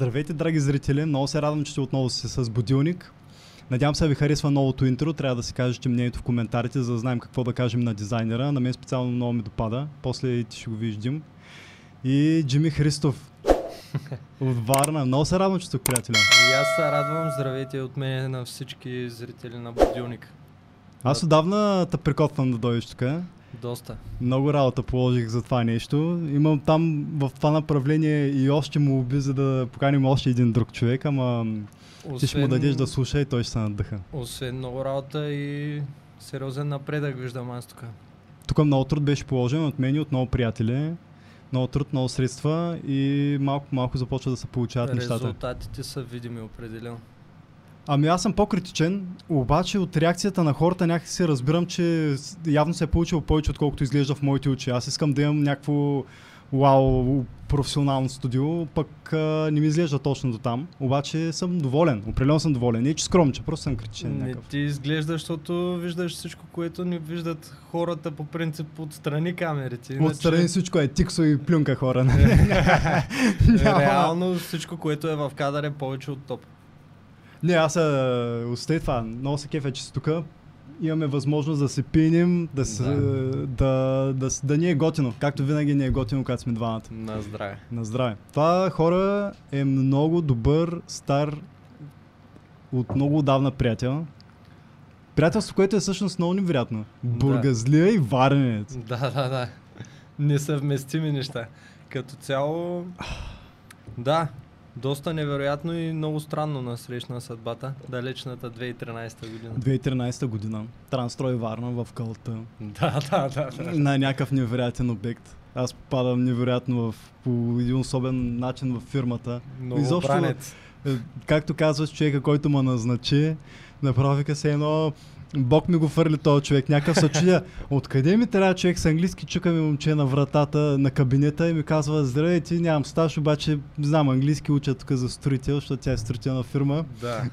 Здравейте, драги зрители! Много се радвам, че сте отново си с будилник. Надявам се да ви харесва новото интро. Трябва да си кажете мнението в коментарите, за да знаем какво да кажем на дизайнера. На мен специално много ми допада. После ти ще го виждам. И Джими Христов. От Варна. Много се радвам, че сте приятели. И аз се радвам. Здравейте от мен на всички зрители на Будилник. Аз отдавна те прикотвам да дойдеш тук. Доста. Много работа положих за това нещо. Имам там в това направление и още молби, за да поканим още един друг човек, ама ти ще му дадеш да слуша и той ще се надъха. Освен много работа и сериозен напредък виждам аз тук. Тук много труд беше положен от мен и от много приятели. Много труд, много средства и малко малко започва да се получават нещата. Резултатите са видими определено. Ами аз съм по-критичен, обаче от реакцията на хората някакси разбирам, че явно се е получил повече, отколкото изглежда в моите очи. Аз искам да имам някакво вау, професионално студио, пък а, не ми изглежда точно до там. Обаче съм доволен, определено съм доволен. Не, че скромче, просто съм критичен. Не някакъв. ти изглежда, защото виждаш всичко, което не виждат хората по принцип отстрани камерите. Отстрани всичко е тиксо и плюнка хора. Няма. Реално всичко, което е в кадър е повече от топ. Не, аз а, остай това, много се кефя, че си тук. Имаме възможност да се пинем, да, се, Да. да, да, с- да ни е готино. Както винаги ни е готино, когато сме двамата. На здраве. На здраве. Това хора е много добър, стар, от много отдавна приятел. Приятелство, което е всъщност много невероятно. Бургазлия и варенец. Да, да, да. Несъвместими неща. Като цяло, да, доста невероятно и много странно на срещна съдбата. Далечната 2013 година. 2013 година. Транстрой Варна в кълта. Да, да, да. да. на някакъв невероятен обект. Аз попадам невероятно в, по един особен начин в фирмата. Изобщо- Новобранец. Е, Както казваш, човека, който ме назначи, направо вика се едно Бог ми го фърли този човек. Някакъв се чудя. Откъде ми трябва човек с английски? Чука ми момче на вратата на кабинета и ми казва, здравей, ти нямам стаж, обаче знам английски, уча тук за строител, защото тя е строителна фирма. Да.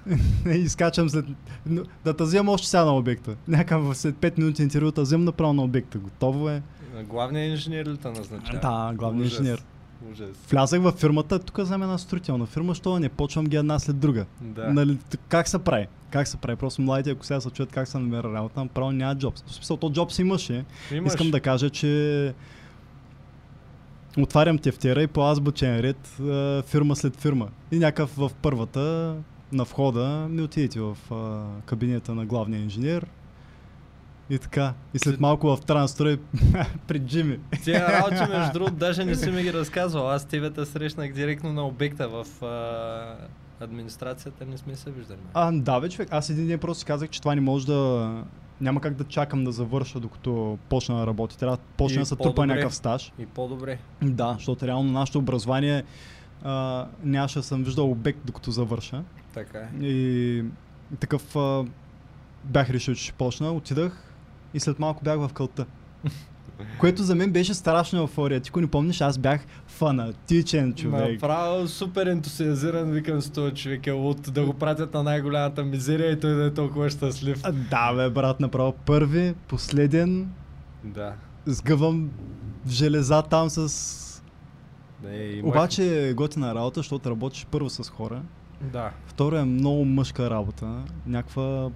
и скачам след... Да те взема още сега на обекта. Някакъв след 5 минути интервю, да взема направо на обекта. Готово е. Главният инженер ли те назначава? Да, главният инженер. Ужас. Влязах във фирмата, тук знам една строителна фирма, що не почвам ги една след друга. Да. Нали, как се прави? Как се прави? Просто младите, ако сега се чуят как се намира работа, направо няма джобс. В смисъл, то джобс имаше. Имаш. Искам да кажа, че отварям тефтера и по азбучен ред фирма след фирма. И някакъв в първата на входа ми отидете в а, кабинета на главния инженер. И така. И след малко в транстрой пред Джими. Тия работи, между другото, даже не си ми ги разказвал. Аз тебе те срещнах директно на обекта в а, администрацията, не сме се виждали. А, да, бе, човек. Аз един ден просто казах, че това не може да... Няма как да чакам да завърша, докато почна да работи. Трябва да почне И да се трупа някакъв стаж. И по-добре. Да, защото реално нашето образование а, нямаше да съм виждал обект, докато завърша. Така е. И такъв а, бях решил, че ще почна. Отидах и след малко бях в кълта. Което за мен беше страшна еуфория. Ти не помниш, аз бях фанатичен човек. Направо супер ентусиазиран, викам с този човек е луд, да го пратят на най-голямата мизерия и той да е толкова щастлив. А, да, бе, брат, направо първи, последен, Да. сгъвам железа там с... Не, имах... Обаче е готина работа, защото работиш първо с хора. Да. Второ е много мъжка работа. Някаква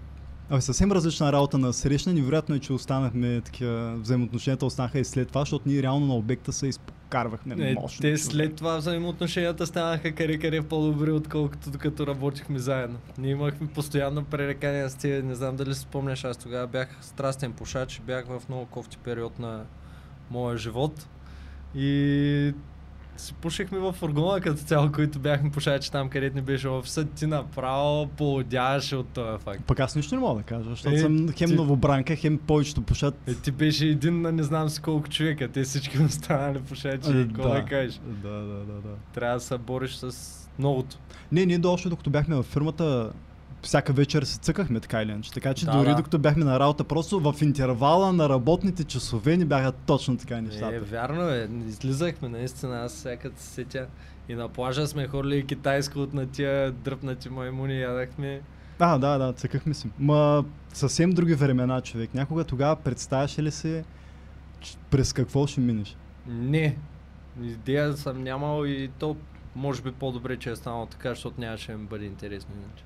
Абе, съвсем различна работа на срещна. Невероятно е, че останахме такива взаимоотношенията останаха и след това, защото ние реално на обекта се изпокарвахме Е, мощно. те човек. след това взаимоотношенията станаха къде-къде по-добри, отколкото докато работихме заедно. Ние имахме постоянно пререкания с тия, не знам дали си спомняш, аз тогава бях страстен пушач, бях в много кофти период на моя живот и си пушихме в фургона като цяло, които бяхме пушачи там, където ни беше офисът, ти направо поудяваше от този факт. Пък аз нищо не мога да кажа, защото Е, съм хем ти- новобранка, хем повечето пушат. Е, ти беше един на не знам си колко човека, те всички му станали пушачи, Е, какво да кажеш. Да, да, да, да. Трябва да се бориш с многото. Не, ние дошло, докато бяхме във фирмата, всяка вечер се цъкахме така или иначе. Така че Да, дори да. докато бяхме на работа, просто в интервала на работните часове ни бяха точно така нещата. Е, вярно е. Излизахме наистина, аз се сетя. И на плажа сме ходили и китайско от на тия дръпнати маймуни ядахме. А, да, да, цъкахме си. Ма съвсем други времена, човек. Някога тогава представяше ли си че през какво ще минеш? Не. Идея съм нямал и то може би по-добре, че е станало така, защото нямаше да ми бъде интересно иначе.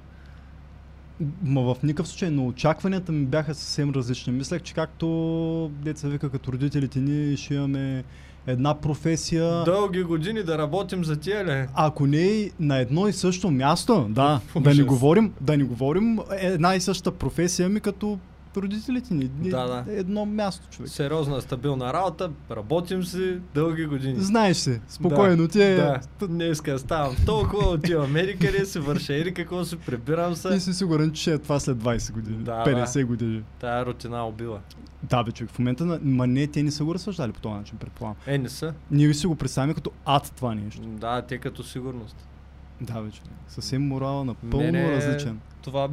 Ма в никакъв случай, но очакванията ми бяха съвсем различни. Мислех, че както деца вика като родителите ни, ще имаме една професия. Дълги години да работим за тия ли? Ако не на едно и също място, да, Ужас. да не говорим, да не говорим една и съща професия ми като родителите ни. Да, да. Едно място, човек. Сериозна, стабилна работа, работим си дълги години. Знаеш се, спокойно ти е. Да, днеска ставам толкова, отивам Америка къде си върша, или какво си прибирам И се. си сигурен, че е това след 20 години, Да, 50 години. Тая рутина убива. Да, бе, човек, в момента, на... ма не, те не са го разсъждали по този начин, предполагам. Е, не са. Ние си го представяме като ад това нещо. Да, те като сигурност. Да, човек. Съвсем морала напълно Мене различен. Това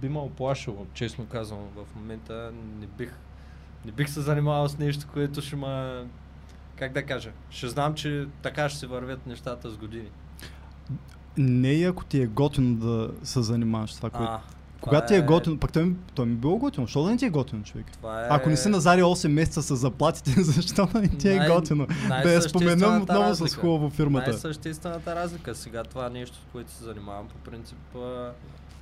би ме оплашило, честно казвам. В момента не бих, не бих се занимавал с нещо, което ще ма... Как да кажа? Ще знам, че така ще се вървят нещата с години. Не и ако ти е готино да се занимаваш с това, което... А, Когато ти това е готино, пък той ми, той ми било готино, защо да не ти е готино, човек? Това е... Ако не си назари 8 месеца с заплатите, защо да не ти е Най- готино? Да я споменам отново с разлика. хубаво фирмата. Най-съществената разлика. Сега това нещо, с което се занимавам, по принцип,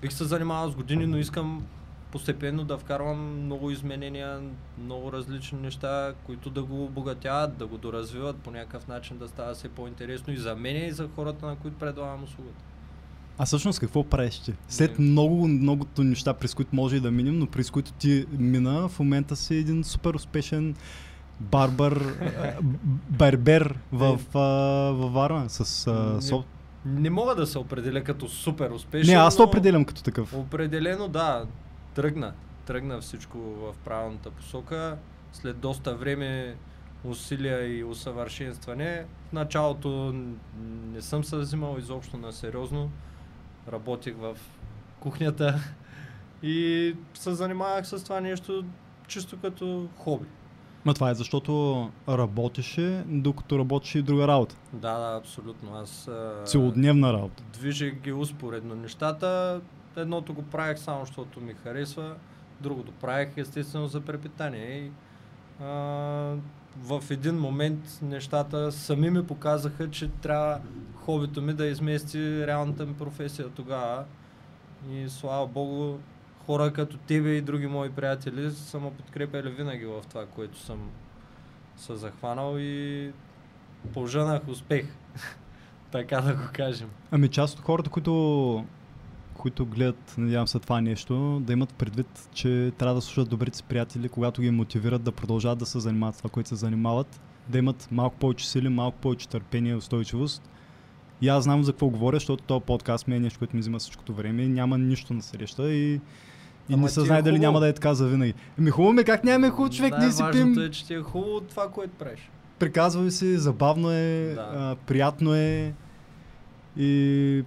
бих се занимавал с години, но искам постепенно да вкарвам много изменения, много различни неща, които да го обогатяват, да го доразвиват по някакъв начин, да става все по-интересно и за мен и за хората, на които предлагам услугата. А всъщност какво правиш ти? След много, многото неща, през които може и да минем, но през които ти мина, в момента си един супер успешен барбар, а, барбер в, а, във Варна с а, Не, мога да се определя като супер успешен. Не, аз се определям като такъв. Определено да, тръгна. Тръгна всичко в правилната посока. След доста време усилия и усъвършенстване. В началото не съм се взимал изобщо на сериозно. Работих в кухнята и се занимавах с това нещо чисто като хоби. Ма това е защото работеше, докато работеше и друга работа. Да, да, абсолютно. Аз Целодневна работа. движех ги успоредно нещата. Едното го правех само, защото ми харесва, другото правех естествено за препитание. И, а, в един момент нещата сами ми показаха, че трябва хобито ми да измести реалната ми професия тогава. И слава богу, хора като тебе и други мои приятели са ме подкрепяли винаги в това, което съм се захванал и пожънах успех. така да го кажем. Ами част от хората, които, които гледат, надявам се, това нещо, да имат предвид, че трябва да слушат добрите си приятели, когато ги мотивират да продължават да се занимават това, което се занимават, да имат малко повече сили, малко повече търпение и устойчивост. И аз знам за какво говоря, защото този подкаст ми е нещо, което ми взима всичкото време няма нищо на среща и, и Ама не се е знае дали хубаво. няма да е така завинаги. Ами хубаво ми, как нямаме хубав човек, ние си пием, е, че ти е хубаво това, което правиш. приказваме си, забавно е, Да. а, приятно е и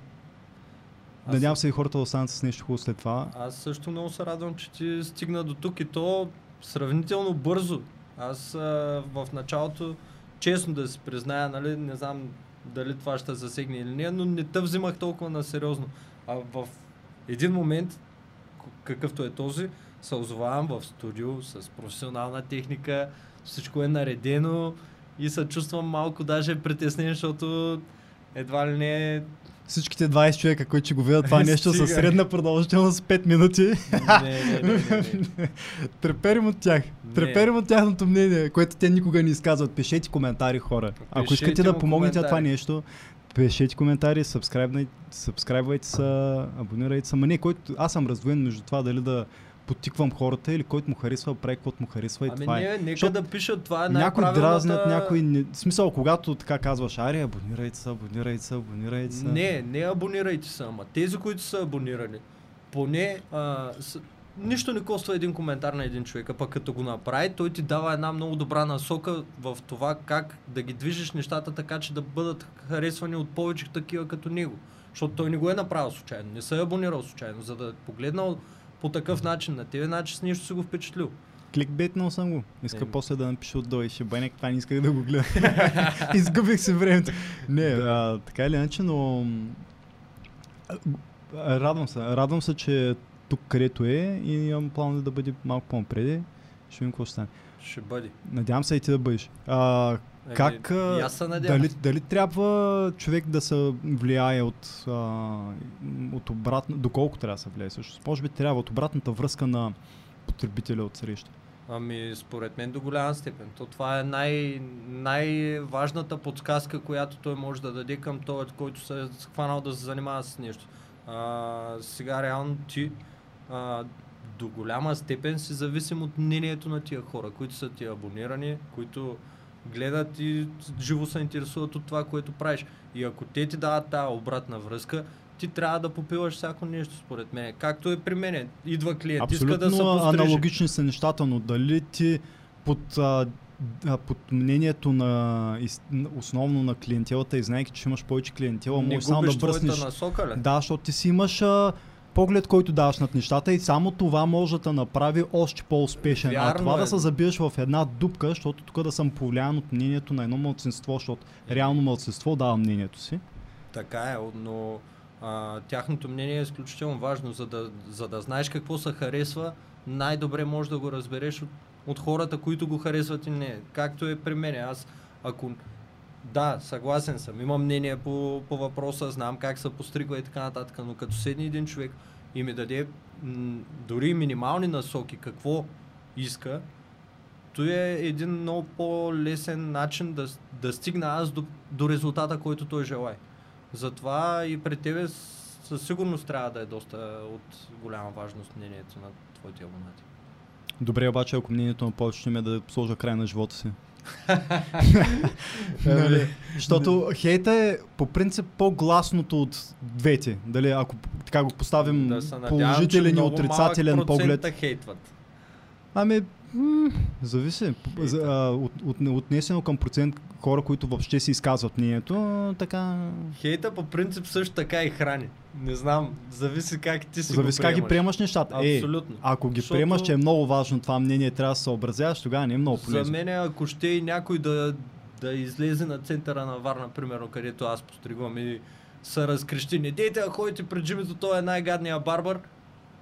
Аз- Надявам се и хората да останат с нещо хубаво след това. Аз също много се радвам, че ти стигна до тук и то сравнително бързо. Аз а, в началото, честно да си призная, нали, не знам дали това ще засегне или не, но не те взимах толкова на сериозно. А в един момент, какъвто е този, се озовавам в студио с професионална техника, всичко е наредено и се чувствам малко даже притеснен, защото едва ли не Всичките 20 човека, които ще го видят това нещо със средна продължителност 5 минути, не, не, не, не, треперим от тях. Треперим от тяхното мнение, което те никога не изказват. Пишете коментари, хора. Ако искате да помогнете това нещо, пишете коментари, сабскрайбнай- сабскрайбвайте се, абонирайте се. Ма не, който, аз съм раздвоен между това дали да потиквам хората или който му харесва, прави каквото му харесва и Ами това е. не, нека Защото да пишат, това е най-правилната... дразнят, някои не... В смисъл, когато така казваш, аре, абонирайте се, абонирайте се, абонирайте се. Не, не абонирайте се, ама тези, които са абонирали, поне а, с... нищо не коства един коментар на един човек, а пък като го направи, той ти дава една много добра насока в това как да ги движиш нещата така, че да бъдат харесвани от повече такива като него. Защото той не го е направил случайно, не се е абонирал случайно, за да е погледнал по такъв начин на тебе, значи с нещо си го впечатлил. Кликбейтнал съм го. Иска Еми. после да напиша отдолу и ще банек, това не исках да го гледам. Изгубих си времето. Не, а, така или иначе, но... Радвам се. Радвам се, че тук където е и имам план да бъде малко по-напреди. Ще видим какво ще стане. Ще бъде. Надявам се и ти да бъдеш. А, Еми, Как, а, и аз се надявам. дали, дали трябва човек да се влияе от, а, от обратно, доколко трябва да се влияе също? Може би трябва от обратната връзка на потребителя от среща. Ами, според мен до голяма степен. То това е най- най-важната подсказка, която той може да даде към този, който се е хванал да се занимава с нещо. А, сега реално ти а, до голяма степен си зависим от мнението на тия хора, които са ти абонирани, които гледат и живо се интересуват от това, което правиш. И ако те ти дават тази обратна връзка, ти трябва да попиваш всяко нещо, според мен. Както е при мен. Идва клиент, иска Абсолютно да се постриже. аналогични са нещата, но дали ти под, а, под мнението на из- основно на клиентелата и знаеки, че имаш повече клиентела, може само да бръснеш. насока, ли? Да, защото ти си имаш а, поглед, който даваш над нещата и само това може да те направи още по-успешен. а Вярно това е. да се забиеш в една дупка, защото тук да съм повлиян от мнението на едно мълцинство, защото реално мълцинство дава мнението си. Така е, но а, тяхното мнение е изключително важно, за да, за да знаеш какво се харесва, най-добре можеш да го разбереш от, от хората, които го харесват и не. Както е при мен. Аз, ако да, съгласен съм, имам мнение по, по въпроса, знам как се постригва и така нататък, но като седне един човек и ми даде м, дори минимални насоки какво иска, то е един много по-лесен начин да, да стигна аз до, до резултата, който той желая. Затова и пред тебе със сигурност трябва да е доста от голяма важност мнението на твоите абонати. Добре, обаче, ако мнението на повечето им е да сложа край на живота си. Ами, Нали? Защото хейта е по принцип по-гласното от двете. Дали, ако така го поставим Да надявам, положителен и отрицателен поглед. да хейтват. Ами, зависи. П- За, а, от, от, отнесено към процент хора, които въобще си изказват мнението, така... Хейта по принцип също така и храни. Не знам, зависи как ти си Зависи го как ги приемаш. нещата. Е, Абсолютно. ако ги Защото- приемаш, че е много важно това мнение, трябва да се съобразяваш, тогава не е много За полезно. мен, ако ще и някой да, да излезе на центъра на Варна, примерно, където аз постригвам и се разкрещи, не дейте да ходите пред джимито, той е най-гадния барбар,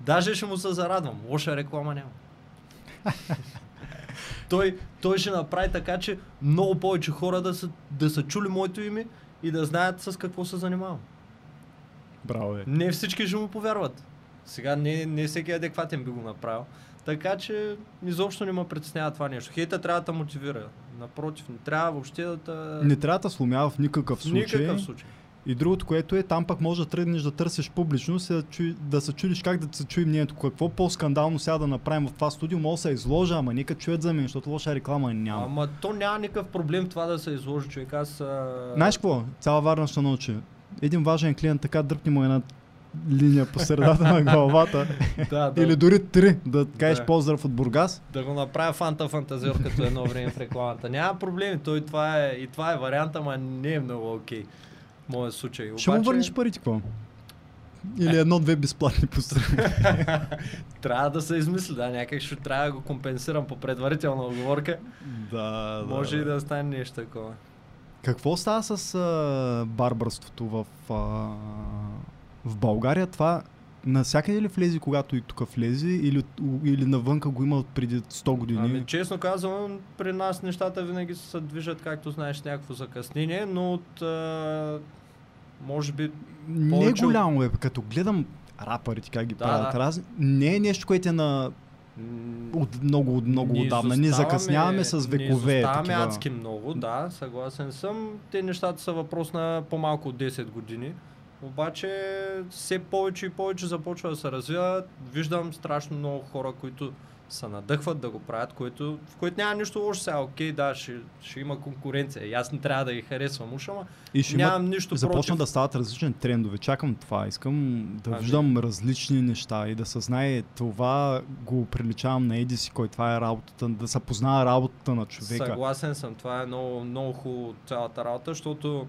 даже ще му се зарадвам. Лоша реклама няма. той, той ще направи така, че много повече хора да са, да са чули моето име и да знаят с какво се занимавам. Браво е. Не всички ще му повярват. Сега не, не всеки адекватен би го направил. Така че изобщо не ме притеснява това нещо. Хейта трябва да мотивира. Напротив, не трябва въобще да. Не трябва да сломява в никакъв случай. никакъв случай. И другото, което е, там пък може да тръгнеш да търсиш публично, се, да, чуй, да се чудиш как да се чуи мнението. Какво по-скандално сега да направим в това студио, може да се изложа, ама нека чуят за мен, защото лоша реклама няма. Ама то няма никакъв проблем това да се изложи човек. Аз... А... Знаеш какво? Цяла Варна ще научи. Един важен клиент така дръпни му една линия по средата на главата. да, да, Или дори три, да кажеш Да. поздрав от Бургас. да го направя фанта фантазиор като едно време в рекламата. Няма проблем. Той това е, и това е варианта, ама не е много окей. В моят случай. Ще му върнеш парите, какво? Или едно-две безплатни пострани. трябва да се измисли, да, някак ще трябва да го компенсирам по предварителна оговорка. да, Може и да стане нещо такова. Какво става с а, барбарството в, а, в България? Това навсякъде ли влезе, когато и тук влезе, или, или навънка го има преди 100 години? Ами, честно казвам, при нас нещата винаги се движат, както знаеш, някакво закъснение, но от, а, може би, не е голямо, е. Като гледам рапърите как ги Да, правят да. разни, не е нещо, което е на от много, от много Ние отдавна. Ние изоставаме- закъсняваме с векове. Ние изоставаме такива. адски много, да, съгласен съм. Те нещата са въпрос на по-малко от 10 години. Обаче все повече и повече започва да се развиват. Виждам страшно много хора, които се надъхват да го правят, което, в което няма нищо лошо сега. Окей, да, ще, ще има конкуренция. И аз не трябва да ги харесвам уж, ама И ще нямам нищо Започна против. да стават различни трендове. Чакам това. Искам да Ами. виждам различни неща и да се знае това го приличавам на Еди си, кой това е работата, да се познава работата на човека. Съгласен съм, това е много, много хубаво цялата работа, защото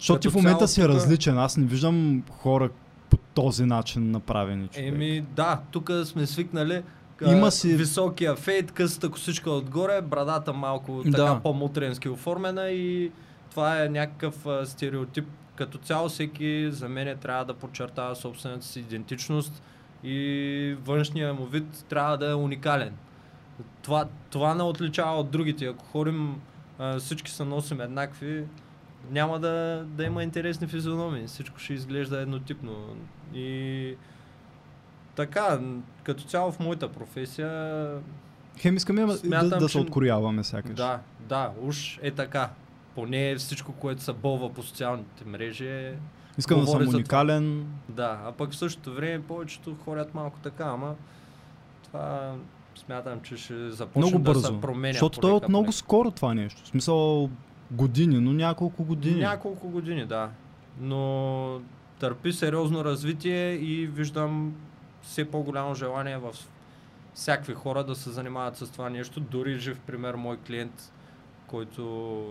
Защото ти в момента си тука- различен. Аз не виждам хора по този начин направени човек. Еми, да, тук сме свикнали. Има си- Високия фейт, късата косичка отгоре, брадата малко Да. така по-мутренски оформена и това е някакъв а, стереотип. Като цяло всеки за мен трябва да подчертава собствената си идентичност и външния му вид трябва да е уникален. Това, това не отличава от другите. Ако ходим а, всички се носим еднакви, няма да, да има интересни физиономии. Всичко ще изглежда еднотипно. И така, като цяло в моята професия Хем искаме да, Смятам, да се че- откоряваме сякаш. Да, да, уж е така. Поне всичко, което се бълва по социалните мрежи е... Искам да съм уникален. Да, а пък в същото време повечето ходят малко така, ама това смятам, че ще започне Много да бързо. се променя. защото то е от много скоро това нещо. В смисъл години, но няколко години. Няколко години, да. Но търпи сериозно развитие и виждам все по-голямо желание в всякакви хора да се занимават с това нещо. Дори жив пример, мой клиент, който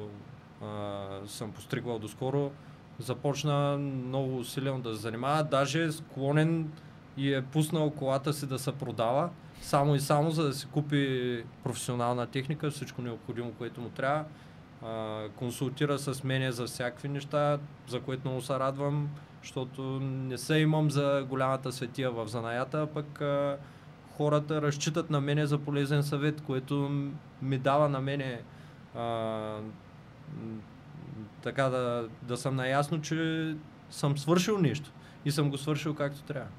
а, съм постригвал доскоро, започна много усилено да се занимава, даже склонен и е пуснал колата си да се продава, само и само за да си купи професионална техника, всичко необходимо, което му трябва. А, консултира с мене за всякакви неща, за което много се радвам, защото не се имам за голямата светия в занаята, пък а, хората разчитат на мене за полезен съвет, което ми дава на мене а, така да, да съм наясно, че съм свършил нещо и съм го свършил както трябва.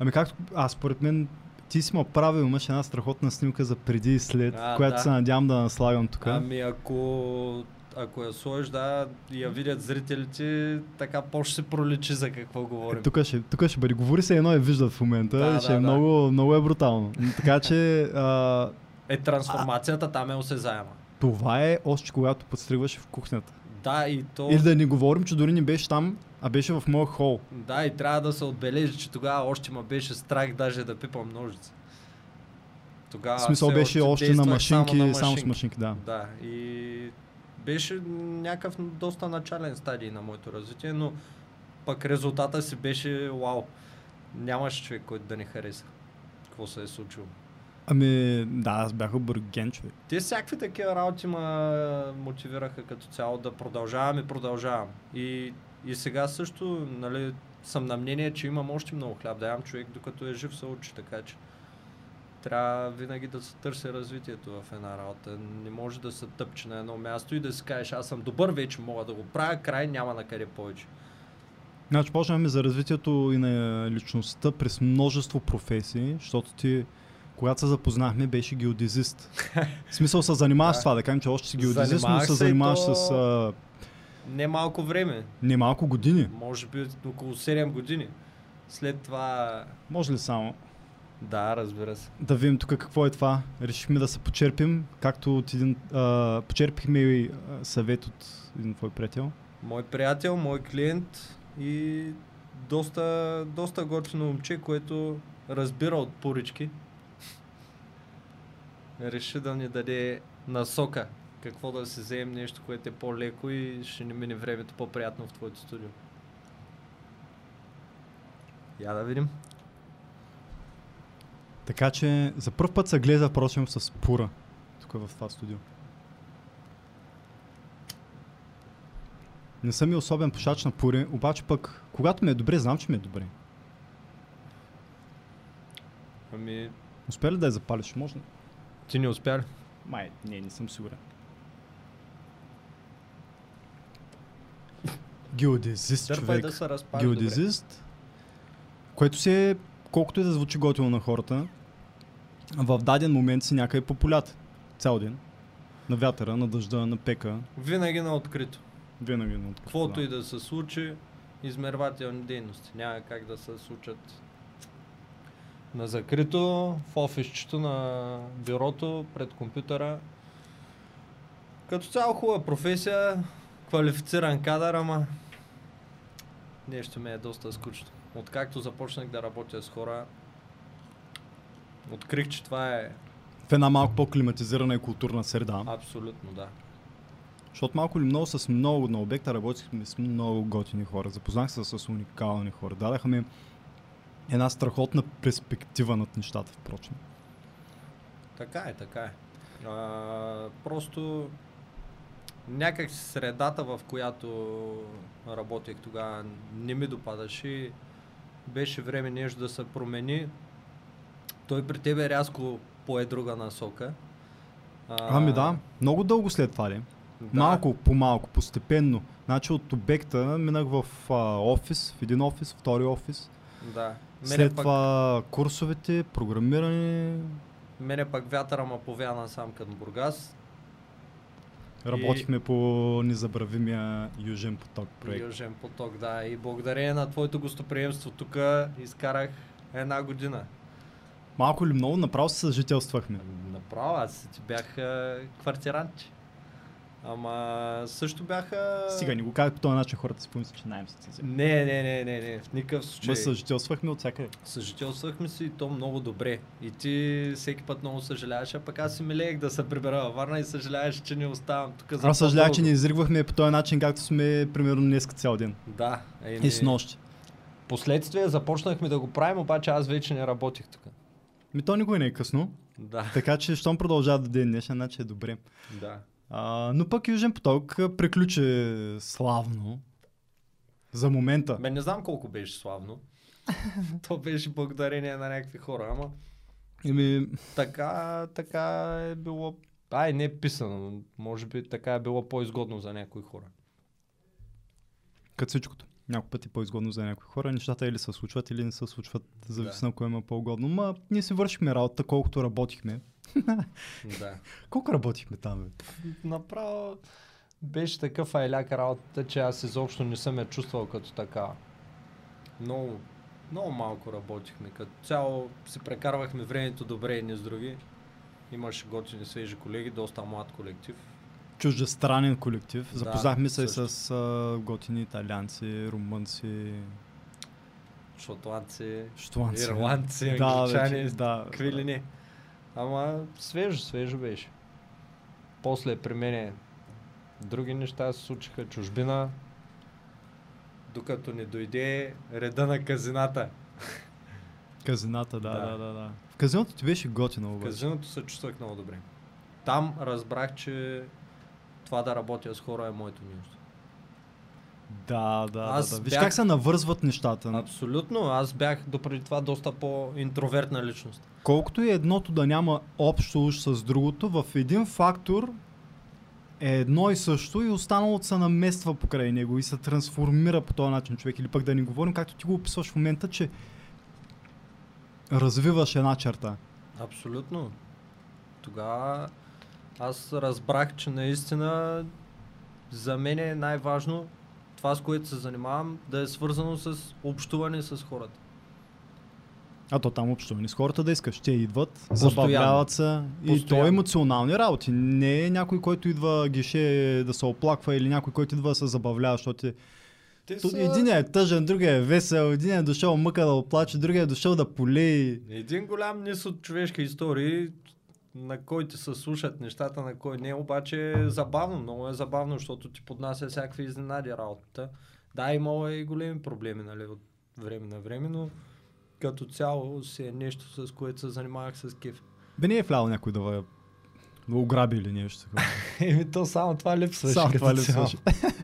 Ами както, аз според мен ти си ма правил, имаш една страхотна снимка за преди и след, А, която да. се надявам да наслагам тук. Ами ако, ако я сложиш, да, и я видят зрителите, така по-ще се проличи за какво говорим. Е, тук, ще, тук ще бъде. Говори се едно я виждат в момента. Да, ще да, е да. много, много е брутално. Но Така че а, Е, трансформацията там е осезаема. това е още когато подстригваш в кухнята. Да, и то... Или да не говорим, че дори не беше там, а беше в моя хол. Да, и трябва да се отбележи, че тогава още ма беше страх даже да пипам ножица. Тогава В смисъл беше още на машинки, само, на само с машинки, да. Да, и беше някакъв доста начален стадий на моето развитие, но пък резултата си беше вау. Нямаше човек, който да не хареса. Какво се е случило. Ами, да, аз бях обърген, човек. Те всякакви такива работи ме мотивираха като цяло да продължавам и продължавам. И, и сега също нали, съм на мнение, че имам още много хляб да ям човек, докато е жив се учи, така че трябва винаги да се търси развитието в една работа. Не може да се тъпче на едно място и да си кажеш, аз съм добър, вече мога да го правя, край няма на къде повече. Значи почнахме за развитието и на личността през множество професии, защото ти, когато се запознахме, беше геодезист. В смисъл се занимаваш с това, да кажем, че още си геодезист, но Занимавах се занимаваш то- с а, Не малко време, немалко години. може би около 7 години. След това... Може ли само Да, разбира се. да видим тук какво е това? Решихме да се почерпим, както от един... А, почерпихме и съвет от един твой приятел. Мой приятел, мой клиент и доста, доста готино момче, което разбира от порички. Реши да ни даде насока какво да си вземем нещо, което е по-леко и ще ни мине времето по-приятно в твоето студио. Я да видим. Така че за първ път се гледа, впрочем, с пура. Тук в това студио. Не съм и особен пушач на пури, обаче пък, когато ми е добре, знам, че ми е добре. Ами, Успя ли да я запалиш? Може ли? ти не успя ли? Май, не, не съм сигурен. Геодезист, Дърпай човек. да се разпали добре. Геодезист, което си е, колкото и да звучи готино на хората, в даден момент си някъде по полята. Цял ден. На вятъра, на дъжда, на пека. Винаги на открито. Винаги на открито, Каквото да. и да се случи, измервателни дейности. Няма как да се случат на закрито, в офисчето на бюрото, пред компютъра. Като цяло хубава професия, квалифициран кадър, ама нещо ми е доста скучно. Откакто започнах да работя с хора, открих, че това е В една малко по-климатизирана и културна среда. абсолютно да. Защото малко или много с много на обекта работихме с много готини хора. Запознах се с уникални хора. Дадаха ми една страхотна перспектива над нещата, впрочем. Така е, така е. А, просто някак средата, в която работех тогава, не ми допадаше. Беше време нещо да се промени. Той при тебе рязко пое друга насока. А, Ами да, много дълго след това ли? Да. Малко по малко, постепенно. Значи от обекта минах в а, офис, в един офис, втори офис. Да. Мене След пък, това курсовете, програмиране, мене пък вятъра ма повя насам към Бургас. Работихме по незабравимия Южен поток проект. Южен поток, да. И благодарение на твоето гостоприемство тук изкарах една година. Малко или много направо се съжителствахме. Направо, аз ти бях а. Ама също бяха... Сега ни го казах по този начин, хората си помислят, че найем се Не, не, не, не, не, в никакъв случай. Ма съжителствахме от всякъде. Съжителствахме си и то много добре. И ти всеки път много съжаляваш, а пък аз си милеех да се прибера във Варна и съжаляваш, че не оставам тук за Аз съжалявах, че не изригвахме по този начин, както сме примерно днес цял ден. Да. Еми, И с нощи. Последствие започнахме да го правим, обаче аз вече не работих тук. Ми то никой не е късно. Да, Така че, щом продължава до ден днешен, значи е добре. да. А, но пък Южен поток приключи славно. За момента. Мен не знам колко беше славно. То беше благодарение на някакви хора, ама Еми, така, така е било. Ай, не е писано. Може би така е било по-изгодно за някои хора. като всичкото. Няколко пъти по-изгодно за някои хора. Нещата или се случват, или не се случват. Зависи Да. на кое има по-угодно. Ма ние си вършихме работа, колкото работихме. Да. Колко работихме там, бе? Направо беше такъв айляк работата, че аз изобщо не съм я чувствал като така. Много, много малко работихме. Като цяло си прекарвахме времето добре и нездрави. Имаше готини свежи колеги, доста млад колектив. Чуждестранен колектив. Да, Запознахме се също. с а, готини италианци, румънци, Шотландци, ирландци, Да, англичани, да. какви ли не. Ама свежо, свежо беше. После при мене други неща се случиха, чужбина, докато не дойде реда на казината. Казината, да, Да. да, да, да. В казиното ти беше готино В обаче. казиното се чувствах много добре. Там разбрах, че това да работя с хора е моето място. Да, да, Аз да, да. Виж бях- как се навързват нещата. Абсолютно. Аз бях допреди това доста по-интровертна личност. Колкото и едното да няма общо уж с другото, в един фактор е едно и също и останалото се намества покрай него и се трансформира по този начин човек. Или пък да ни говорим, както ти го описваш в момента, че развиваш една черта. Абсолютно. Тогава аз разбрах, че наистина за мен е най-важно това, с което се занимавам, да е свързано с общуване с хората. А то там общуване с хората да искаш. Те идват, Постоянно. забавляват се. И то е емоционални работи. Не е някой, който идва гише да се оплаква или някой, който идва да се забавлява, защото е Те Тут един е тъжен, другия е весел, един е дошъл мъка да оплаче, другия е дошъл да полей. Един голям низ от човешки истории, на който се слушат нещата, на кой не, обаче е забавно, много е забавно, защото ти поднася всякакви изненади работата. Да, имало е и големи проблеми, нали, от време на време, но като цяло си е нещо, с което се занимавах с кеф. Бе не е влял някой да, ва- ограби или нещо такова. Еми то само това липсваше. Само това ли цяло. свърши.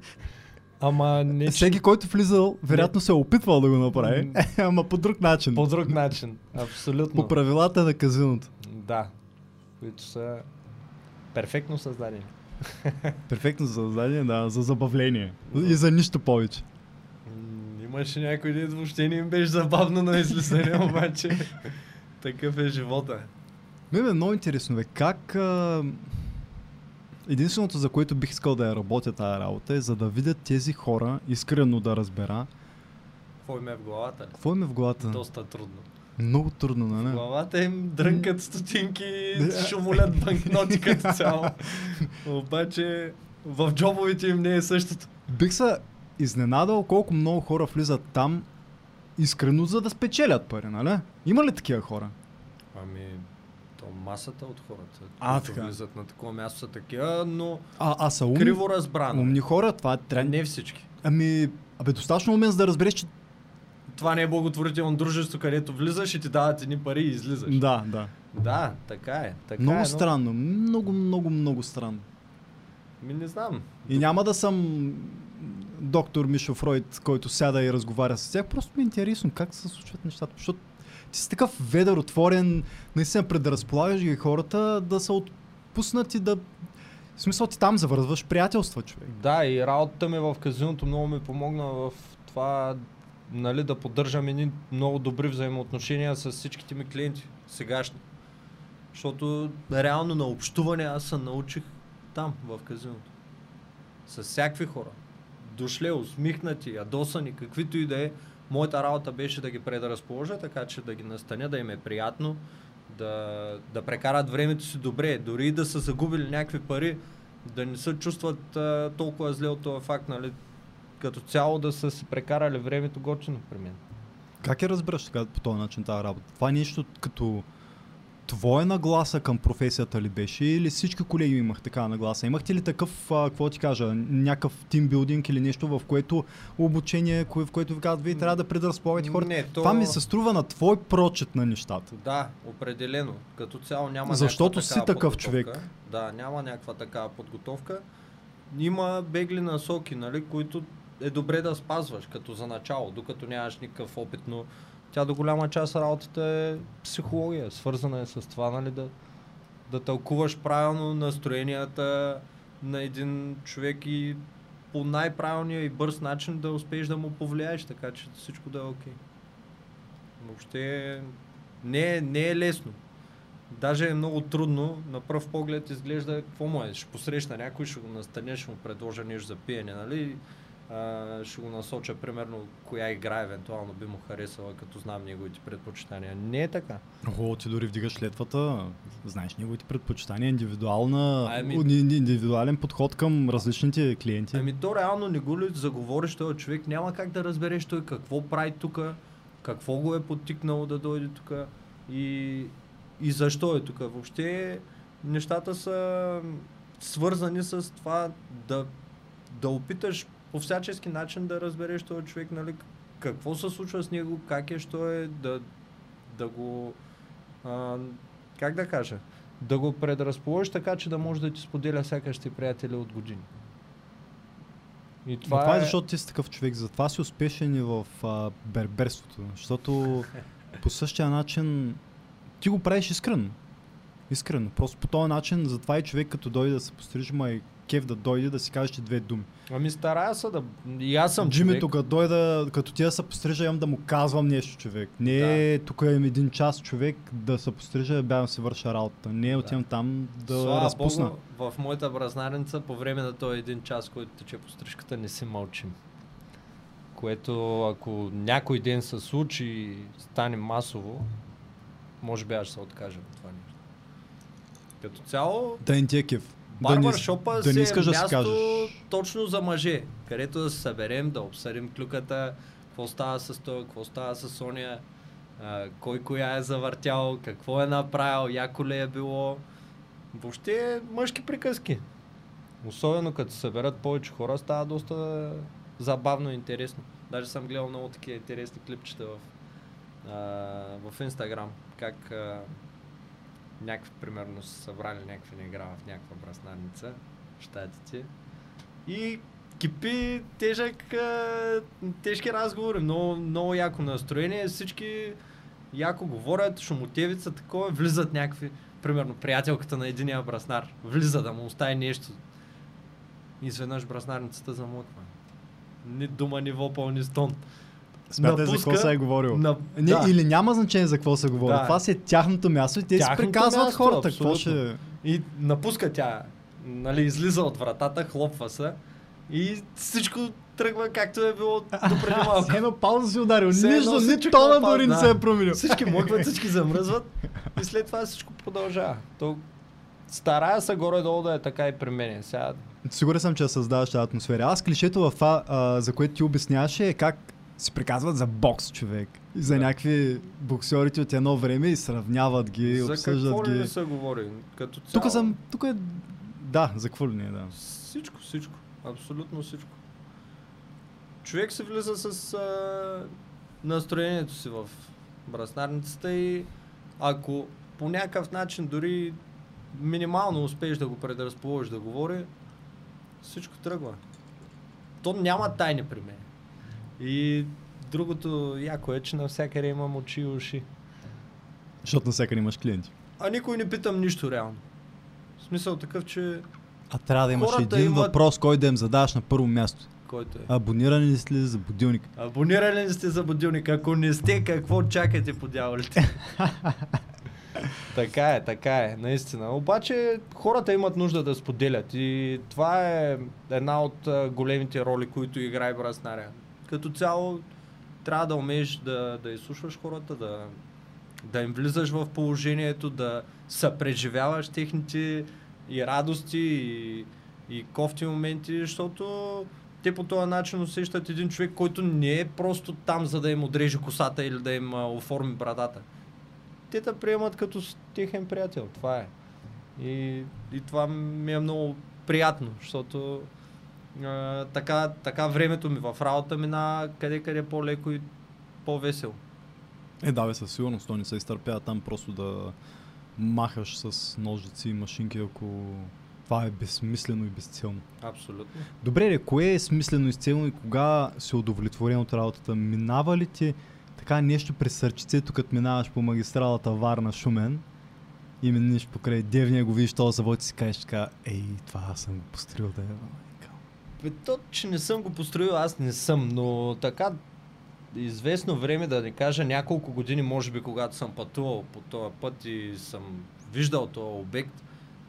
Ама не Всеки, който влизал, вероятно се е опитвал да го направи, ама по друг начин. по друг начин. Абсолютно. По правилата на казиното. Да. Които са перфектно създадени. Перфектно за създание, да, за забавление. И за нищо повече. Имаше някой ден въобще не им беше забавно на излизане, обаче такъв е живота. Ме е много интересно, бе, как... А... Единственото, за което бих искал да я работя тази работа е за да видят тези хора, искрено да разбера, Какво им е в главата? какво им е в главата. Доста трудно. Много трудно, В нали? главата им дрънкат стотинки, Да. шумолят банкноти като цяло. Обаче в джобовете им не е същото. Бих се изненадал колко много хора влизат там искрено за да спечелят пари, нали? Има ли такива хора? Ами, то масата от хората, А, които така. влизат на такова място са такива, но А, а са умни, криво разбрано. умни хора, това е тренд. Не всички. Ами, абе, достатъчно умен за да разбереш, че... Това не е благотворително дружество, където влизаш и ти дават едни пари и излизаш. Да, да. Да, така е. Така много е, но- странно, много, много, много странно. Ми не знам. И няма да съм доктор Мишо Фройд, който сяда и разговаря с тях. Просто ми е интересно как се случват нещата. Защото ти си такъв ведър, отворен, наистина предразполагаш ги хората да са отпуснати да В смисъл ти там завързваш приятелства, човек. Да, и работата ми в казиното много ми помогна в това нали, да поддържам едни много добри взаимоотношения с всичките ми клиенти, сегашни. Защото реално на общуване аз се научих там, в казиното. С всякакви хора. Дошле, усмихнати, ядосани, каквито и да е. Моята работа беше да ги предразположа, така че да ги настаня, да им е приятно, да, да прекарат времето си добре, дори и да са загубили някакви пари, да не се чувстват а, толкова зле от този факт, нали? Като цяло да са си прекарали времето готино при мен. Как я разбираш така по този начин тази работа? Това е нещо като твоя нагласа към професията ли беше или всички колеги имах така нагласа? Имахте ли такъв, а, какво ти кажа, някакъв тимбилдинг или нещо, в което обучение, в което ви казват, вие трябва да предразполагате хората? Не, то... Това ми се струва на твой прочет на нещата. Да, определено. Като цяло няма Защото си такъв човек. Да, няма някаква такава подготовка. Има бегли насоки, нали, които е добре да спазваш като за начало, докато нямаш никакъв опит, но тя до голяма част работата е психология, свързана е с това, нали, да, да тълкуваш правилно настроенията на един човек и по най-правилния и бърз начин да успееш да му повлияеш, така че всичко да е окей. Въобще не е, не е лесно. Даже е много трудно. На пръв поглед изглежда какво му е. Ще посрещна някой, ще го настаня, ще му предложа нещо за пиене, нали? А, ще го насоча, примерно, коя игра евентуално би му харесала, като знам неговите предпочитания. Не е така. О, ти дори вдигаш летвата, знаеш неговите предпочитания, индивидуална, Ами- ами... индивидуален подход към различните клиенти. Ами то реално не го ли заговориш този човек, няма как да разбереш той какво прави тук, какво го е подтикнало да дойде тук и, и защо е тук. Въобще нещата са свързани с това да, да опиташ по всячески начин да разбереш този човек, нали, какво се случва с него, как е, що е, да, да го, а, как да кажа, да го предразположиш така, че да може да ти споделя сякаш ти приятели от години. И Това, това е защото ти си такъв човек, затова си успешен и в а, берберството, защото по същия начин ти го правиш искрено. Искрено. Просто по този начин, затова и човек като дойде да се пострижи, ма е кеф да дойде да си каже ти две думи. Ами старая се да... И аз съм Джими човек. дойда, като ти да се пострижа, имам да му казвам нещо, човек. Не е тук имам един час човек да се пострижа, бягам си върша работа. Не е отивам там да Слава разпусна. Богу, в моята бразнарница по време на този един час, който тече по стрижката, не си мълчим. Което ако някой ден се случи и стане масово, може би аз ще се откажа от това нещо. Като цяло, Да не ти е кеф. Да не, барбаршопа да не е искаш да си място кажеш. точно за мъже, където да се съберем, да обсъдим клюката, какво става с той, какво става с Соня, а, кой коя е завъртял, какво е направил, яко ли е било. Въобще мъжки приказки. Особено като се съберат повече хора, става доста забавно и интересно. Даже съм гледал много такива интересни клипчета в, а, в Инстаграм, как а, някакви, примерно, са събрали някакви игра в някаква браснарница в щатите и кипи тежък, тежки разговори, много, много яко настроение, всички яко говорят, шумотевица, такова, влизат някакви, примерно приятелката на единия браснар, влиза да му остави нещо. Изведнъж браснарницата замлъква. Ни дума, ни вопъл, ни стон. Смятай за какво се е говорил. На... Не, да. Или няма значение за какво се говори. Да. Това си е тяхното място и те си приказват място, хората. Какво ще... И напуска тя, нали, излиза от вратата, хлопва се и всичко тръгва както е било до преди малко. Все едно пауза си ударил. Нищо, ни тона дори не се е променил. Всички мъкват, всички замръзват и след това всичко продължава. То старая се горе-долу да е така и при мен. Сега Сигурен съм, че създаваш тази атмосфера. Аз клишето в това, а, за което ти обясняваше, е как си приказват за бокс човек. И за Да. някакви боксерите от едно време и сравняват ги, за обсъждат какво ли ги. не се говори? Като цяло, Тук съм, тук е... Да, за какво ли не, да. Всичко, всичко. Абсолютно всичко. Човек се влиза с а, настроението си в браснарницата и ако по някакъв начин дори минимално успееш да го предразположиш да говори, всичко тръгва. То няма тайни при мен. И другото яко е, че навсякъде имам очи и уши. Защото навсякъде имаш клиенти. А никой не питам нищо реално. В смисъл такъв, че А трябва да имаш един имат- въпрос, който да им задаваш на първо място. Който е. Абонирани ли сте за будилник? Абонирали ли сте за будилник? Ако не сте, какво чакате по дяволите? така е, така е, наистина. Обаче хората имат нужда да споделят и това е една от големите роли, които играе Браснаря. Като цяло трябва да умееш да, да изслушваш хората, да, да им влизаш в положението, да съпреживяваш техните и радости, и, и кофти моменти, защото те по този начин усещат един човек, който не е просто там, за да им отреже косата или да им оформи брадата. Те те приемат като техен приятел. Това е. И, и това ми е много приятно, защото а, така, така времето ми в работа мина къде къде по-леко и по-весело. Е, да, бе, със сигурност. То не се изтърпява там просто да махаш с ножици и машинки, ако това е безсмислено и безцелно. Абсолютно. Добре, де, кое е смислено и изцелно и кога си удовлетворен от работата? Минава ли ти така нещо през сърчицето, като минаваш по магистралата Варна-Шумен и минеш покрай Девния, го видиш този завод и си кажеш така, ей, това аз съм го построил да е. То, че не съм го построил, аз не съм, но така известно време, да не кажа няколко години, може би, когато съм пътувал по този път и съм виждал този обект,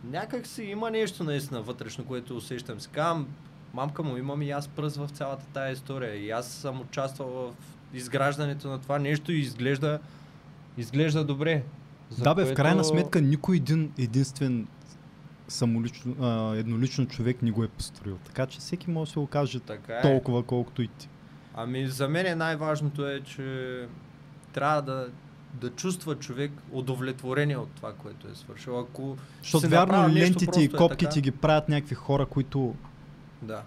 някак си има нещо наистина вътрешно, което усещам. Си казвам, мамка му, имам и аз пръст в цялата тая история и аз съм участвал в изграждането на това нещо и изглежда, изглежда добре. За Да, бе, в което- крайна сметка никой един единствен самолично, а, еднолично човек не го е построил. Така че всеки може да се го каже Така е. толкова, колкото и ти. Ами за мен най-важното е, че трябва да, да чувства човек удовлетворение от това, което е свършил. Ако Защото вярно лентите и е копките така. ги правят някакви хора, които Да.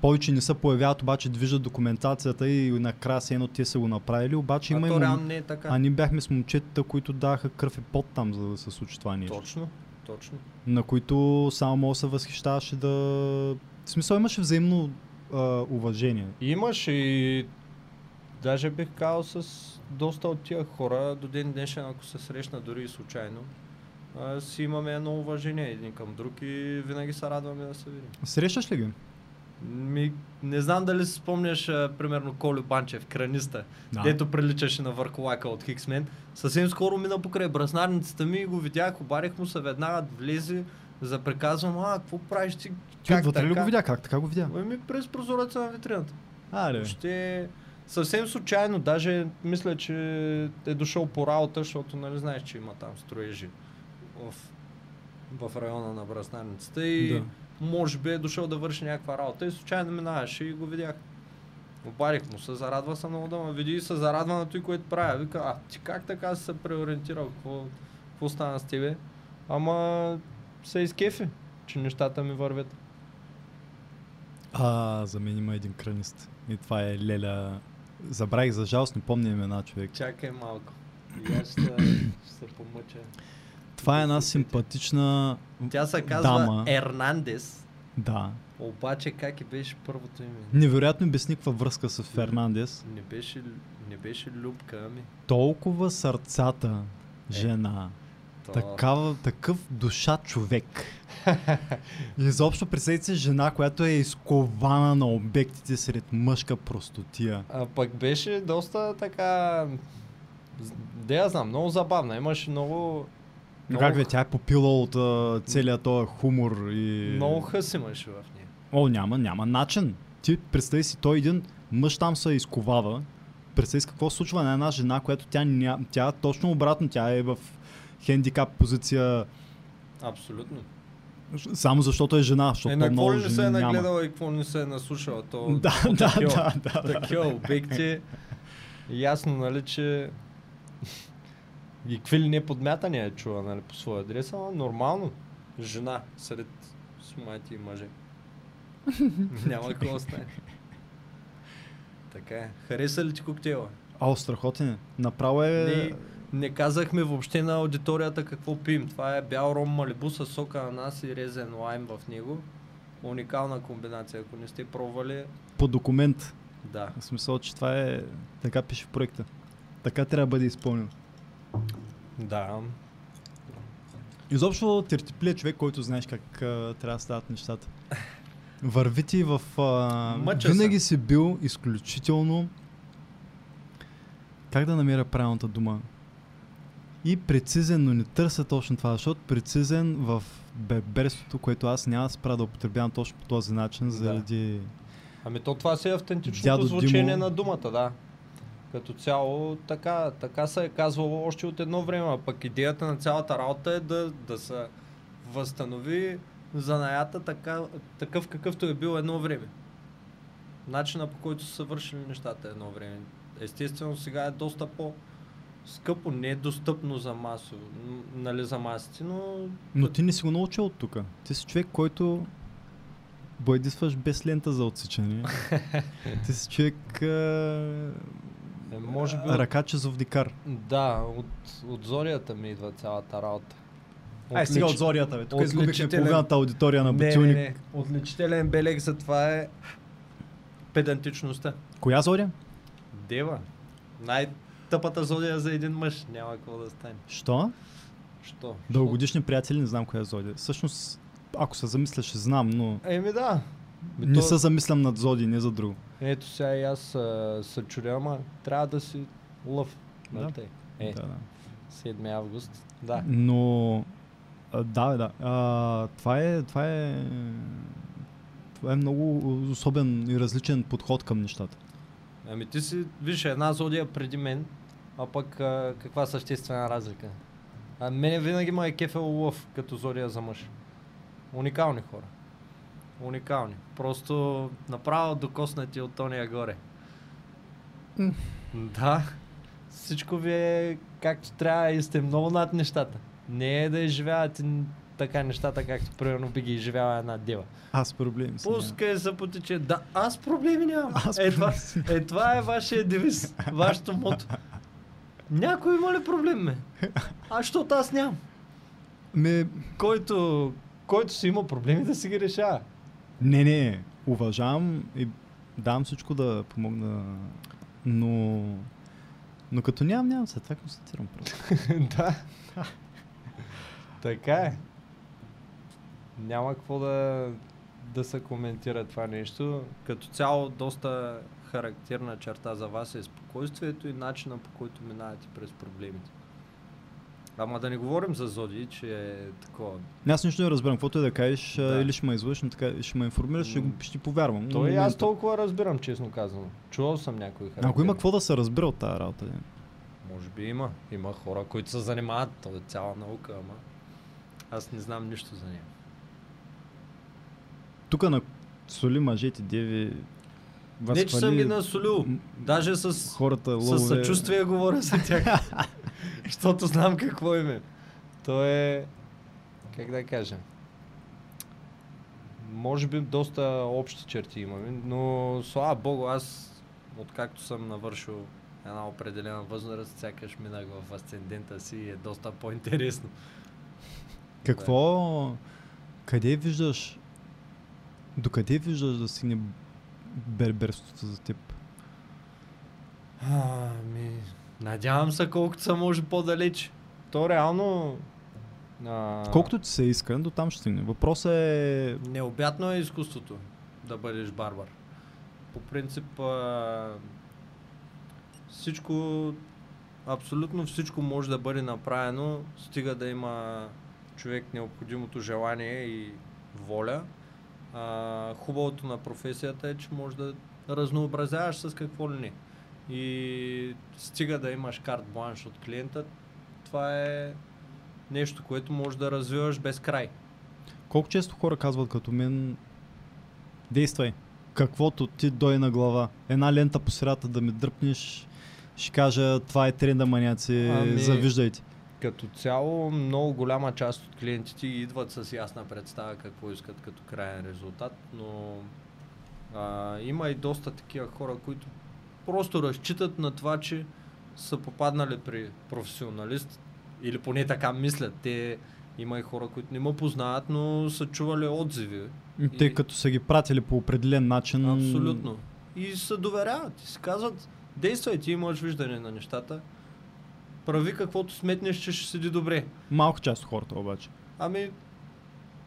повече не се появяват, обаче движат документацията и накрая се едно те са го направили, обаче а има и мом... не е така. А ние бяхме с момчетата, които даха кръв и пот там, за да се случи това нещо. Точно, точно. На които само може да се възхищаваше да... В смисъл имаше взаимно а, уважение. Имаш и даже бих казал с доста от тия хора до ден днешен, ако се срещна дори и случайно, а, си имаме едно уважение един към друг и винаги се радваме да се видим. Срещаш ли ги? Ми, не знам дали си спомняш, а, примерно, Колю Банчев, краниста, Да. дето приличаше на върхолака от Хиксмен. Съвсем скоро мина покрай браснарницата ми и го видях, обарих му се веднага, влезе, запреказвам, а, какво правиш ти? Ти вътре ли го видя? Как така го видя? Ами през прозореца на витрината. Аре. Ще съвсем случайно, даже мисля, че е дошъл по работа, защото нали знаеш, че има там строежи в, в района на Браснарницата и Да. Може би е дошъл да върши някаква работа и случайно минаваше и го видях. Обарих му се, зарадва се много да ме види и се зарадва на той, което правя. Вика, а ти как така си се преориентирал? Какво, какво стана с тебе? Ама се изкефи, че нещата ми вървят. А, за мен има един кранист. И това е Леля. Забравих за жалост, не помня имена човек. Чакай малко. И аз ще, ще се помъча. Това е една симпатична Тя се казва дама. Ернандес, Да. обаче как и беше първото име? Невероятно без никаква връзка с Фернандес. Не беше, не беше Любка, ами. Толкова сърцата Е. жена. То... Такава, такъв душа човек. Изобщо представете си жена, която е изкована на обектите сред мъжка простотия. А пък беше доста така... Де я знам, много забавна. Имаше много... Но как бе, тя е попила от а, целият този хумор и... Много хъс имаше в нея. О, няма, няма начин. Ти представи си, той един мъж там се изковава. Представи си какво случва на една жена, която тя, ня... тя точно обратно, тя е в хендикап позиция Абсолютно. само защото е жена, защото Е, на какво много ли не се е нагледала и какво не се е наслушала? То, Да, по да, такива- да, да, да. Такива обекти. Ясно, нали, че и какви ли не подмятания е чула, нали, по своя адрес, ама нормално. Жена сред смайти и мъже. Няма какво да стане. Така е. Хареса ли ти коктейла? О, страхотен. е. Направо е... Не, не казахме въобще на аудиторията какво пием. Това е бял ром малибу с сока на нас и резен лайм в него. Уникална комбинация. Ако не сте пробвали, По документ. да. В смисъл, че това е... Така пише в проекта. Така трябва да бъде изпълнено. Да. Изобщо Тертипле е човек, който знаеш как а, трябва да стават нещата. Върви ти в... А, Мъча винаги си бил изключително... Как да намеря правилната дума? И прецизен, но не търся точно това, защото прецизен в беберството, което аз няма да спра да употребявам точно по този начин, Да. заради... Ами то това си е автентичното Дядо звучение Димо. на думата, да. Като цяло така, така се е казвало още от едно време, а пък идеята на цялата работа е да, да се възстанови занаята така, такъв какъвто е бил едно време. Начина по който са вършили нещата едно време. Естествено сега е доста по скъпо, не е достъпно за масо, нали за масите, но... Но ти не си го научил от тук. Ти си човек, който бойдисваш без лента за отсичане. ти си човек... А... Е, може би... Ръкаче зовдикар. Да, от, от зорията ми идва цялата работа. Ай, сега от зорията, бе. Тук изгубихме отличителен- половината аудитория на Не, не, Бутилник. не. Отличителен белег за това е педантичността. Коя зоря? Дева. Най-тъпата зодия за един мъж. Няма какво да стане. Що? Що? Дългогодишни приятели не знам коя е зодия. Всъщност, ако се замисля, ще знам, но Еми да. Не то- се замислям над зоди, не за друго. Ето сега и аз се чудя, ама трябва да си лъв. Да. Е, Да, да. 7 август. Да. Но, а, да, да. А, това е, това е, това е много особен и различен подход към нещата. Ами ти си, виж, една зодия преди мен, а пък а, каква съществена разлика? А мене винаги ма е кефел лъв като зодия за мъж. Уникални хора. Уникални. Просто направо докоснати от тония горе. М. Да. Всичко ви е както трябва и сте много над нещата. Не е да изживявате така нещата, както примерно би ги изживяла една дева. Аз проблеми съм. Пускай се потече. Да, аз проблеми нямам. Аз е, това, е, това е вашия девиз, вашето мото. Някой има ли проблем, ме? А, защото аз нямам. Ме, Който, който си има проблеми, да си ги решава. Не, не, уважавам и давам всичко да помогна, но, но като нямам, нямам се, това констатирам просто. да. така е. Няма какво да, да се коментира това нещо. Като цяло, доста характерна черта за вас е спокойствието и начина по който минавате през проблемите. Ама да не говорим за Зоди, че е такова. Аз нищо не разбирам, каквото и да кажеш, Да. или ще ме излъжеш, така, ще ме информираш, ще, ще ти повярвам. Но и аз толкова разбирам, честно казано. Чувал съм някои характери. Ако има какво да се разбира от тази работа, не? Може би има. Има хора, които се занимават. То е цяла наука, ама аз не знам нищо за нея. тук на соли мъжете, деви, Не, че съм ги насолил. Даже с, хората, с лъвове. съчувствие говоря за тях. Защото знам какво им е. То е... Как да кажа? Може би доста общи черти имаме, но слава богу, аз откакто съм навършил една определена възраст, сякаш минах в асцендента си и е доста по-интересно. Какво, къде виждаш, докъде виждаш да стигне берберството за теб? Ами, надявам се колкото се може по-далеч. То реално... А... Колкото ти се иска, до там ще стигне. Въпросът е... Необятно е изкуството да бъдеш барбар. По принцип а... всичко, абсолютно всичко може да бъде направено, стига да има човек необходимото желание и воля. А, хубавото на професията е, че може да разнообразяваш с какво ли не. И стига да имаш карт бланш от клиента, това е нещо, което може да развиваш без край. Колко често хора казват като мен, действай, каквото ти дой на глава. Една лента по средата да ми дръпнеш, ще кажа, това е тренда маняци, Ами- завиждайте. Като цяло, много голяма част от клиентите идват с ясна представа какво искат като крайен резултат, но а, има и доста такива хора, които просто разчитат на това, че са попаднали при професионалист или поне така мислят. Те има и хора, които не ме познават, но са чували отзиви. Те И- като са ги пратили по определен начин. Абсолютно. И се доверяват. И си казват, действай, ти имаш виждане на нещата. прави каквото сметнеш, че ще седи добре. Малка част от хората обаче. Ами,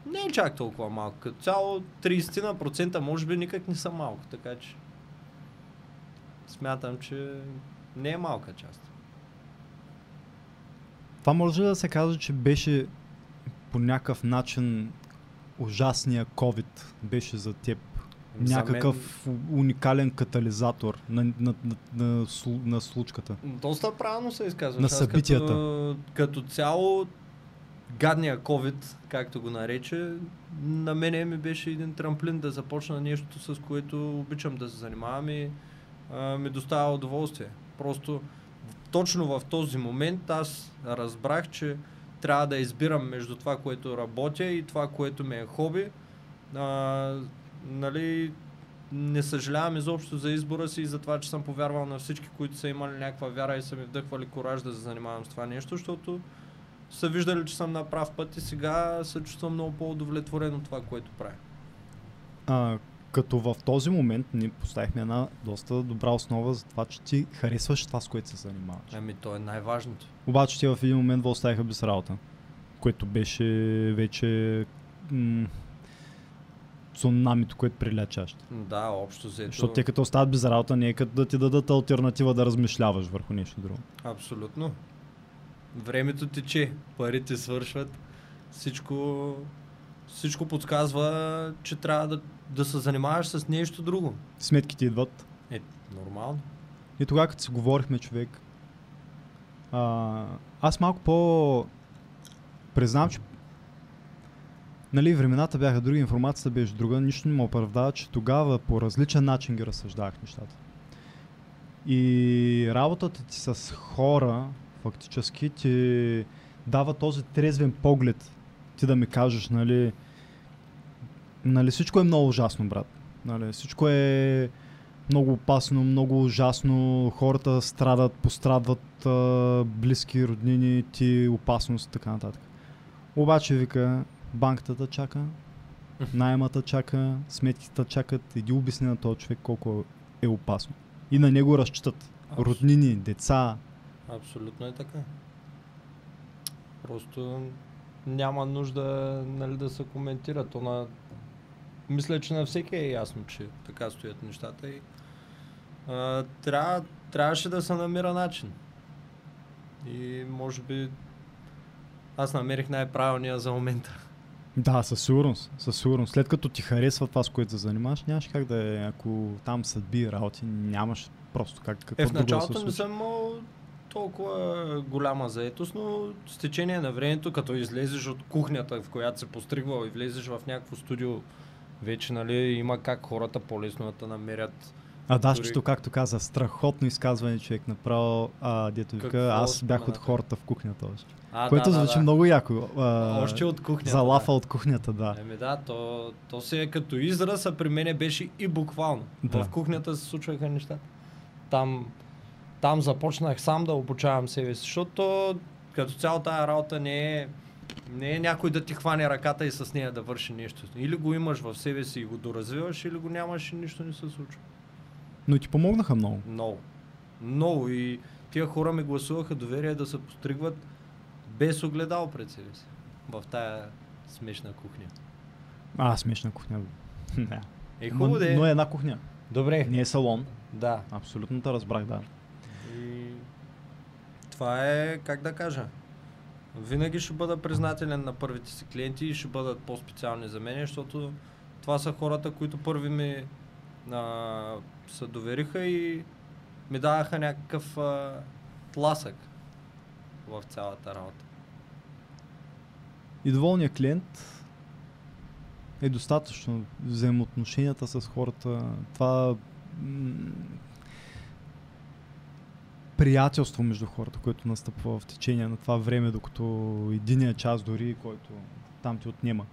не е чак толкова малко. Като цяло 30% може би никак не са малко, така че смятам, че не е малка част. Това може да се каже, че беше по някакъв начин ужасния COVID беше за теб? За Някакъв уникален катализатор на, на, на, на, на случката. Доста правилно се изказваш. На Аз събитията. Като, като цяло, гадния COVID, както го нарече, на мене ми беше един трамплин да започна нещо, с което обичам да се занимавам и ми доставя удоволствие. Просто точно в този момент аз разбрах, че трябва да избирам между това, което работя и това, което ми е хоби. А, нали, не съжалявам изобщо за избора си и за това, че съм повярвал на всички, които са имали някаква вяра и са ми вдъхвали кораж да се занимавам с това нещо, защото са виждали, че съм на прав път и сега се чувствам много по-удовлетворен от това, което правя. А, като в този момент ние поставихме една доста добра основа за това, че ти харесваш това, с което се занимаваш. Ами то е най-важното. Обаче ти в един момент оставиха без работа, което беше вече м- цунамито, което приля чаще. Да, общо взето. Защото те като остават без работа, не е като да ти дадат альтернатива да размишляваш върху нещо друго. Абсолютно. Времето тече, парите свършват, всичко, всичко подсказва, че трябва да, да се занимаваш с нещо друго. Сметките идват. Е, нормално. И тогава, като си говорихме, човек, а, аз малко по... Признавам, че нали, времената бяха други, информацията беше друга, нищо не ме оправдава, че тогава по различен начин ги разсъждавах нещата. И работата ти с хора, фактически, ти дава този трезвен поглед, ти да ми кажеш, нали, нали всичко е много ужасно, брат. Нали, всичко е много опасно, много ужасно, хората страдат, пострадват а, близки, роднини, ти опасност и така нататък. Обаче вика, банката чака, найемата чака, сметките чакат, иди обясни на този човек колко е опасно. И на него разчитат Абс- роднини, деца. Абсолютно е така. Просто няма нужда нали, да се коментира. То на... Мисля, че на всеки е ясно, че така стоят нещата и а, трябва, трябваше да се намира начин. И може би аз намерих най-правилния за момента. Да, със сигурност, със сигурност. След като ти харесва това, с което се занимаваш, нямаш как да е, ако там съдби работи, нямаш просто как какво Е, в друго да началото не съм имал толкова голяма заетост, но с течение на времето, като излезеш от кухнята, в която се постригвал и влезеш в някакво студио, вече нали, има как хората по-лесно да намерят. А Дори- Дашчето, както каза, страхотно изказване човек направо, а, дето вика, Какво аз бях от хората в кухнята още. А, което да, да, звучи да. много яко. А, Още от кухнята. За лафа да. от кухнята, да. Еми да, то, то си е като израз, а при мене беше и буквално. Да. В кухнята се случваха неща. Там, там започнах сам да обучавам себе си, защото като цяло тая работа не е, не е някой да ти хване ръката и с нея да върши нещо. Или го имаш в себе си и го доразвиваш, или го нямаш и нищо не се случва. Но ти помогнаха много. Много. Много. И тия хора ми гласуваха доверие да се постригват без огледал пред себе си. В тая смешна кухня. А, смешна кухня. Не. Е, хубаво да е. но е една кухня. Добре. Не е салон. Да. Абсолютно те разбрах, да. И това е, как да кажа, винаги ще бъда признателен на първите си клиенти и ще бъдат по-специални за мен, защото това са хората, които първи ми а, се довериха и ми даваха някакъв а, тласък в цялата работа. И доволният клиент е достатъчно. Взаимоотношенията с хората, това приятелство между хората, което настъпва в течение на това време, докато единия час дори, който там ти отнема.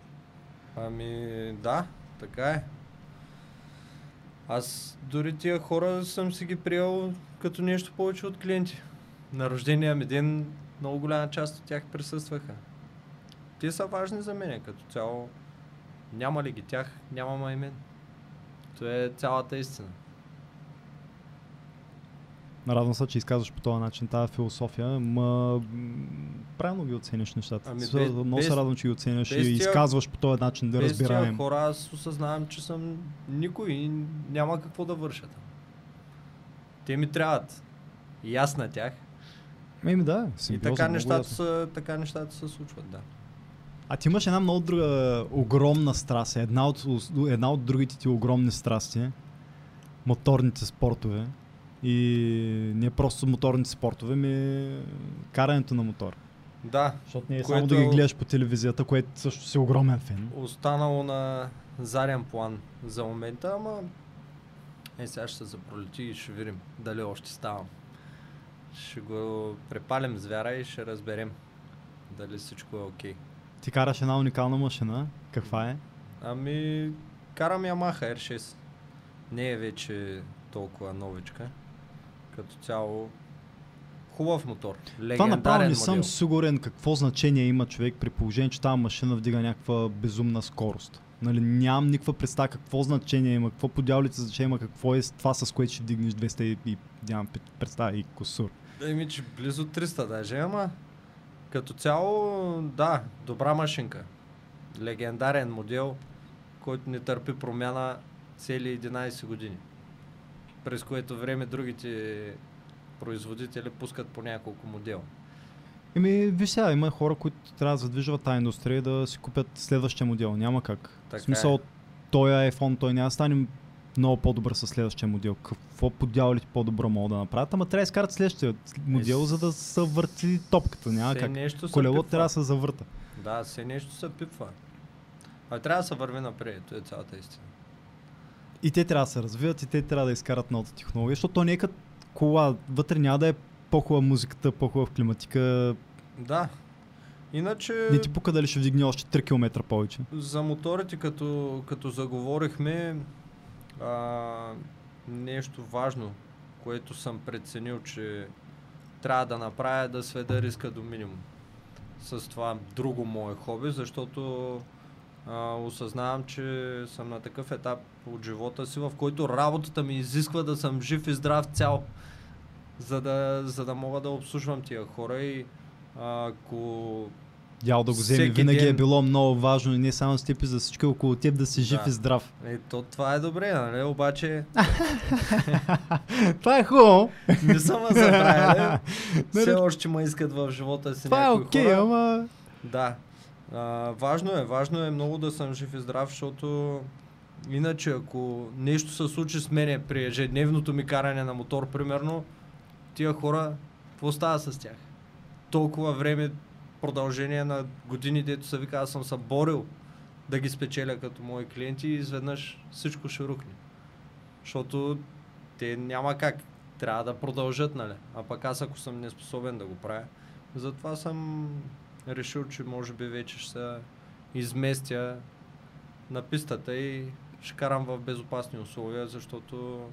Ами да, така е. Аз дори тия хора съм си ги приел като нещо повече от клиенти. На рождения ми ден много голяма част от тях присъстваха. Те са важни за мен като цяло. Няма ли ги тях, няма и мен. То е цялата истина. Радвам се, че изказваш по този начин тази философия, ма правилно ги оценяш нещата. Ами без- Много без- се радвам, че ги оценяш без и изказваш по този начин да Без разбираем. хора аз осъзнавам, че съм никой и няма какво да върша там. Те ми трябват. И аз на тях. Еми да, И така нещата, са, така нещата се случват, да. А ти имаш една много друга огромна страст, една от, една от другите ти огромни страсти, моторните спортове. И не просто моторните спортове, ми карането на мотор. Да, Защото не е само да ги е- гледаш по телевизията, което също си огромен фен. останало на заден план за момента, ама е сега ще се запролети и ще видим дали още ставам. Ще го препалим звяра и ще разберем дали всичко е окей. Ти караш една уникална машина. Каква е? Ами, карам Yamaha R6. Не е вече толкова новичка. Като цяло, хубав мотор. Това Легендарен направо не съм модел. сигурен какво значение има човек при положение, че тази машина вдига някаква безумна скорост. Нали, нямам никаква представа какво значение има, какво по дяволите значение има, какво е това с което ще дигнеш 200 и, и нямам представа и косур. Еми, че близо 300 даже, ама като цяло, да, добра машинка. Легендарен модел, който не търпи промяна цели 11 години. През което време другите производители пускат по няколко модела. Еми, виж сега, има хора, които трябва да задвижват тази индустрия да си купят следващия модел. Няма как. Така в смисъл, е. той iPhone, той няма да стане много по-добър с следващия модел. Какво по дяволите по-добро могат да направят? Ама трябва да изкарат следващия модел, Е, за да се върти топката. Няма как. нещо се Колело трябва да се завърта. Да, все нещо се пипва. А трябва да се върви напред, е цялата истина. И те трябва да се развиват, и те трябва да изкарат новата технология, защото то не е като кола. Вътре няма да е по-хубава музиката, по-хубава климатика. Да. Иначе... Не ти пука дали ще вдигне още 3 км повече. За моторите, като, като заговорихме, а, нещо важно, което съм преценил, че трябва да направя е да сведа риска до минимум. С това друго мое хоби, защото а, осъзнавам, че съм на такъв етап от живота си, в който работата ми изисква да съм жив и здрав цял, за да, за да мога да обслужвам тия хора и ако Дял да го вземе. Винаги е ден- било много важно и не само с теб, и за всички около теб да си жив Да. и здрав. Е, то това е добре, нали? Обаче Това е хубаво. не съм ме забравили. Все Нали? още ме искат в живота си Това е окей, хора. ама... Да. А, важно е, важно е много да съм жив и здрав, защото иначе ако нещо се случи с мене при ежедневното ми каране на мотор, примерно, тия хора, какво става с тях? Толкова време, продължение на години, дето се вика, аз съм се борил да ги спечеля като мои клиенти и изведнъж всичко ще рухне. Защото те няма как. Трябва да продължат, нали? А пък аз ако съм неспособен да го правя, затова съм решил, че може би вече ще се изместя на пистата и ще карам в безопасни условия, защото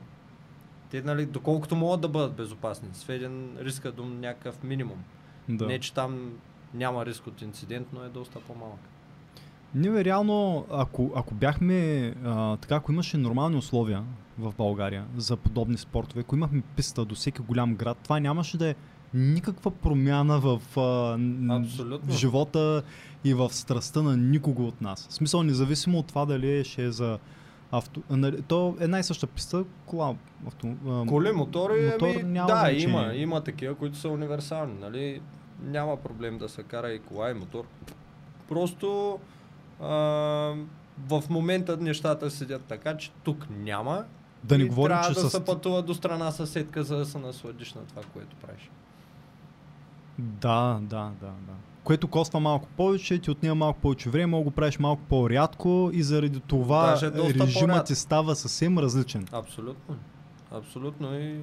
те, нали, доколкото могат да бъдат безопасни, сведен риска до някакъв минимум. Да. Не, че там няма риск от инцидент, но е доста по-малък. Ние реално, ако, ако бяхме, а, така, ако имаше нормални условия в България за подобни спортове, ако имахме писта до всеки голям град, това нямаше да е никаква промяна в, а, Абсолютно. живота и в страстта на никого от нас. В смисъл, независимо от това дали ще е за авто... нали, То е една и съща писта, кола, авто... а, Коли, мотори, мотор ами, няма да, значение. има, има такива, които са универсални, нали? Няма проблем да се кара и кола, и мотор. Просто а, в момента нещата седят така, че тук няма. Да не говорим, трябва че да с... се пътува до страна съседка, за да се насладиш на това, което правиш. Да, да, да, да. Което коства малко повече, ти отнема малко повече време, мога да го правиш малко по-рядко и заради това Даже по-рядко. ти става съвсем различен. Абсолютно. Абсолютно и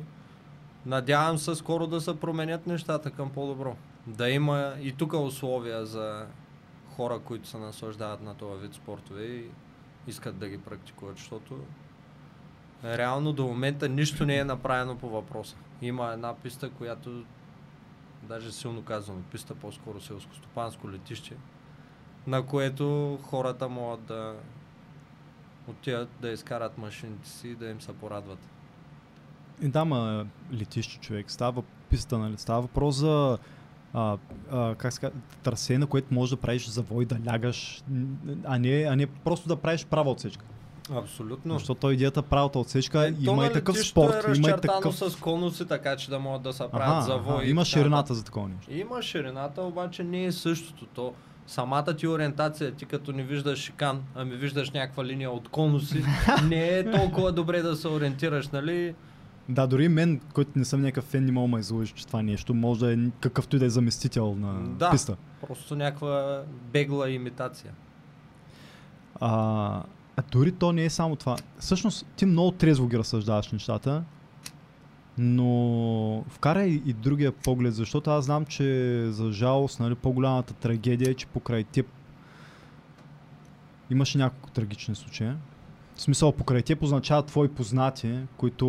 надявам се скоро да се променят нещата към по-добро. Да има и тук условия за хора, които се наслаждават на този вид спортове и искат да ги практикуват, защото реално до момента нищо не е направено по въпроса. Има една писта, която даже силно казвам, писта по-скоро селско-стопанско летище, на което хората могат да отидат да изкарат машините си и да им се порадват. И да, ма летище човек. Става писта, нали? Става въпрос за а, а, как ска, трасе, на което можеш да правиш завой, да лягаш, а не, а не просто да правиш права отсечка. Абсолютно. Защото той идеята правата отсечка Е, то има и такъв летището спорт, е има и такъв... с конуси, така че да могат да се правят завои. има ширината за такова нещо. Има ширината, обаче не е същото. То, самата ти ориентация, ти като не виждаш шикан, ами виждаш някаква линия от конуси, не е толкова добре да се ориентираш, нали? Да, дори мен, който не съм някакъв фен, не мога да ме изложи, че това нещо може да е какъвто и да е заместител на Да. писта. Просто някаква бегла имитация. А, а дори то не е само това. Всъщност, ти много трезво ги разсъждаваш нещата, но вкарай и другия поглед, защото аз знам, че за жалост, нали, по-голямата трагедия е, че покрай теб имаше няколко трагични случаи. В смисъл, покрай теб означава твои познати, които...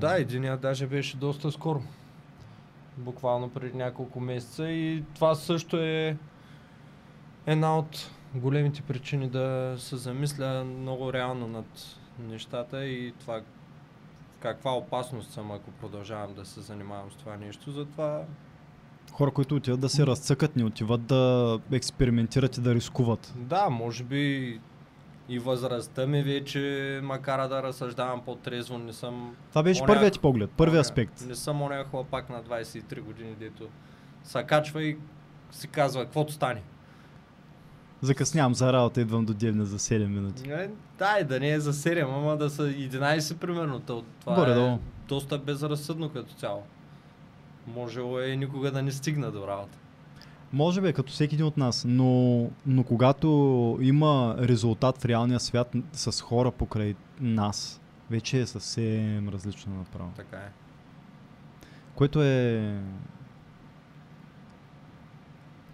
Да, единия даже беше доста скоро. Буквално преди няколко месеца и това също е една от големите причини да се замисля много реално над нещата и това каква опасност съм, ако продължавам да се занимавам с това нещо. Затова Хора, които отиват да се разцъкат, не отиват да експериментират и да рискуват. да, може би и възрастта ми вече, макар да разсъждавам по-трезво, не съм Това беше Оня- първият ти поглед, първият аспект. Не съм оня хлапак на 23 години, дето се качва и си казва, каквото стане. Закъснявам за работа, идвам до Девня за 7 минути. Е, да, да не е за 7, ама да са 11 примерно. То, това Горе-долу. е доста безразсъдно като цяло. Можело е никога да не стигна до работа. Може би, като всеки един от нас, но, но когато има резултат в реалния свят с хора покрай нас, вече е съвсем различно направо. Така е. Което е...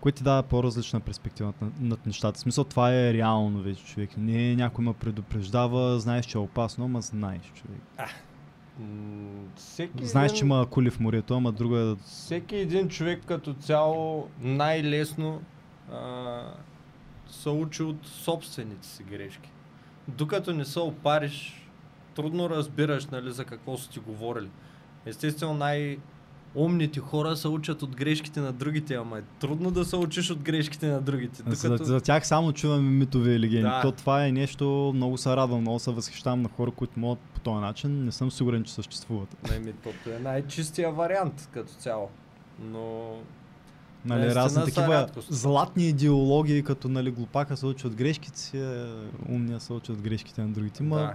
Което ти дава по-различна перспектива над, над нещата. В смисъл, това е реално вече, човек. Не някой ме предупреждава, знаеш, че е опасно, ама знаеш, човек. М, всеки Знаеш, един, че има кули в морето, ама друго е да... Всеки един човек като цяло най-лесно а, се учи от собствените си грешки. Докато не се опариш, трудно разбираш нали, за какво са ти говорили. Естествено най- Умните хора се учат от грешките на другите, ама е трудно да се учиш от грешките на другите. За, Докато... за тях само чуваме митове и легенди. Да. То това е нещо, много се радвам, много се възхищавам на хора, които могат по този начин. Не съм сигурен, че съществуват. Не, ми, тото е най-чистия вариант като цяло. Но Нали, разни такива рядкост. златни идеологии, като нали, глупака се учи от грешките си, умния се учи от грешките на другите. Ма, да.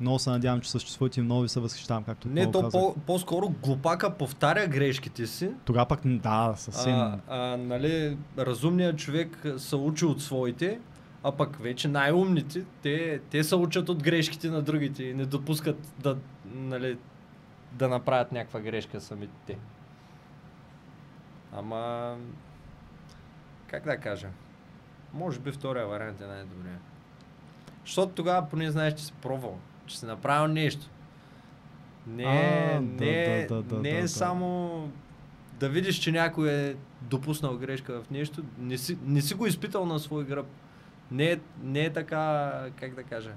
Много се надявам, че съществуват и много ви се възхищавам, както Не, то по, по-скоро глупака повтаря грешките си. Тогава пък, да, съвсем. А, а, нали, разумният човек се учи от своите, а пък вече най-умните, те, те се учат от грешките на другите и не допускат да, нали, да направят някаква грешка самите те. Ама, как да кажа, може би втория вариант е най-добрият. Защото тогава поне знаеш, че си пробвал, че си направил нещо. Не, е- А, да, не, е- да, да, да, не е да. само да видиш, че някой е допуснал грешка в нещо, не си, не си го изпитал на свой гръб. Не е, не е така, как да кажа,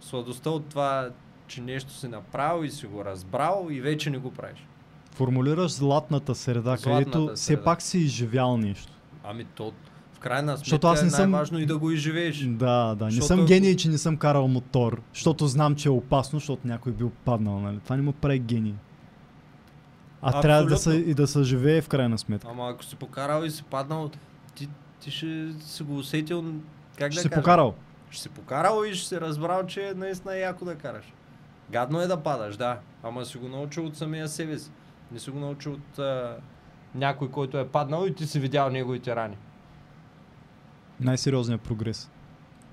сладостта от това, че нещо си направил и си го разбрал и вече не го правиш. Формулираш златната среда, Златната където все среда. пак си изживял нещо. Ами то, в крайна Защото сметка аз е не съм- най-важно и да го изживееш. Да, да. Не Защото- съм гений, че не съм карал мотор, защото знам, че е опасно, защото някой бил паднал. Нали? Това не му прави гений. А трябва да се, Абсолютно. и да се живее в крайна сметка. Ама ако си покарал и си паднал, ти, ти ще си го усетил, как Ще да си кажа? покарал. Ще си покарал и ще си разбрал, че наистина е яко да караш. Гадно е да падаш, да. Ама си го научил от самия себе си. Не си го научил от а, някой, който е паднал и ти си видял неговите рани. Най-сериозният прогрес.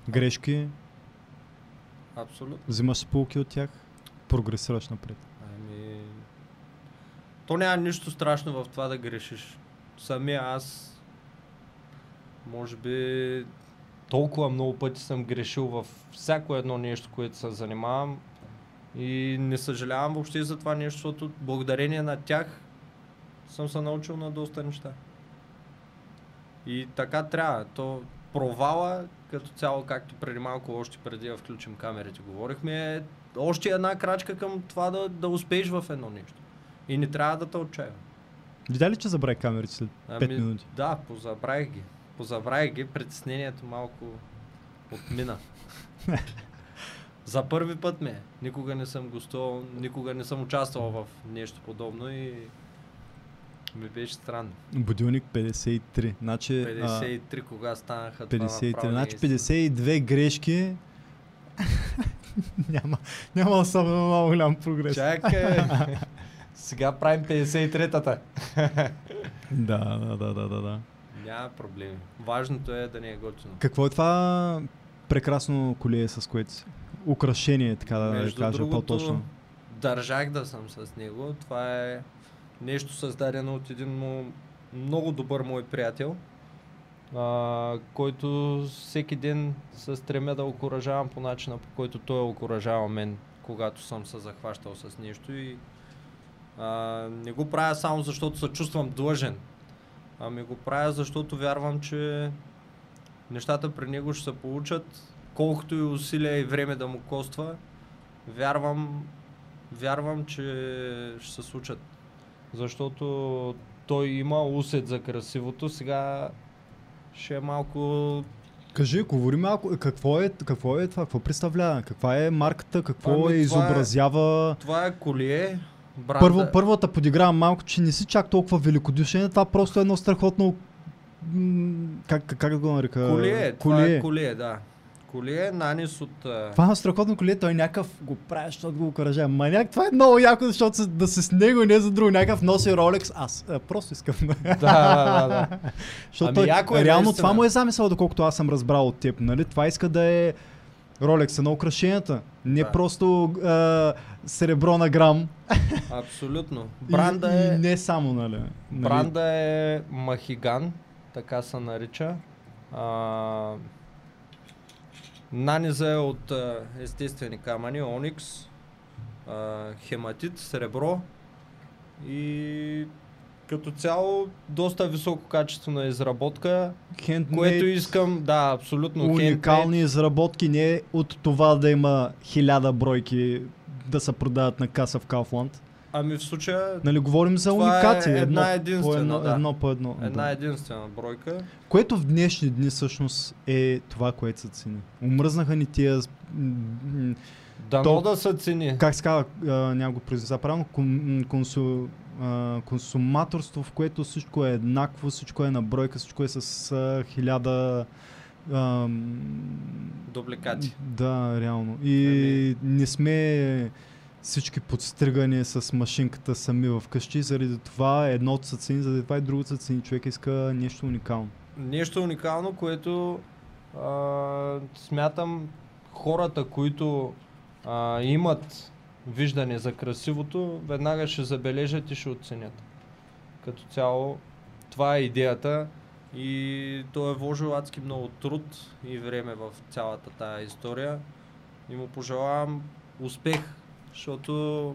Грешки, Абсолютно. взимаш полки от тях, прогресираш напред. Ами... То няма нищо страшно в това да грешиш. Самия аз, може би, толкова много пъти съм грешил в всяко едно нещо, което се занимавам и не съжалявам въобще за това нещо, защото благодарение на тях съм се научил на доста неща. И така трябва. То провала като цяло, както преди малко, още преди да включим камерите, говорихме, е още една крачка към това да, да успееш в едно нещо. И не трябва да те отчаява. Видя ли, че забрави камерите след 5 Ами, минути? Да, позабравих ги. Позабравих ги, притеснението малко отмина. За първи път ме. е. Никога не съм гостувал, никога не съм участвал в нещо подобно и ми беше странно. Будилник 53. Значи, а, 53 кога станаха това 53. направо Значи не е 52 грешки. няма, няма особено много голям прогрес. Чакай. Сега правим 53-тата. Да, да, да, да, да, да. Няма проблеми. Важното е да не е готино. Какво е това прекрасно колие, с което си? Украшение, така да Между кажа другото, по-точно. Държах да съм с него. Това е нещо създадено от един му много добър мой приятел, а, който всеки ден се стремя да окоръжавам по начина, по който той окоръжава мен, когато съм се захващал с нещо и а, не го правя само защото се чувствам длъжен, ами го правя защото вярвам, че нещата при него ще се получат, колкото и усилия и време да му коства, вярвам, вярвам, че ще се случат. Защото той има усет за красивото, сега ще е малко... Кажи, говори малко, какво е, какво е това, какво представлява, каква е марката, какво Ами, е е- изобразява. Това е колие, бранда... Първо, първата подигравам малко, че не си чак толкова великодушен, това просто е едно страхотно... Как, как, да го нарека? Колие, това е колие, да. Колие, нанис от... Това е страхотно колие, той някакъв го прави, защото го окоръжава. Маняк, това е много яко, защото да се с него не за друго. Някакъв носи Ролекс, аз а, просто искам. да, да, да. защото Ами, яко е, реално това му е замисъл, доколкото аз съм разбрал от теб. Нали? Това иска да е Ролекса на украшенията. Не Да. просто а, сребро на грам. Абсолютно. И- Бранда и, е... не само, нали? нали? Бранда е Махиган, така се нарича. А, наниза е от а, естествени камъни, оникс, а, хематит, сребро и като цяло доста високо качество на изработка, Handmade, което искам, да, абсолютно уникални handmade. изработки, не от това да има хиляда бройки да се продават на каса в Kaufland. Ами в случая Нали, говорим за е уникации. една едно, по едно, да. едно по едно. една да. единствена бройка. Което в днешни дни всъщност е това, което се цени. Умръзнаха ни тия, Дано То- да са цени. как се казва, а, няма го произнеса правилно, кон, консу, а, консуматорство, в което всичко е еднакво, всичко е на бройка, всичко е с а, хиляда ам, Дубликати. Да, реално. И не сме всички подстригани с машинката сами в къщи, заради това едното са цени, заради това и другото са цени. Човек иска нещо уникално. Нещо уникално, което а, смятам хората, които а, имат виждане за красивото, веднага ще забележат и ще оценят. Като цяло, това е идеята и той е вложил адски много труд и време в цялата тая история и му пожелавам успех, защото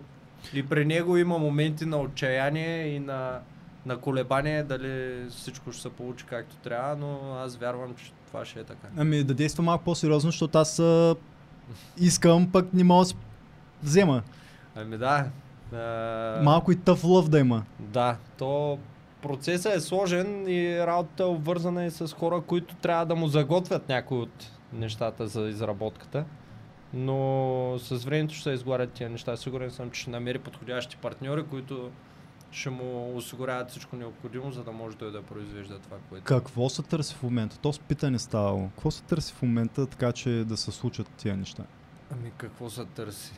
и при него има моменти на отчаяние и на, на колебание дали всичко ще се получи както трябва, но аз вярвам, че това ще е така. Ами да действа малко по-сериозно, защото аз а, искам, пък не мога да взема. Ами да. А, Малко и тъв лъв да има. Да, то процесът е сложен и работата е обвързана и с хора, които трябва да му заготвят някои от нещата за изработката. Но с времето ще се изгладят тия неща. Сигурен съм, че ще намери подходящи партньори, които ще му осигуряват всичко необходимо, за да може той да произвежда това, което. Какво се търси в момента? То с питане ставало. Какво се търси в момента, така че да се случат тия неща? Ами какво се търси?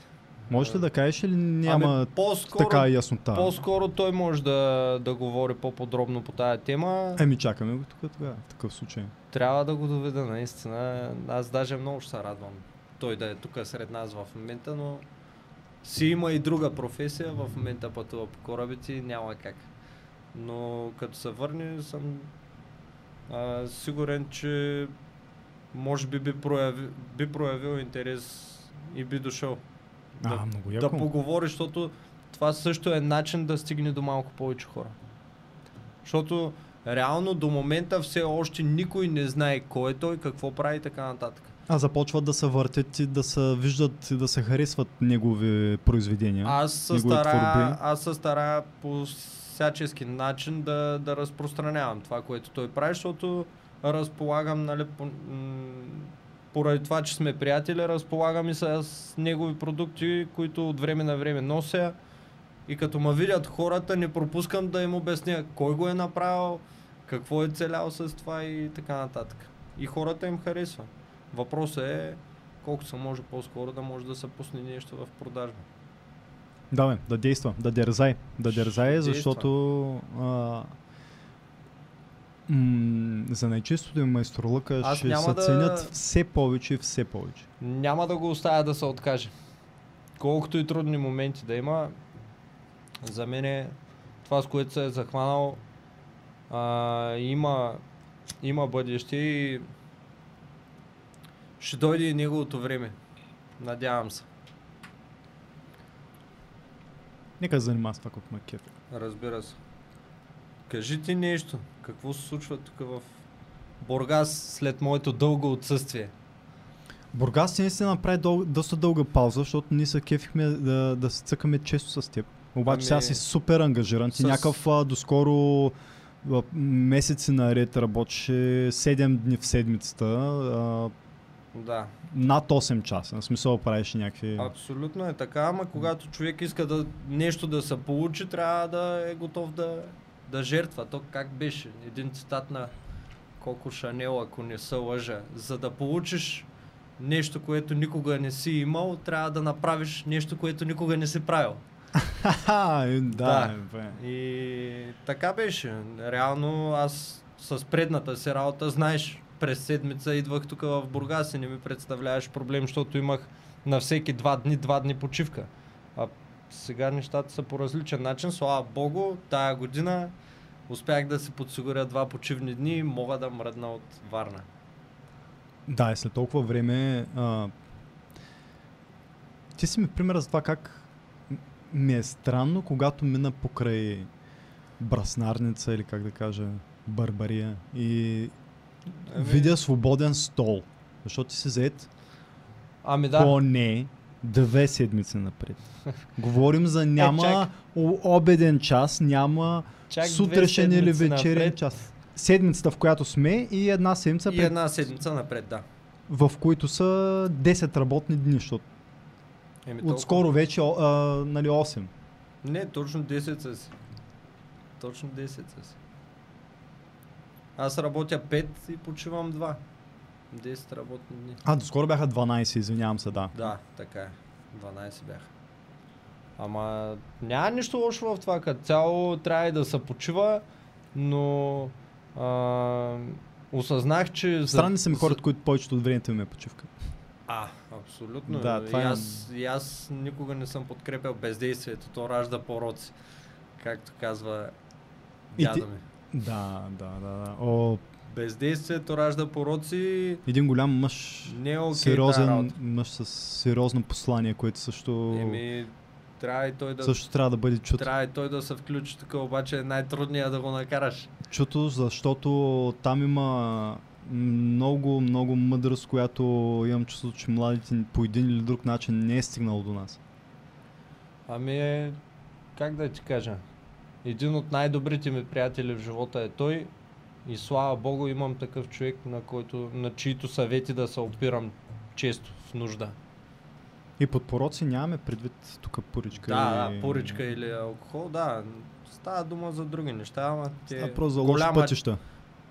Можеш ли да кажеш или няма ами, по-скоро, така яснота? по-скоро той може да, да говори по-подробно по тая тема. Еми чакаме го тук тогава, в такъв случай. Трябва да го доведа наистина. Аз даже много ще се радвам той да е тук сред нас в момента, но си има и друга професия, в момента пътува по корабите няма как. Но като се върне съм а, сигурен, че може би би проявил, би проявил интерес и би дошъл А, да, много да яко. поговори, защото това също е начин да стигне до малко повече хора. Защото Реално до момента все още никой не знае кой е той, какво прави и така нататък. А започват да се въртят и да се виждат и да се харесват негови произведения. Аз се аз се старая по всячески начин да, да разпространявам това, което той прави, защото разполагам, нали, по, м- поради това, че сме приятели, разполагам и с негови продукти, които от време на време нося. И като ме видят хората, не пропускам да им обясня кой го е направил, какво е целял с това и така нататък. И хората им харесва. Въпросът е колко се може по-скоро да може да се пусне нещо в продажба. Да, бе, да действа, да дерзай. Да действа. защото а, м- за най-честото им майсторлъка Аз ще се да- ценят все повече и все повече. Няма да го оставя да се откаже. Колкото и трудни моменти да има, за мен е това, с което се е захванал, а, има, има бъдеще и ще дойде и неговото време. Надявам се. Нека се занимава с това, което ме кефи. Разбира се. Кажи ти нещо. Какво се случва тук в Бургас след моето дълго отсъствие? Бургас наистина направи дъл, доста дълга пауза, защото ние се кефихме да, да се цъкаме често с теб. Обаче Ами, сега си супер ангажиран. Ти с- някакъв а, доскоро а, месеци наред работеше 7 дни в седмицата, а, Да. над 8 часа. На смисъл правиш някакви... Абсолютно е така, ама когато човек иска да нещо да се получи, трябва да е готов да, да жертва. То как беше? Един цитат на Коко Шанел, ако не се лъжа. За да получиш нещо, което никога не си имал, трябва да направиш нещо, което никога не си правил. Е, да, Да. е, бе. И така беше. Реално аз с предната си работа, знаеш, през седмица идвах тук в Бургас и не ми представляваш проблем, защото имах на всеки два дни, два дни почивка. А сега нещата са по различен начин. Слава Богу, тая година успях да си подсигуря два почивни дни и мога да мръдна от Варна. Да, и след толкова време. А, ти си ми пример за това как ми е странно, когато мина покрай браснарница или как да кажа, барбария и Ами- видя свободен стол. Защото ти си заед Ами да, поне две седмици напред. Говорим за няма чак. о- обеден час, няма чак сутрешен или вечерен напред час. Седмицата, в която сме и една седмица, И пред, една седмица напред, да. в които са 10 работни дни, защото Еми. Отскоро вече а, нали, 8. Не, точно 10 са си. Точно 10 са си. Аз работя 5 и почивам 2. 10 работни дни. А, доскоро бяха 12, извинявам се, да. Да, така е. 12 бяха. Ама няма нищо лошо в това, като цяло трябва и да се почива, но а, осъзнах, че... Странни са ми хората, които повечето от времето им е почивка. А, абсолютно. Да, това и, е- аз, и аз никога не съм подкрепял бездействието. То ражда пороци. Както казва И дядо ти- ми. Да, да, да. да. О, Бездействието ражда пороци. един голям мъж, Не е тая сериозен работа. мъж с сериозно послание, което също, Еми, трябва и той да... също трябва да бъде чуто. Трябва и той да се включи тук, обаче е най-трудният да го накараш. Чуто, защото там има много, много мъдрост, която имам чувството, че младите по един или друг начин не е стигнало до нас. Ами е, как да ти кажа, един от най-добрите ми приятели в живота е той и слава богу имам такъв човек, на, който, на чието съвети да се опирам често в нужда. И под пороци нямаме предвид тук поричка. Да, и... да, поричка или алкохол, да. Става дума за други неща, ама те... Става просто за лоши пътища.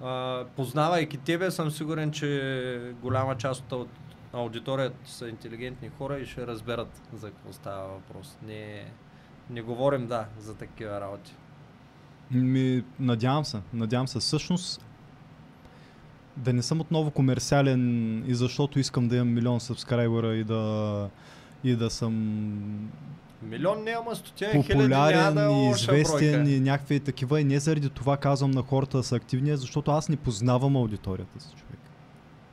А, познавайки тебе, съм сигурен, че голяма част от аудиторията са интелигентни хора и ще разберат за какво става въпрос. Не, не говорим, да, за такива работи. Ми, надявам се, надявам се. Всъщност, да не съм отново комерциален и защото искам да имам милион сабскрайбера и да, и да съм Милион няма, хиляди няма популярен да е и известен бройка. и някакви такива. И не заради това казвам на хората да са активни, защото аз не познавам аудиторията си, човек.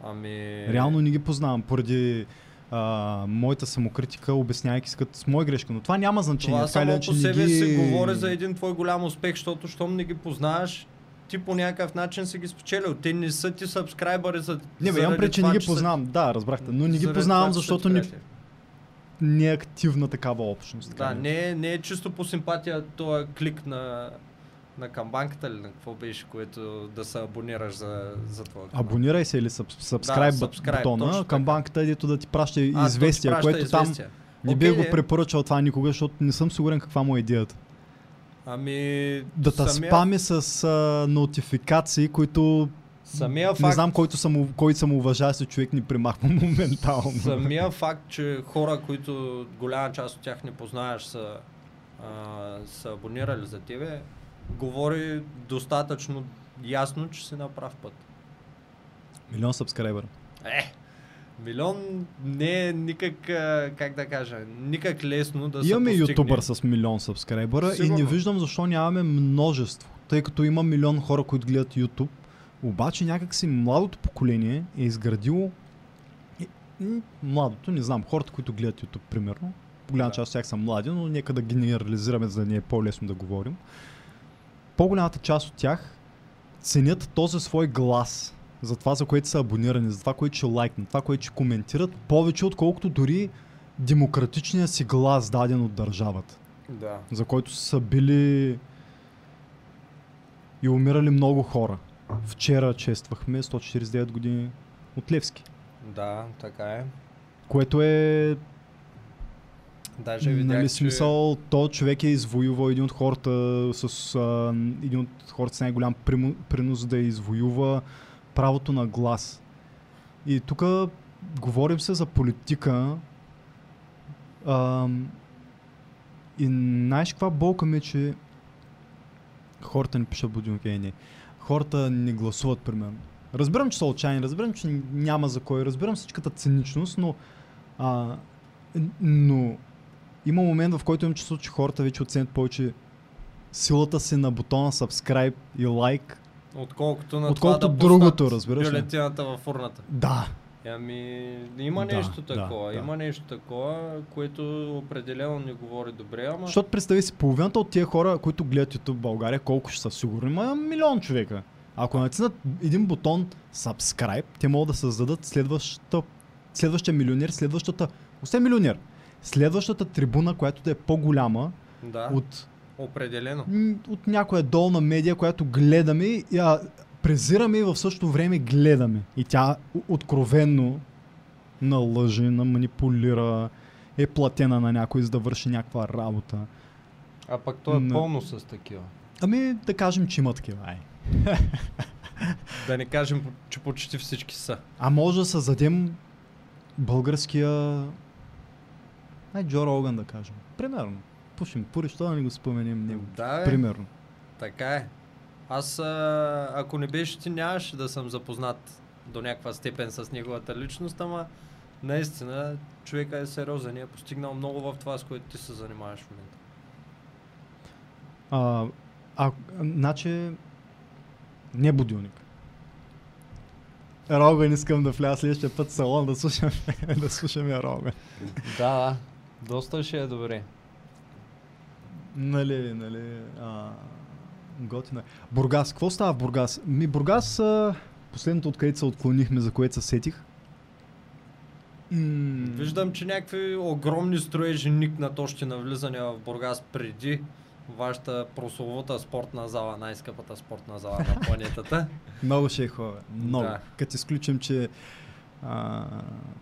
Ами... Реално не ги познавам поради а, моята самокритика, обяснявайки си като с моя грешка. Но това няма значение. Това само по себе ги... си говори за един твой голям успех, защото щом не ги познаваш, ти по някакъв начин си ги спечелил. Те не са ти сабскрайбъри за Не, бе, имам пред, че не ги са- познавам. Да, разбрахте. Но не ги познавам, са защото не, не е активна такава общност. така Да, да. не е, не е чисто по симпатия този клик на, на камбанката или на какво беше, което да се абонираш за, за това. канал. Абонирай се или subscribe, Да, subscribe, бутона точно към така. банката, дето да ти праща А, известия, праща което там известия. не Окей, бих го препоръчал това никога, защото не съм сигурен каква му е идеята. Ами... Да те самия- спами с а, нотификации, които Самия не факт, знам който съм, кой съм уважаващ човек ни примахва моментално. Самия факт, че хора, които голяма част от тях не познаваш, са, а, са абонирали за тебе, говори достатъчно ясно, че си на прав път. Милион сабскрайбър. Е, милион не е никак, как да кажа, никак лесно да се Имаме ютубър с милион сабскрайбъра и не виждам защо нямаме множество. Тъй като има милион хора, които гледат YouTube, обаче някакси младото поколение е изградило младото, не знам, хората, които гледат YouTube, примерно. Голяма Да. част от тях са млади, но нека да генерализираме, за да ни е по-лесно да говорим. По-голямата част от тях ценят този свой глас за това, за което са абонирани, за това, което ще лайкнат, това, което ще коментират, повече отколкото дори демократичния си глас даден от държавата, Да. за който са били и умирали много хора. Вчера чествахме 149 години от Левски, Да, така е. което е Даже видях, нали, че... смисъл, то човек е извоювал един от хората с а, един от хората с най-голям принос да извоюва правото на глас. И тук говорим се за политика. Ам, и знаеш каква болка ми е, че хората не пишат будилник, не. Хората не гласуват, примерно. Разбирам, че са отчаяни, разбирам, че няма за кой, разбирам всичката циничност, но, а, но има момент, в който имам чувство, че хората вече оценят повече силата си на бутона subscribe и like. Отколкото на Отколкото това да другото, разбираш? Бюлетината в урната. Да. Ами, има Да, нещо да, такова, да. има нещо такова, което определено не говори добре, ама... Защото представи си, половината от тия хора, които гледат YouTube в България, колко ще са сигурни, има милион човека. Ако натиснат един бутон subscribe, те могат да създадат следващата, следващия милионер, следващата, още милионер, следващата трибуна, която да е по-голяма Да, от определено. от някоя долна медия, която гледаме и а, презираме и в същото време гледаме. И тя откровенно налъжи, наманипулира, е платена на някой, за да върши някаква работа. А пък то е Но- пълно с такива. Ами да кажем, че има такива. Ай. Да не кажем, че почти всички са. А може да създадем българския... Ай, Джо Роган да кажем. Примерно. Пушим пури, що да не го споменем него. Да, е, Примерно. така е. Аз, а, ако не беше ти, нямаше да съм запознат до някаква степен с неговата личност, ама наистина човека е сериозен и е постигнал много в това, с което ти се занимаваш в момента. А, а, значи, не будилник. Роган искам да вляза следващия път в салон да слушаме, да слушаме Роган. Да, да. Доста ще е добре. Нали, нали, а, готина. е. Бургас, какво става в Бургас? Ми Бургас, а, последното откъдето се отклонихме, за което се сетих. М, Виждам, че някакви огромни строежи никнат още на влизане в Бургас преди вашата прословута спортна зала, най-скъпата спортна зала на планетата. Много ще е хубаво. Много. Да. Като изключим, че а,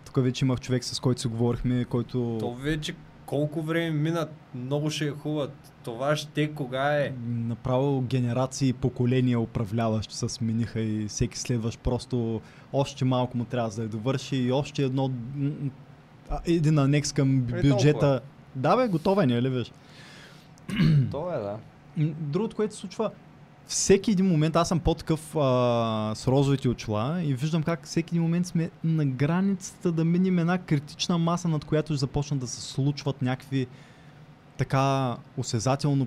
тук вече имах човек, с който си говорихме, който... То вече колко време минат, много ще е хубаво. Това ще кога е. Направо генерации и поколения управляващи се смениха и всеки следващ просто още малко му трябва да довърши и още едно един анекс към Е, бюджета. толкова. Да бе, готова не е ли виж? То е, да. Другото, което се случва, всеки един момент, аз съм по-такъв а, с розовите очила и виждам как всеки един момент сме на границата да минем една критична маса, над която ще започнат да се случват някакви така осезателно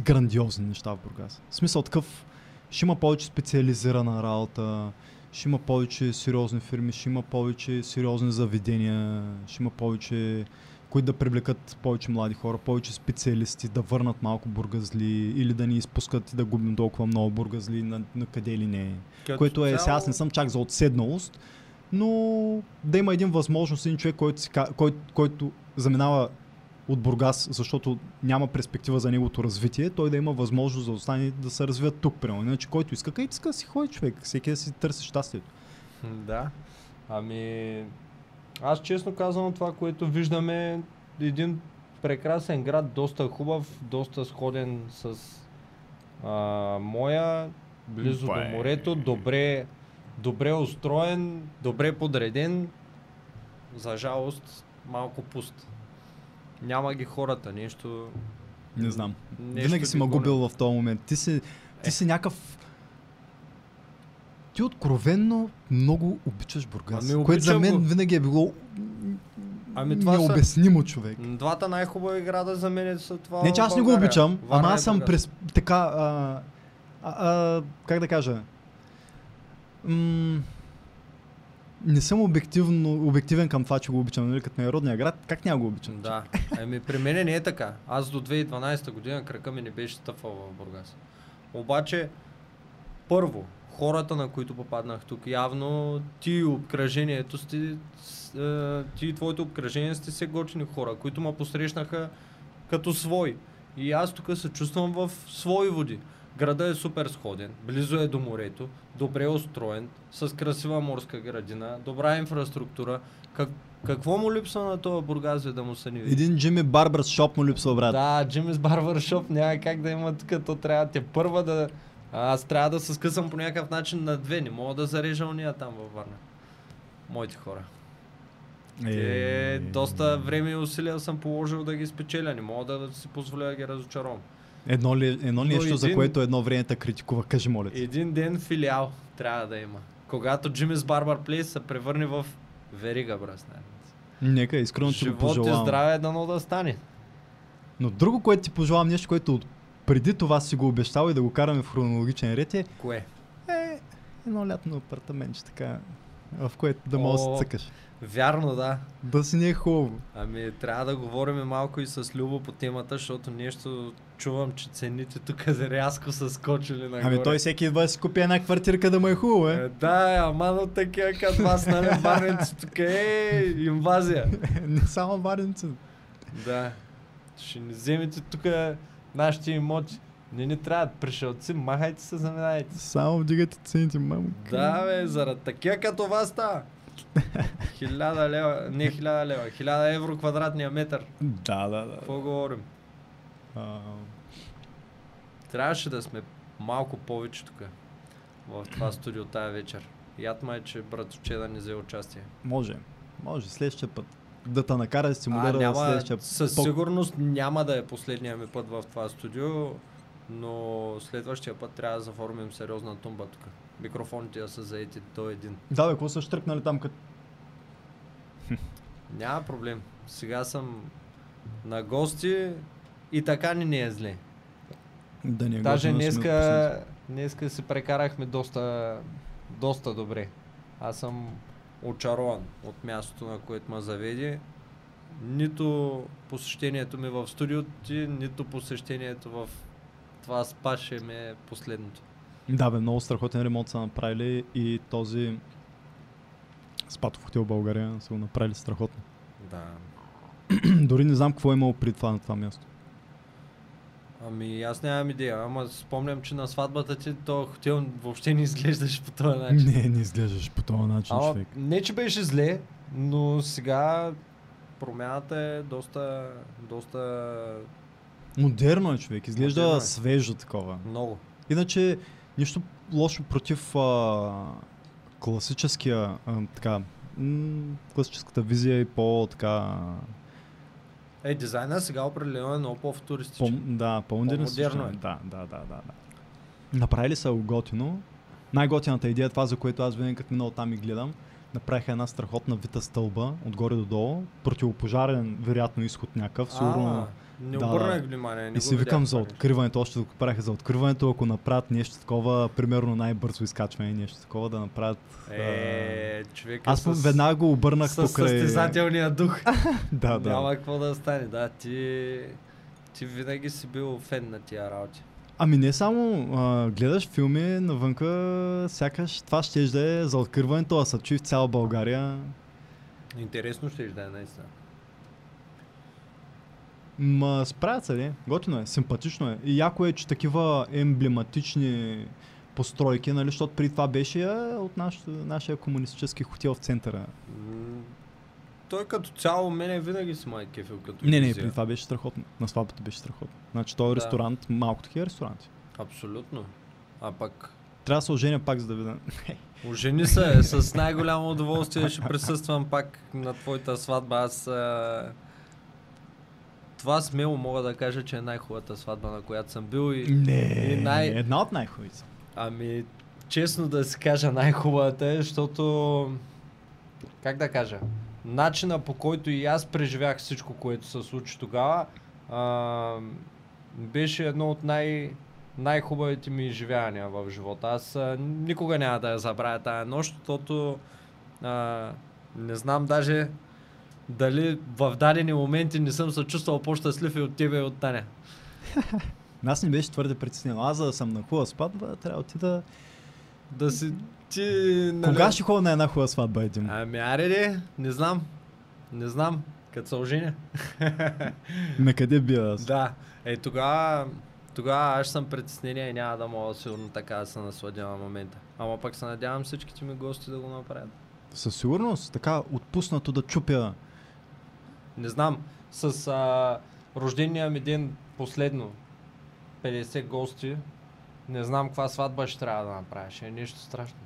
грандиозни неща в Бургас. В смисъл такъв, ще има повече специализирана работа, ще има повече сериозни фирми, ще има повече сериозни заведения, ще има повече които да привлекат повече млади хора, повече специалисти, да върнат малко бургазли или да ни изпускат и да губим толкова много бургазли на, на къде ли не. Като Което е, цяло- сега аз не съм чак за отседналост, но да има един възможност, един човек, който, си, който, който заминава от Бургас, защото няма перспектива за неговото развитие, той да има възможност да остане да се развият тук, примерно. Иначе който иска, където иска си ходи човек, всеки да си търси щастието. Да. Ами, аз честно казвам това, което виждаме, е един прекрасен град, доста хубав, доста сходен с а, моя, близо Бе. до морето, добре, добре устроен, добре подреден. За жалост, малко пуст. Няма ги хората, нещо... Не знам. нещо Винаги си ме губил в този момент. Ти си, ти Е. си някакъв... Ти откровенно много обичаш Бургас. Ами, което за мен го. винаги е било Ами това са- необяснимо, човек. М, Двата най-хубави града за мен са това Не, че аз не го обичам, Варна ама и аз съм през така... А, а, а, как да кажа? М- не съм обективно, обективен към това, че го обичам, нали, като ми е родния град, как няма го обичам? Да, ами при мен не е така. Аз до 2012 година кръка ми не беше стъпвал в Бургас. Обаче, първо, хората, на които попаднах тук, явно ти и обкръжението сте, е, ти и твоето обкръжение сте се готини хора, които ме посрещнаха като свой. И аз тук се чувствам в свои води. Града е супер сходен, близо е до морето, добре устроен, с красива морска градина, добра инфраструктура. Как, какво му липсва на това Бургас, за да му ни види? Един Джимми Барбър шоп му липсва, брат. Да, Джимис Барбършоп няма как да има тук, то трябва те първа да... Аз трябва да се скъсам по някакъв начин на две, не мога да зарежа уния там във Варна. Моите хора. Те доста време и усилия съм положил да ги спечеля, не мога да си позволя да ги разочаровам. Едно, ли, едно нещо, за един- което едно време те критикува, кажи моля. Един ден филиал трябва да има. Когато Джимис Барбар Плейс се превърне в верига, брат. Нека искрено ти го Живот и пожелавам. здраве дано да стане. Но друго, което ти пожелавам, нещо, което от преди това си го обещал и да го караме в хронологичен ред е, Кое? е едно лятно апартаментче, така, в което да можеш да се цъкаш. Вярно, да. Да си не е хубаво. Ами трябва да говорим малко и с Любо по темата, защото нещо чувам, че цените тук рязко са скочили нагоре. Ами той всеки идва да си купи една квартирка да му е хубаво, Е, е. Да, ама но такива като вас, нали, баренци тук е инвазия. не само варенци. Да. Ще ни вземете тук нашите имоти. Не ни трябват пришелци, махайте се, заминайте. Само вдигате цените, мамо. Да, бе, заради такива като вас става. Хиляда лева, не хиляда лева, хиляда евро квадратния метър. Да, да, да. Какво говорим? А, Трябваше да сме малко повече тук в това студио тая вечер. Яд ма е, че братовче да не взе участие. може, може, следващия път. Да те накара да А, стимулира няма, следващия със сигурност няма да е последния ми път в това студио, но следващия път трябва да заформим сериозна тумба тук. Микрофоните да са заети до един. Да, бе, какво са штръкнали там като... Няма проблем. Сега съм на гости и така ни не е зле. Да не е Даже да днеска, днеска се прекарахме доста, доста добре. Аз съм очарован от мястото, на което ме заведе. Нито посещението ми в студиото ти, нито посещението в това спа ще ми е последното. Да, бе, много страхотен ремонт са направили и този спато в хотел България са го направили страхотно. Да. Дори не знам какво е имало при това на това място. Ами аз нямам идея, ама спомням, че на сватбата ти то хотел въобще не изглеждаше по този начин. Не, не изглеждаш по този начин, Ама, човек. не, че беше зле, но сега промяната е доста, доста Модерно е, човек. Изглежда Модерно е. свежо такова. много. Иначе, нищо лошо против а, класическия, а, така, м- класическата визия и по-така, Е, дизайна сега определено е много по, по-футуристичен. да, по-модерно. По-модерно също. е. Да, да, да, да, да. Направили са го готино. Най-готината идея, това за което аз винаги като минал там и гледам, направиха една страхотна вита стълба, отгоре до долу, противопожарен, вероятно изход някакъв, сигурно Не Да, обърнах внимание. Не И си викам за откриването, още го правиха за откриването, ако направят нещо такова, примерно най-бързо изкачване, нещо такова да направят. а, Е, човек Аз с, веднага го обърнах с покрай... състезателния дух. Да, да. Няма какво да стане. Да, ти, ти винаги си бил фен на тия работи. Ами не само а, гледаш филми навънка, сякаш това ще да е за откриването, а са чуи в цяла България. Интересно ще да е, наистина. Ма справят се, не? Готино е, симпатично е. И яко е, че такива емблематични постройки, нали, защото при това беше от наш, нашия комунистически хотел в центъра. Той като цяло мене винаги си май кефил като Не, не, при това беше страхотно. На сватбата беше страхотно. Значи този Да. ресторант, малко такива ресторанти. Абсолютно. А пък Трябва да се оженя пак, за да видя. Ожени се, с най-голямо удоволствие ще присъствам пак на твоята сватба. Аз а... това смело мога да кажа, че е най-хубавата сватба, на която съм бил и Не, И най- една от най-хубавите. Ами, честно да си кажа, най-хубавата е, защото, как да кажа, начина по който и аз преживях всичко, което се случи тогава, а, беше едно от най- най-хубавите ми изживявания в живота. Аз а, никога няма да я забравя тая нощ, защото а, не знам даже дали в дадени моменти не съм се чувствал по-щастлив и от тебе и от Таня. Аз не беше твърде притеснен. Аз за да съм на хубава сватба, трябва да отида... Да си ти... нали, Кога ще ходя на една хубава сватба, един? Ами аре де, не знам. Не знам. Като се оженя. На къде бия аз? да. Е, тогава, тогава аз съм притеснение и няма да мога сигурно така да се насладя на момента. Ама пък се надявам всичките ми гости да го направят. Със сигурност, така отпуснато да чупя. Не знам, с а, рождения ми ден последно, 50 гости, не знам каква сватба ще трябва да направиш. Е нещо страшно.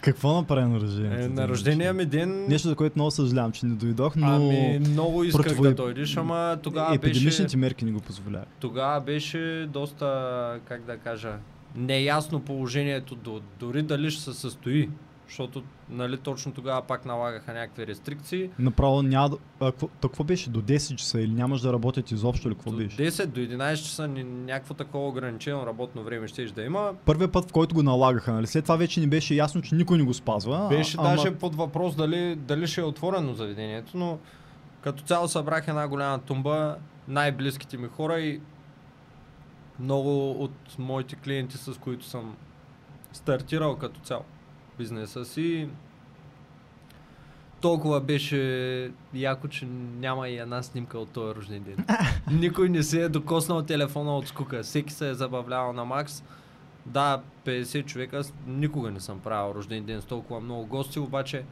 Какво направи на рождението? Е, на рождения ми ден... Нещо, за което много съжалявам, че не дойдох, но Ами, много исках противо- да дойдеш, ама тогава беше... епидемичните мерки не го позволяват. Тогава беше доста, как да кажа, неясно положението, до, дори дали ще се състои. Защото, нали, точно тогава пак налагаха някакви рестрикции. Направо няма. А, какво, беше? До 10 часа или нямаш да работят изобщо или какво до беше? 10 до 11 часа някакво такова ограничено работно време ще да има. Първият път, в който го налагаха, нали? След това вече ни беше ясно, че никой не го спазва. Беше а, даже ама... под въпрос дали, дали ще е отворено заведението, но като цяло събрах една голяма тумба, най-близките ми хора и много от моите клиенти, с които съм стартирал като цяло бизнеса си. Толкова беше яко, че няма и една снимка от този рожден ден. Никой не се е докоснал телефона от скука. Всеки се е забавлявал на макс. Да, 50 човека, аз никога не съм правил рожден ден с толкова много гости, обаче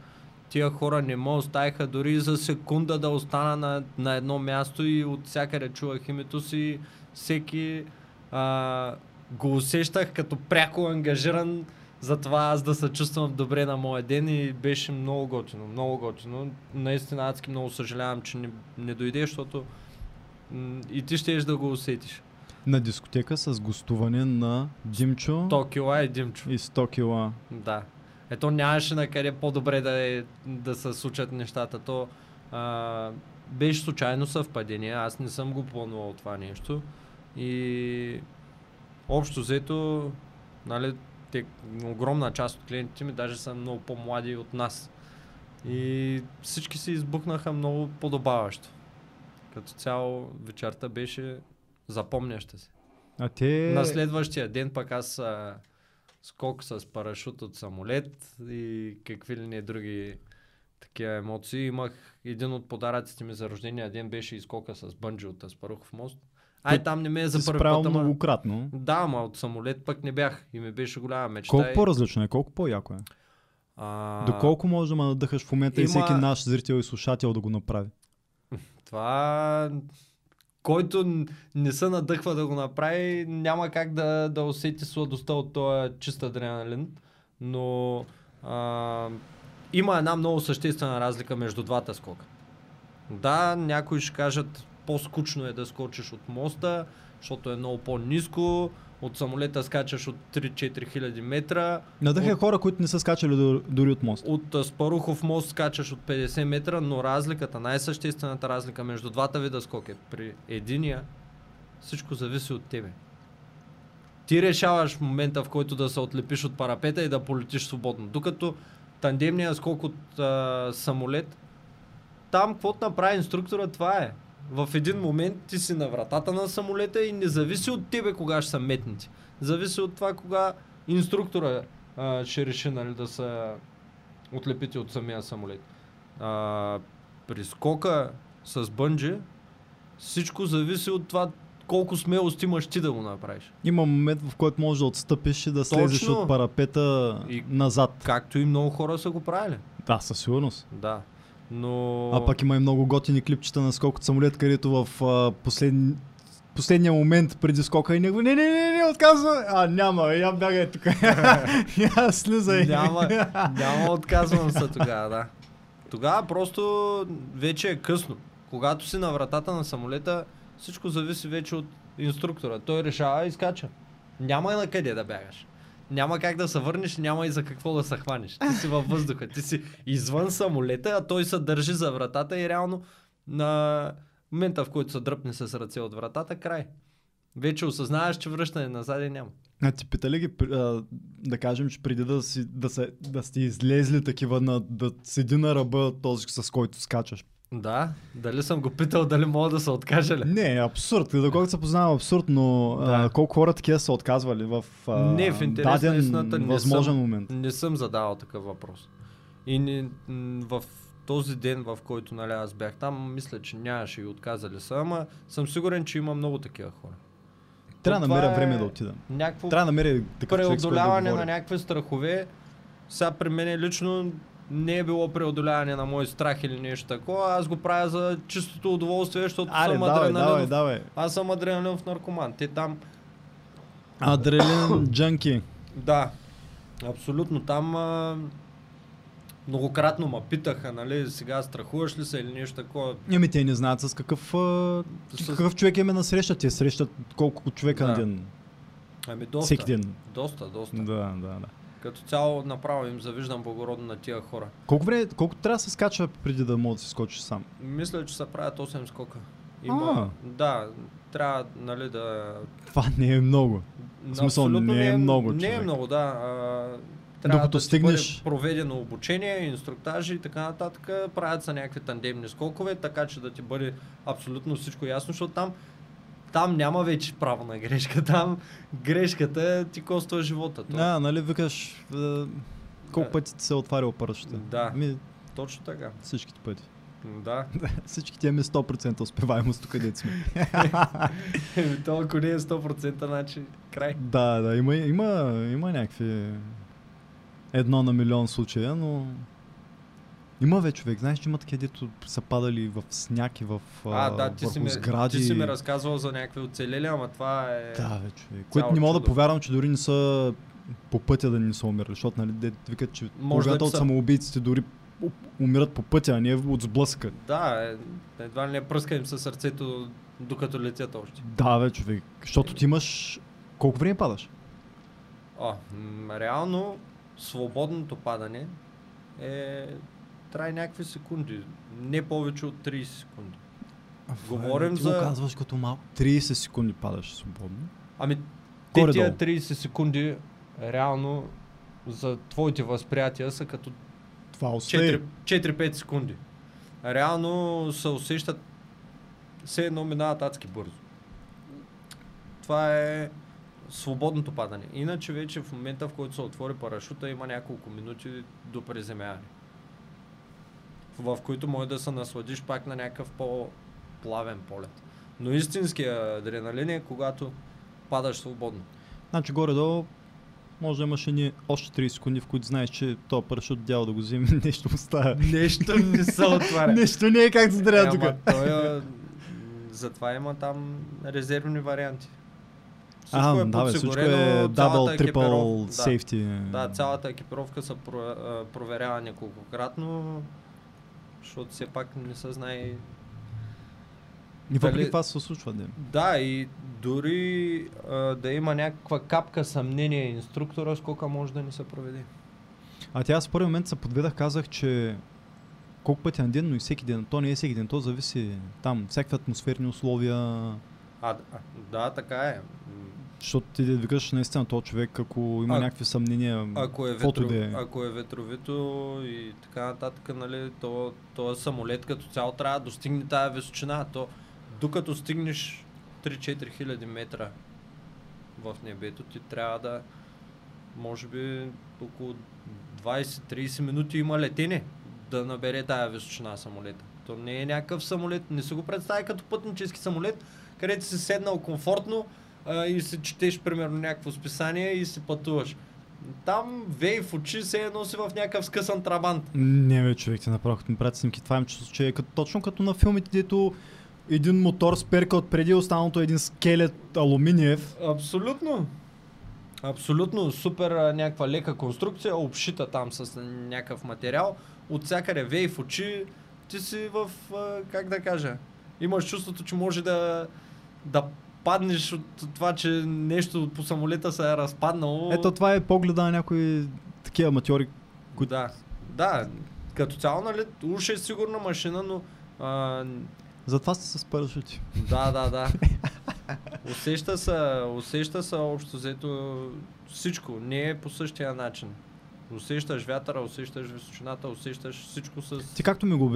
тия хора не ме оставиха дори за секунда да остана на, на едно място и от всякъде чувах името си. Всеки а, го усещах като пряко ангажиран за това аз да се чувствам добре на моя ден и беше много готино, много готино. Наистина адски много съжалявам, че не, не дойде, защото м, и ти щеш да го усетиш. На дискотека с гостуване на Димчо Токила и Димчо. и 100 кила. Да. Ето нямаше на къде по-добре да, е, да се случат нещата. То а, беше случайно съвпадение. Аз не съм го планувал това нещо. И общо взето, нали, те, огромна част от клиентите ми даже са много по-млади от нас. И всички се избухнаха много подобаващо. Като цяло вечерта беше запомняща се. А те... На следващия ден пък аз а, скок с парашут от самолет и какви ли не други такива емоции. Имах един от подаръците ми за рождения ден беше изкока с бънджи от Аспарухов мост. Ай, там не ме е за първи път, ама... многократно. Да, ама от самолет пък не бях и ми беше голяма мечта. Колко и- по-различно е, колко по-яко е? а, Доколко може да ме надъхаш в момента и има- всеки наш зрител и слушател да го направи? Това, който не се надъхва да го направи, няма как да, да усети сладостта от този чист адреналин. Но а, има една много съществена разлика между двата скока. Да, някои ще кажат по-скучно е да скочиш от моста, защото е много по-низко, от самолета скачаш от 3-4 хиляди метра. Надъха От- хора, които не са скачали до- дори от мост. От Спарухов мост скачаш от 50 метра, но разликата, най-съществената разлика между двата вида скок е при единия всичко зависи от тебе. Ти решаваш момента, в който да се отлепиш от парапета и да полетиш свободно. Докато тандемния скок от а, самолет, там каквото направи инструктора, това е. В един момент ти си на вратата на самолета и не зависи от тебе кога ще са метнати. Зависи от това кога инструктора а, ще реши нали, да се отлепите от самия самолет. А, при скока с бънджи всичко зависи от това колко смелост имаш ти да го направиш. Има момент, в който можеш да отстъпиш и да слезеш Точно. от парапета И- назад. Както и много хора са го правили. Да, със сигурност. Да. Но... А пак има и много готини клипчета на скок от самолет, където в а, послед... последния момент преди скока и него не, не, не, не, отказва. А, няма, я бягай тук. я слизай. Няма, няма отказвам се тогава, да. Тогава просто вече е късно. Когато си на вратата на самолета, всичко зависи вече от инструктора. Той решава и скача. Няма на къде да бягаш. Няма как да се върнеш, няма и за какво да се хванеш. Ти си във въздуха, ти си извън самолета, а той се държи за вратата и реално на момента, в който се дръпне с ръце от вратата, край. Вече осъзнаваш, че връщане назад няма. А ти питали ги, при- а, да кажем, че преди да, си, да, се, да сте излезли такива, на, да седи на ръба този с който скачаш? Да, дали съм го питал, дали мога да се откажа ли? Не, абсурд. Доколкото се познавам абсурд, но а, Да. колко хора такива са отказвали в а, Не, в даден истината не възможен съм, момент. Не съм задавал такъв въпрос. И не, в този ден, в който нали, аз бях там, мисля, че нямаше и отказали са, ама съм сигурен, че има много такива хора. Трябва да намеря е време да отида. Някакво Трябва да намеря такъв човек, с който да преодоляване на някакви страхове. Сега при мен лично не е било преодоляване на мой страх или нещо такова. Аз го правя за чистото удоволствие, защото Аре, съм давай, давай, адреналинов. давай. Аз съм адреналинов наркоман. Те там Адреналин джанки. Да, абсолютно. Там а, многократно ме питаха, нали, сега страхуваш ли се или нещо такова. Еми, те не знаят с какъв, а, С- какъв човек им е насреща. Те срещат колко човека на Да. ден. Ами доста. Всеки ден. Доста, доста. Да, да, да. Като цяло направо им завиждам благородно на тия хора. Колко време, колко трябва да се скача преди да мога да си скочиш сам? Мисля, че се правят 8 скока. А. Да, трябва, нали, да... Това не е много. В смисъл, Абсолютно не е много, Не е човек. много, да. А, трябва Докато да ти стигнеш- бъде проведено обучение, инструктажи и така нататък. Правят са някакви тандемни скокове, така че да ти бъде абсолютно всичко ясно, защото там там няма вече право на грешка. Там грешката ти коства живота. То- Да, нали викаш, е, колко Да. пъти ти се е отварял парашута? Да. Ми, Точно така. всичките пъти. Да. Всички имаме 100% успеваемост тук, където сме. Еми, То ако не е 100%, значи край. да, да, има, има, има някакви едно на милион случая, но има вече човек. Знаеш, че има такива, дето са падали в сняг и в А, да, ти си, ми, сгради. ти си ми разказвал за някакви оцелели, ама това е... Да, бе, човек. Което не мога да чудо. повярвам, че дори не са по пътя да не са умирали, защото нали, де, викат, че Може да от са. самоубийците дори умират по пътя, а не от сблъсъка. Да, е, едва ли не пръска им със сърцето, докато летят още. Да, бе, човек. Защото ти имаш... Колко време падаш? О, реално, свободното падане е... Трае някакви секунди. Не повече от 30 секунди. Говорим ти за- го казваш като малко. 30 секунди падаш свободно. Ами, те тия 30 секунди, реално, за твоите възприятия са като Това освен. 4 4-5 секунди. Реално се усещат все едно минават адски бързо. Това е свободното падане. Иначе вече в момента, в който се отвори парашута, има няколко минути до приземяване. В които може да се насладиш пак на някакъв по-плавен полет. Но истинския адреналин е когато падаш свободно. Значи горе-долу може да имаш едни още 30 секунди, в които знаеш, че то парашут дял да го вземе, нещо оставя. Нещо не се отваря. нещо не е както трябва Е, тук. той, затова има там резервни варианти. Всичко А, е да, бе, всичко е triple екипиров- safety. Да, цялата екипировка се проверява неколкократно, защото все пак не се знае И въпреки Дали- това се случва. Да. Да, и дори а, да има някаква капка съмнение инструктора, скока може да ни се проведе. А тя аз в първи момент се подведах, казах, че колко пъти на ден, но и всеки ден. То не е всеки ден, то зависи там, всякакви атмосферни условия. А, да, така е. Защото ти да викаш наистина този човек, ако има А- някакви съмнения, Ако е, ветро, да е. ако е ветровито и така нататък, нали, то, то самолет като цяло трябва да достигне тая височина. То, докато стигнеш 3-4 хиляди метра в небето, ти трябва да може би около 20-30 минути има летене да набере тая височина самолета. То не е някакъв самолет, не се го представи като пътнически самолет, където си седнал комфортно а, и си четеш примерно някакво списание и си пътуваш. Там вей в очи се едно си в някакъв скъсан трабант. Не, бе, човек, ти направо като ми прати снимки. Това им чувство, че е като, точно като на филмите, дето един мотор с перка отпреди, останалото е един скелет алуминиев. Абсолютно. Абсолютно супер някаква лека конструкция, обшита там с някакъв материал. От всякъде вей в очи, ти си в, как да кажа, имаш чувството, че може да, да паднеш от това, че нещо по самолета се е разпаднало. Ето това е погледа на някои такива аматьори. които- Да, да, като цяло, нали, уж е сигурна машина, но а, Затова сте с парашути. Да, да, да. Усеща се, усеща се общо взето всичко. Не е по същия начин. Усещаш вятъра, усещаш височината, усещаш всичко с... Ти както ми го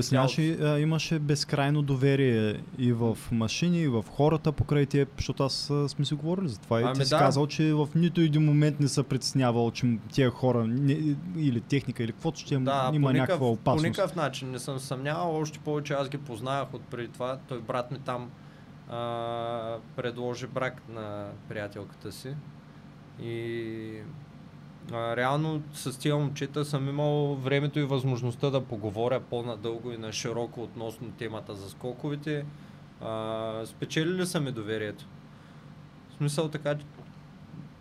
а, имаше безкрайно доверие и в машини, и в хората покрай тия, защото аз сме си говорили за това. И Ами ти си да. казал, че в нито един момент не се притеснявал, че тия хора не, или техника, или каквото ще Да, има по никакъв, някаква по опасност. никакъв начин не съм съмнявал, още повече аз ги познавах от преди това. Той брат ми там а, предложи брак на приятелката си. И реално с тия момчета съм имал времето и възможността да поговоря по-надълго и на широко относно темата за скоковете. А, спечелили са ми доверието. В смисъл така, че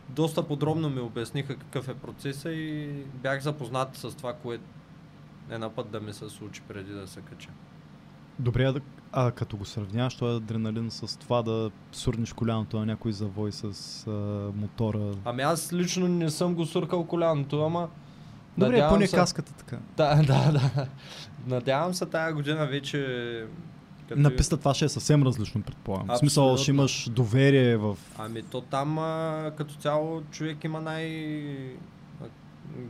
доста подробно ми обясниха какъв е процеса и бях запознат с това, което е на път да ми се случи преди да се кача. Добре, а като го сравняваш, този адреналин с това да сурнеш коляното на някой завой с а, мотора. Ами аз лично не съм го суркал коляното, ама Добре, поне се- каската така. Да, да, да. Надявам се тая година вече... като- На писта това ще е съвсем различно, предполагам. В смисъл, ще имаш доверие в... Ами то там а, като цяло човек има най...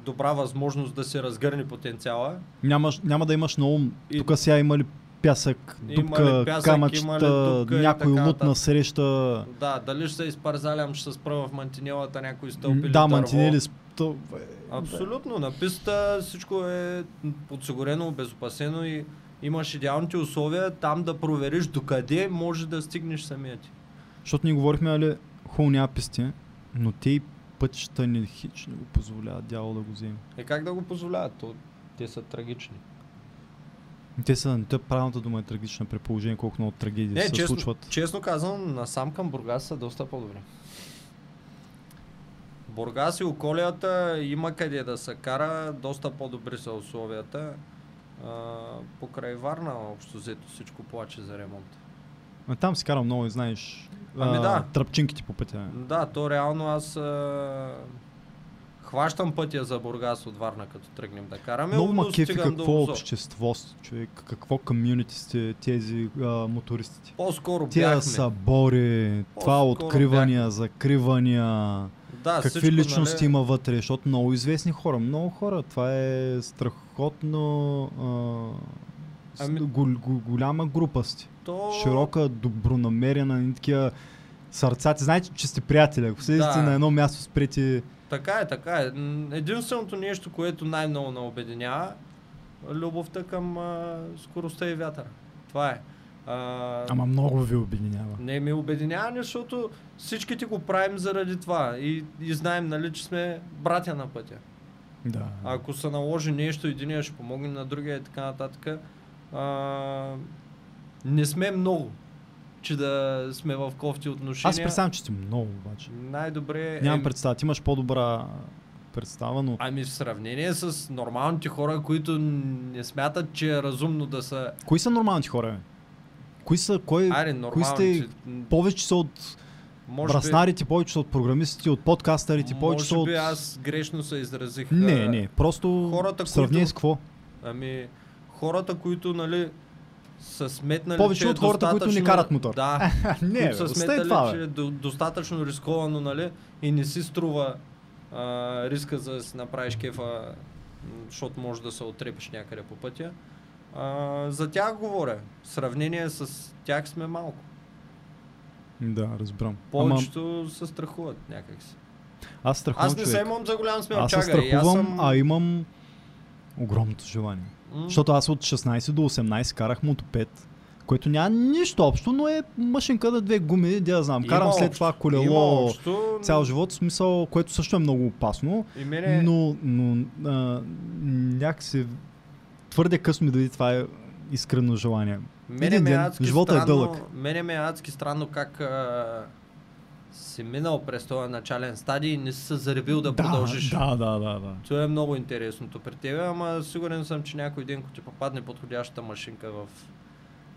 добра възможност да се разгърне потенциала. Нямаш, няма да имаш на ум. И- Тук сега има ли пясък, дупка, ли пясък, камъчета, дупка някой така лут на среща. Да, дали ще се изпарзалям, ще се спра в мантинелата някой стълб или Да, дърво. мантинели. сп- Абсолютно. На пистата всичко е подсигурено, обезопасено и имаш идеалните условия там да провериш докъде може да стигнеш самия ти. Защото ние говорихме, нали, хубаво няма писти, но те и пътища ни хич не го позволяват дявол да го вземе. Е как да го позволяват? То, те са трагични. Те са, те правилната дума е трагична при положение колко много трагедии Не, се честно, случват. честно казвам, насам към Бургас са доста по-добри. Бургас и околията има къде да се кара, доста по-добри са условията. А, покрай Варна общо взето всичко плаче за ремонт. А там си карал много и знаеш Ами да. тръпчинките по пътя. Да, то реално аз а, хващам пътя за Бургас от Варна, като тръгнем да караме. Много ма кефи какво общество, човек, какво комюнити сте тези а, мотористите. По-скоро Тия бяхме. събори, това По-скоро откривания, закривания, Да, какви всичко, личности нали, има вътре, защото много известни хора, много хора, това е страхотно а, Ами- гол, гол, голяма група сте. То... Широка, добронамерена, такива сърца. Ти знаете, че сте приятели, ако седите Да. на едно място спрете, Така е, така е. Единственото нещо, което най-много ме обединява, любовта към а, скоростта и вятъра. Това е. А, ама много ви обединява. Не ми обединява, защото всичките го правим заради това и, и знаем, нали, че сме братя на пътя. Да. Ако се наложи нещо, единия ще помогне на другия и така нататък. А, не сме много, че да сме в кофти отношения. Аз представям, че сте много обаче. Най-добре Нямам е... представа. Ти имаш по-добра представа, но... Ами в сравнение с нормалните хора, които не смятат, че е разумно да са... Кои са нормалните хора, бе? Кои са, кой, Айде, кои сте, повече са от може браснарите, повече са от програмистите, от подкастърите, би, повече са може от... би аз грешно се изразих. Не, не, просто хората, сравнение които- с какво? Ами, хората, които, нали, са сметнали, Повече че е от хората, които не карат мотор. Да, не, са сметнали, това, че е до, достатъчно рисковано, нали, и не си струва а, риска за да си направиш кефа, защото може да се отрепиш някъде по пътя. А, за тях говоря. В сравнение с тях сме малко. Да, разбирам. Ама Повечето се страхуват някакси. аз страхувам Аз не човек. се имам за голям Аз се смелчага. и аз страхувам, съм... а имам огромното желание. Защото аз от 16 до 18 карах мотопед, което няма нищо общо, но е машинка да две гуми, да я знам. има Карам след общо. това Има колело общо, цял живот, смисъл, което също е много опасно, И мене... но, но а, някакси твърде късно ми дойде това е искрено желание. Мене Един ме е ден, е странно, дълъг. Мене ме е адски странно как а, си минал през този начален стадий и не си се заребил да, продължиш. Да, да, да, да. Това е много интересното при тебе, ама сигурен съм, че някой ден, ако ти попадне подходящата машинка в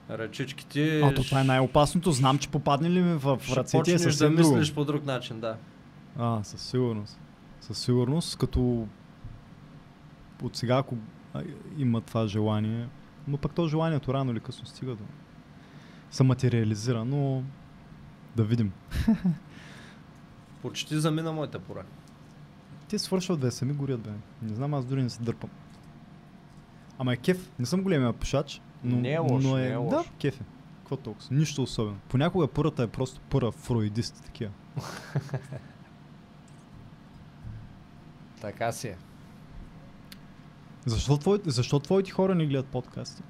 ръчичките, А то това е най-опасното. Знам, че попадне ли ми в ръцете е да съвсем друго. мислиш по друг начин, да. А, със сигурност. Със сигурност, като от сега, ако има това желание, но пък то желанието рано или късно стига да се материализира, но да видим. Почти замина моята пора. Те свършват да сами горят, бе. Не знам, аз дори не се дърпам. Ама е кеф. Не съм големия пушач, но, Не е лошо, но не е Да, лошо. кеф е. Какво толкова? Нищо особено. Понякога първата е просто пъра фроидист такива. Така си е. Защо, твой, защо твоите хора не гледат подкасти?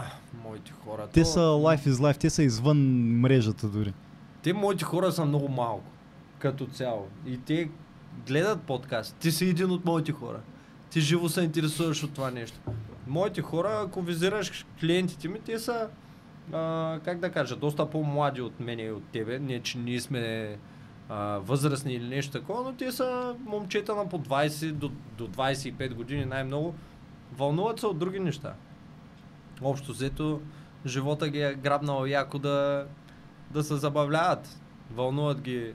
А, моите хора. Те то- са life is life, те са извън мрежата дори. Те моите хора са много малко, като цяло. И те гледат подкаст. Ти си един от моите хора. Ти живо се интересуваш от това нещо. Моите хора, ако визираш клиентите ми, те са, а, как да кажа, доста по-млади от мен и от тебе. Не, че ние сме а, възрастни или нещо такова, но те са момчета на по 20 до, до 25 години най-много. Вълнуват се от други неща. Общо взето, живота ги е грабнал яко да, да се забавляват. Вълнуват ги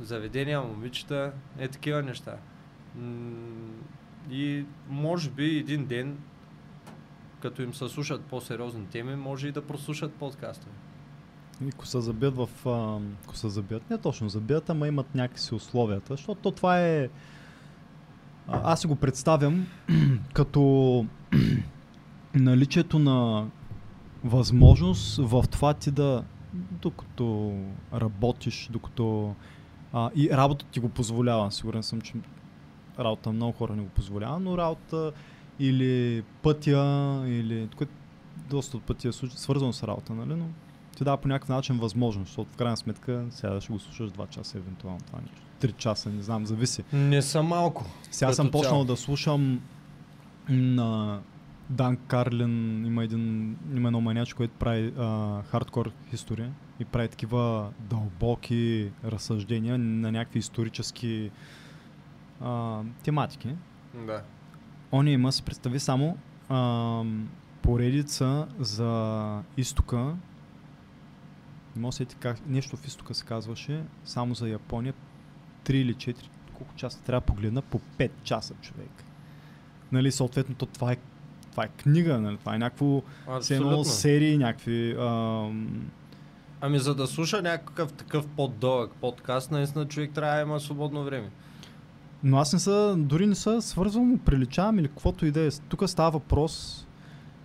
заведения, момичета, е такива неща. И може би един ден, като им се слушат по-сериозни теми, може и да прослушат подкаста. И ако се забият в... Ако се забият, не точно забият, ама имат някакси условията, защото то това е... А, аз си го представям като наличието на възможност в това ти да, докато работиш, докато а, и работа ти го позволява. Сигурен съм, че работа много хора не го позволява, но работа или пътя, или което доста от пъти е свързано с работа, нали? но ти дава по някакъв начин възможност, защото в крайна сметка сега ще го слушаш 2 часа евентуално това нещо. 3 часа, не знам, зависи. Не са малко. Сега съм почнал цяло. да слушам на Дан Карлин, има един, има едно маняче, което прави а, хардкор история и прави такива дълбоки разсъждения на някакви исторически а, тематики. Да. Он има, си представи само а, поредица за изтока. Не мога се сети как нещо в изтока се казваше, само за Япония. 3 или 4, колко часа трябва да погледна? По 5 часа човек. Нали, съответно, то това е, това е книга, нали? това е някакво все едно Абсолютно. серии, някакви... ам, Ами за да слуша някакъв такъв по-дълъг подкаст, наистина човек трябва да има свободно време. Но аз не са, дори не са свързвам, приличавам или каквото и да е. Тук става въпрос,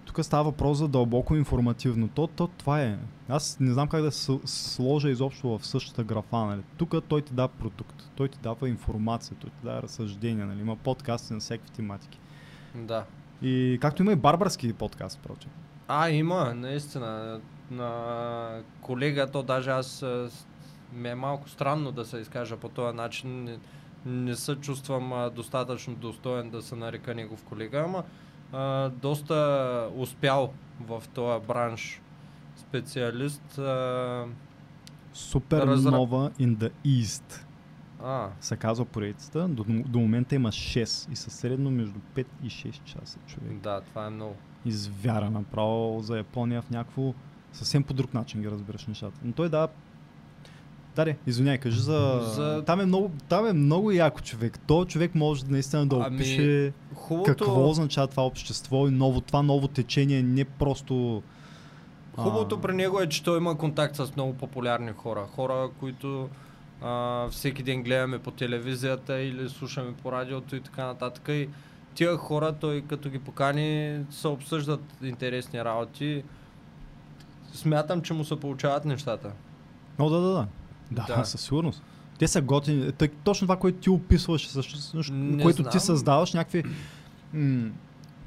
тук става въпрос за дълбоко информативно. То, то, това е. Аз не знам как да се сложа изобщо в същата графа. Нали. Тук той ти дава продукт, той ти дава информация, той ти дава разсъждения. Нали. Има подкасти на всякакви тематики. Да. И както има и барбарски подкаст, проче. А, има, наистина. На колега, то даже аз ми е малко странно да се изкажа по този начин. Не, не се чувствам достатъчно достоен да се нарека негов колега, ама а, доста успял в този бранш специалист. А, Супер Разра- нова in the East а, се казва поредицата. До, до момента има 6 и са средно между 5 и 6 часа човек. да, това е много. извяра направо за Япония в някакво съвсем по друг начин ги разбираш нещата. Но той да, Даре, извиняй, кажи за... За- Там, е много, там е много яко човек. Той човек може наистина да Ами, опише Хубавото, какво означава това общество и ново, това ново течение, не просто... хубавото а, при него е, че той има контакт с много популярни хора. Хора, които а, всеки ден гледаме по телевизията или слушаме по радиото и така нататък. И тия хора, той като ги покани, се обсъждат интересни работи. Смятам, че му се получават нещата. О, да, да, да. Да, Да. със сигурност. Те са готини. Тъй, точно това, което ти описваш, Не което знам. ти създаваш, някакви м-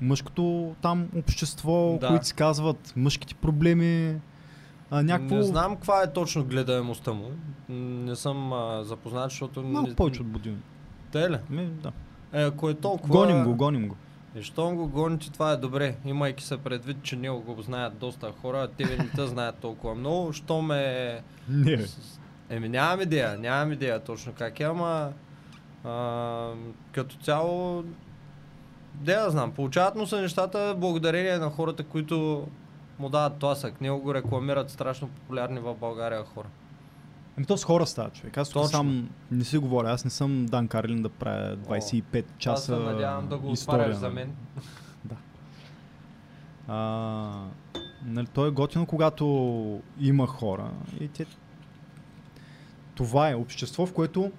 мъжкото там общество, Да. които си казват мъжките проблеми, а, някакво Не знам каква е точно гледаемостта му. Не съм а, запознат, защото... малко не- повече от години. Те ли? Ми, да. Е, ако е толкова... Гоним го, гоним го. И щом го гоните, това е добре. Имайки се предвид, че него го знаят доста хора, тебе не те знаят толкова много. Щом е... Не. Еми нямам идея, нямам идея точно как е, ама... А, като цяло... Де да знам, получават му се нещата благодарение на хората, които му дават тласък. Него го рекламират страшно популярни в България хора. Ами то с хора става човек. Аз Точно. сам не си говоря. Аз не съм Дан Карлин да правя 25 часа Аз се надявам да го история. отваряш за мен. А, нали, то е готино, когато има хора и те... Това е общество, в което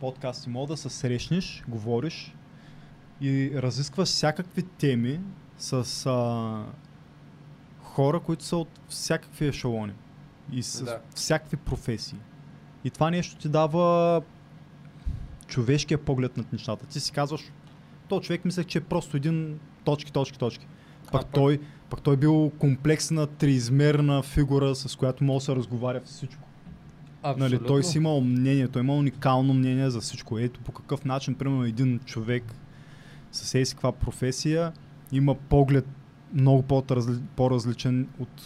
подкасти мога да се срещнеш, говориш и разискваш всякакви теми с а, хора, които са от всякакви ешелони и с Да. всякакви професии. И това нещо ти дава човешкия поглед над нещата. Ти си казваш, то човек мислех, че е просто един точки, точки, точки. Пък, А, пък- той, пък той бил комплексна, триизмерна фигура, с която може да се разговаря всичко. Нали, той си имал мнение, той има уникално мнение за всичко. Ето по какъв начин, примерно, един човек с еси каква професия има поглед много по-разли, по-различен от...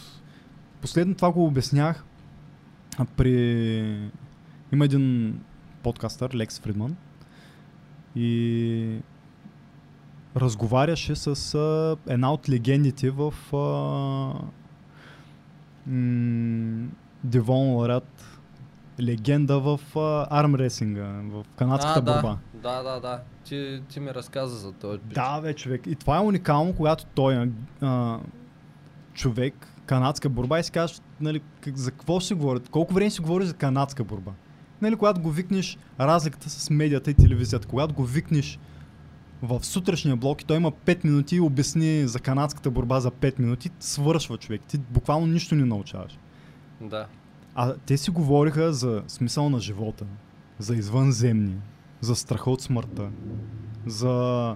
Последно. Това го обяснях при... Има един подкастър, Лекс Фридман, и разговаряше с а, една от легендите в а, м- Девон Ларат, легенда в армресинга, в канадската а, да, борба. Да, да, да. Ти, ти ми разказа за този пич. Да, бе, човек. И това е уникално, когато той а, човек, канадска борба и си кажеш, нали, как, за какво си говорят? Колко време си говори за канадска борба? Нали, когато го викнеш, разликата с медията и телевизията, когато го викнеш в сутрешния блок и той има 5 минути и обясни за канадската борба за 5 минути, свършва човек. Ти буквално нищо не научаваш. Да. А те си говориха за смисъл на живота, за извънземни, за страха от смъртта, за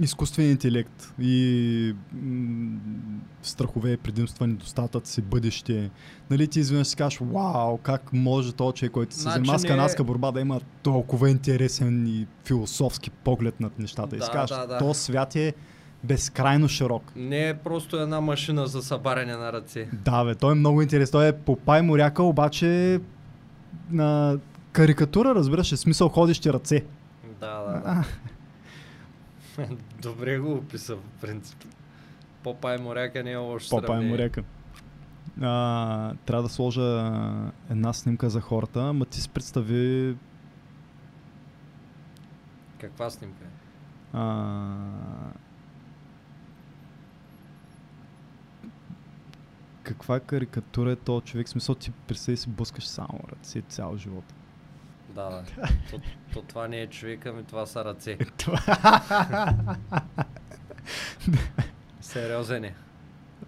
изкуствен интелект и м- страхове, предимства, недостатъци, бъдеще. Нали ти изведнъж си кажеш, вау, как може този човек, който се Значи занимава с е- канадска борба, да има толкова интересен и философски поглед над нещата. и си Да, кажеш, да, да. този свят е безкрайно широк. Не е просто една машина за събаряне на ръце. Да, бе, той е много интересен. Той е Попай моряка, обаче на карикатура, разбираш, е смисъл ходещи ръце. Да, да, да. Добре го описа, в принцип. Попай моряка не е лошо Попай сравнение. моряка. А, трябва да сложа една снимка за хората, ама ти си представи Каква снимка е? а, каква карикатура е то човек? В Смисъл ти представи си блъскаш само ръце цял живот. Да, да. то, то, това не е човека ми, това са ръце. Сериозен е.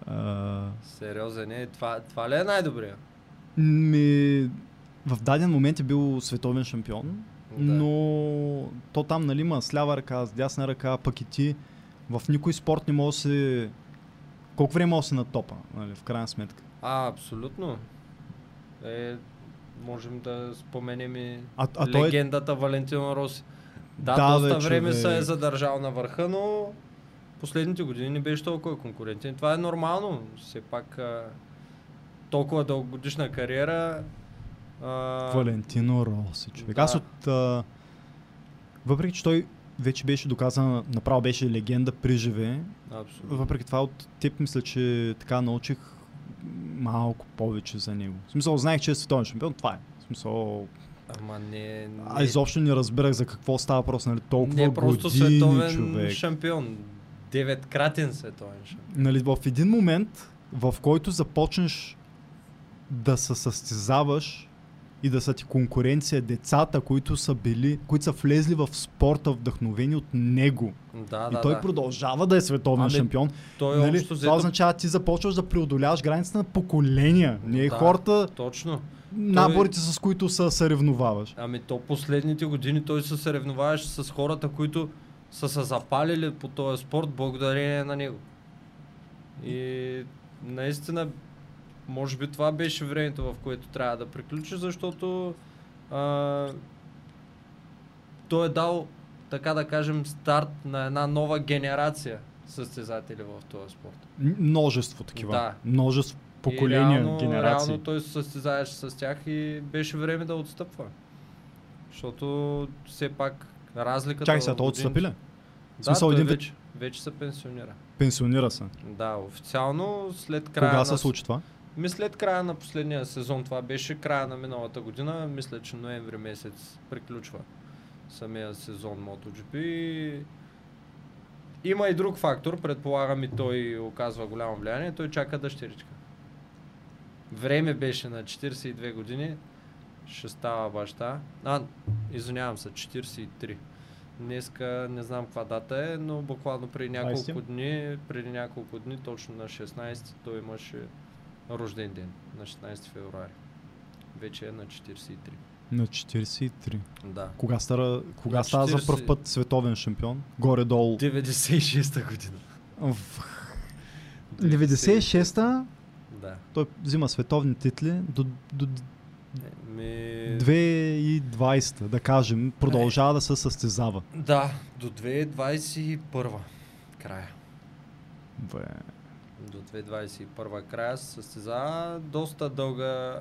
А, Сериозен е. Това, това ли е най-добрия? Ми, в даден момент е бил световен шампион, Да. но то там нали има с лява ръка, с дясна ръка, пък и ти в никой спорт не може да се... Колко време си на топа, нали, в крайна сметка? А, абсолютно. Е, можем да споменем и А, а той е... легендата Валентино Роси. Да, Да, доста бе, време се е задържал на върха, но последните години не беше толкова конкурентен. Това е нормално. Все пак а, толкова дългогодишна кариера. А, Валентино Роси, човек. да. Аз от... А... Въпреки, че той вече беше доказана, направо беше легенда при живе. Абсолютно. Въпреки това от теб мисля, че така научих малко повече за него. В смисъл, знаех, че е световен шампион, това е. В смисъл, Ама не... не а изобщо не разбирах за какво става въпрос, нали, толкова не е просто години, световен човек. шампион. Деветкратен световен шампион. Нали, в един момент, в който започнеш да се състезаваш и да са ти конкуренция децата, които са били, които са влезли в спорта вдъхновени от него. Да, и да, той да. продължава да е световен Ами, шампион. Той Нали, общо това взето... означава, ти започваш да преодоляваш границата на поколения. Не е Да. хората, Точно. наборите с които се съревноваваш. Ами то последните години той се съревноваваше с хората, които са се запалили по този спорт благодарение на него. И наистина, може би това беше времето, в което трябва да приключи, защото а, той е дал, така да кажем, старт на една нова генерация състезатели в този спорт. Множество такива. Да. Множество поколения, и реално, генерации. Реално той се състезаваше с тях и беше време да отстъпва. Защото все пак разликата Чакай сега, той годините- отстъпи ли? Да, смисъл, един вече, вече се пенсионира. Пенсионира се. Да, официално след края Кога на... се случи това? След края на последния сезон, това беше края на миналата година, мисля, че ноември месец приключва самия сезон MotoGP. Има и друг фактор, предполагам и той оказва голямо влияние, той чака дъщеричка. Време беше на 42 години, ще става баща. А, извинявам се, 43. Днеска не знам каква дата е, но буквално преди няколко 20? дни, преди няколко дни, точно на 16, той имаше рожден ден, на 16 февруари. Вече е на 43. На 43. Да. Кога, стара, кога На става за 40 първ път световен шампион? Горе-долу. 96-та година. В 96-та Да. той взима световни титли до, до Ми... 2020, да кажем, продължава да се състезава. Да, до 2021 края. Бе. До 2021 края се състезава. Доста дълга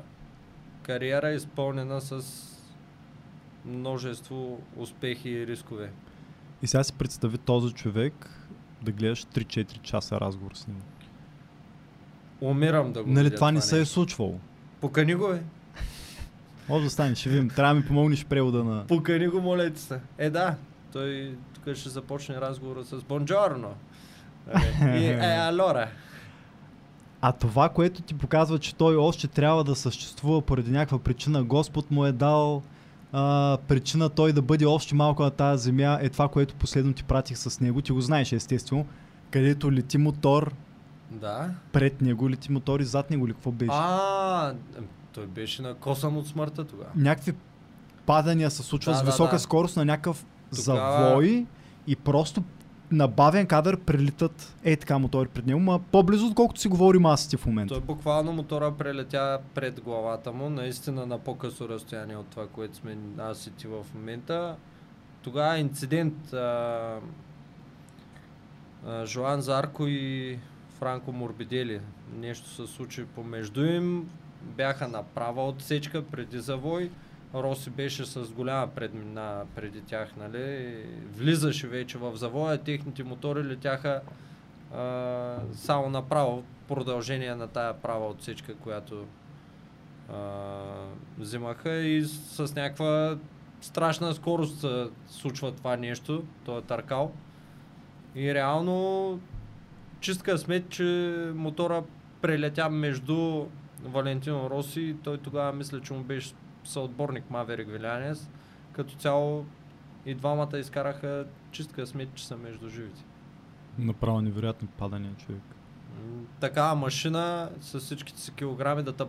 кариера, изпълнена с множество успехи и рискове. И сега си представи този човек да гледаш 3-4 часа разговор с него. Умирам да го Нали видя това не се е случвало? Покани го, е. Може да стане, ще видим. Трябва да ми помогнеш превода на... Покани го, моля ти се. Е, да. Той тук ще започне разговора с Бонджорно. И е, алора. А това, което ти показва, че той още трябва да съществува поради някаква причина, Господ му е дал а, причина той да бъде още малко на тази земя, е това, което последно ти пратих с него. Ти го знаеш, естествено. Където лети мотор, Да. пред него лети мотор и зад него ли какво беше? А, той беше на косъм от смъртта тогава. Някакви падания се случват Да, с да, висока да. скорост на някакъв Тогава- завой и просто на бавен кадър прилитат е така мотори пред него, ма по-близо, отколкото си говорим аз ти в момента. Той буквално мотора прелетя пред главата му, наистина на по-късо разстояние от това, което сме аз и ти в момента. Тогава инцидент а, а, Жоан Зарко и Франко Морбидели. Нещо се случи помежду им. Бяха на права отсечка преди завой. Роси беше с голяма предмина преди тях, нали? Влизаше вече в завоя, техните мотори летяха а, само направо продължение на тая права отсечка, която а, взимаха и с, с някаква страшна скорост се случва това нещо, този търкал. И реално чистка смет, че мотора прелетя между Валентино Роси и той тогава мисля, че му беше съотборник Маверик Вилянес. Като цяло и двамата изкараха чистка смет, че са между живите. Направо невероятни падания, човек. Такава машина с всичките си килограми да те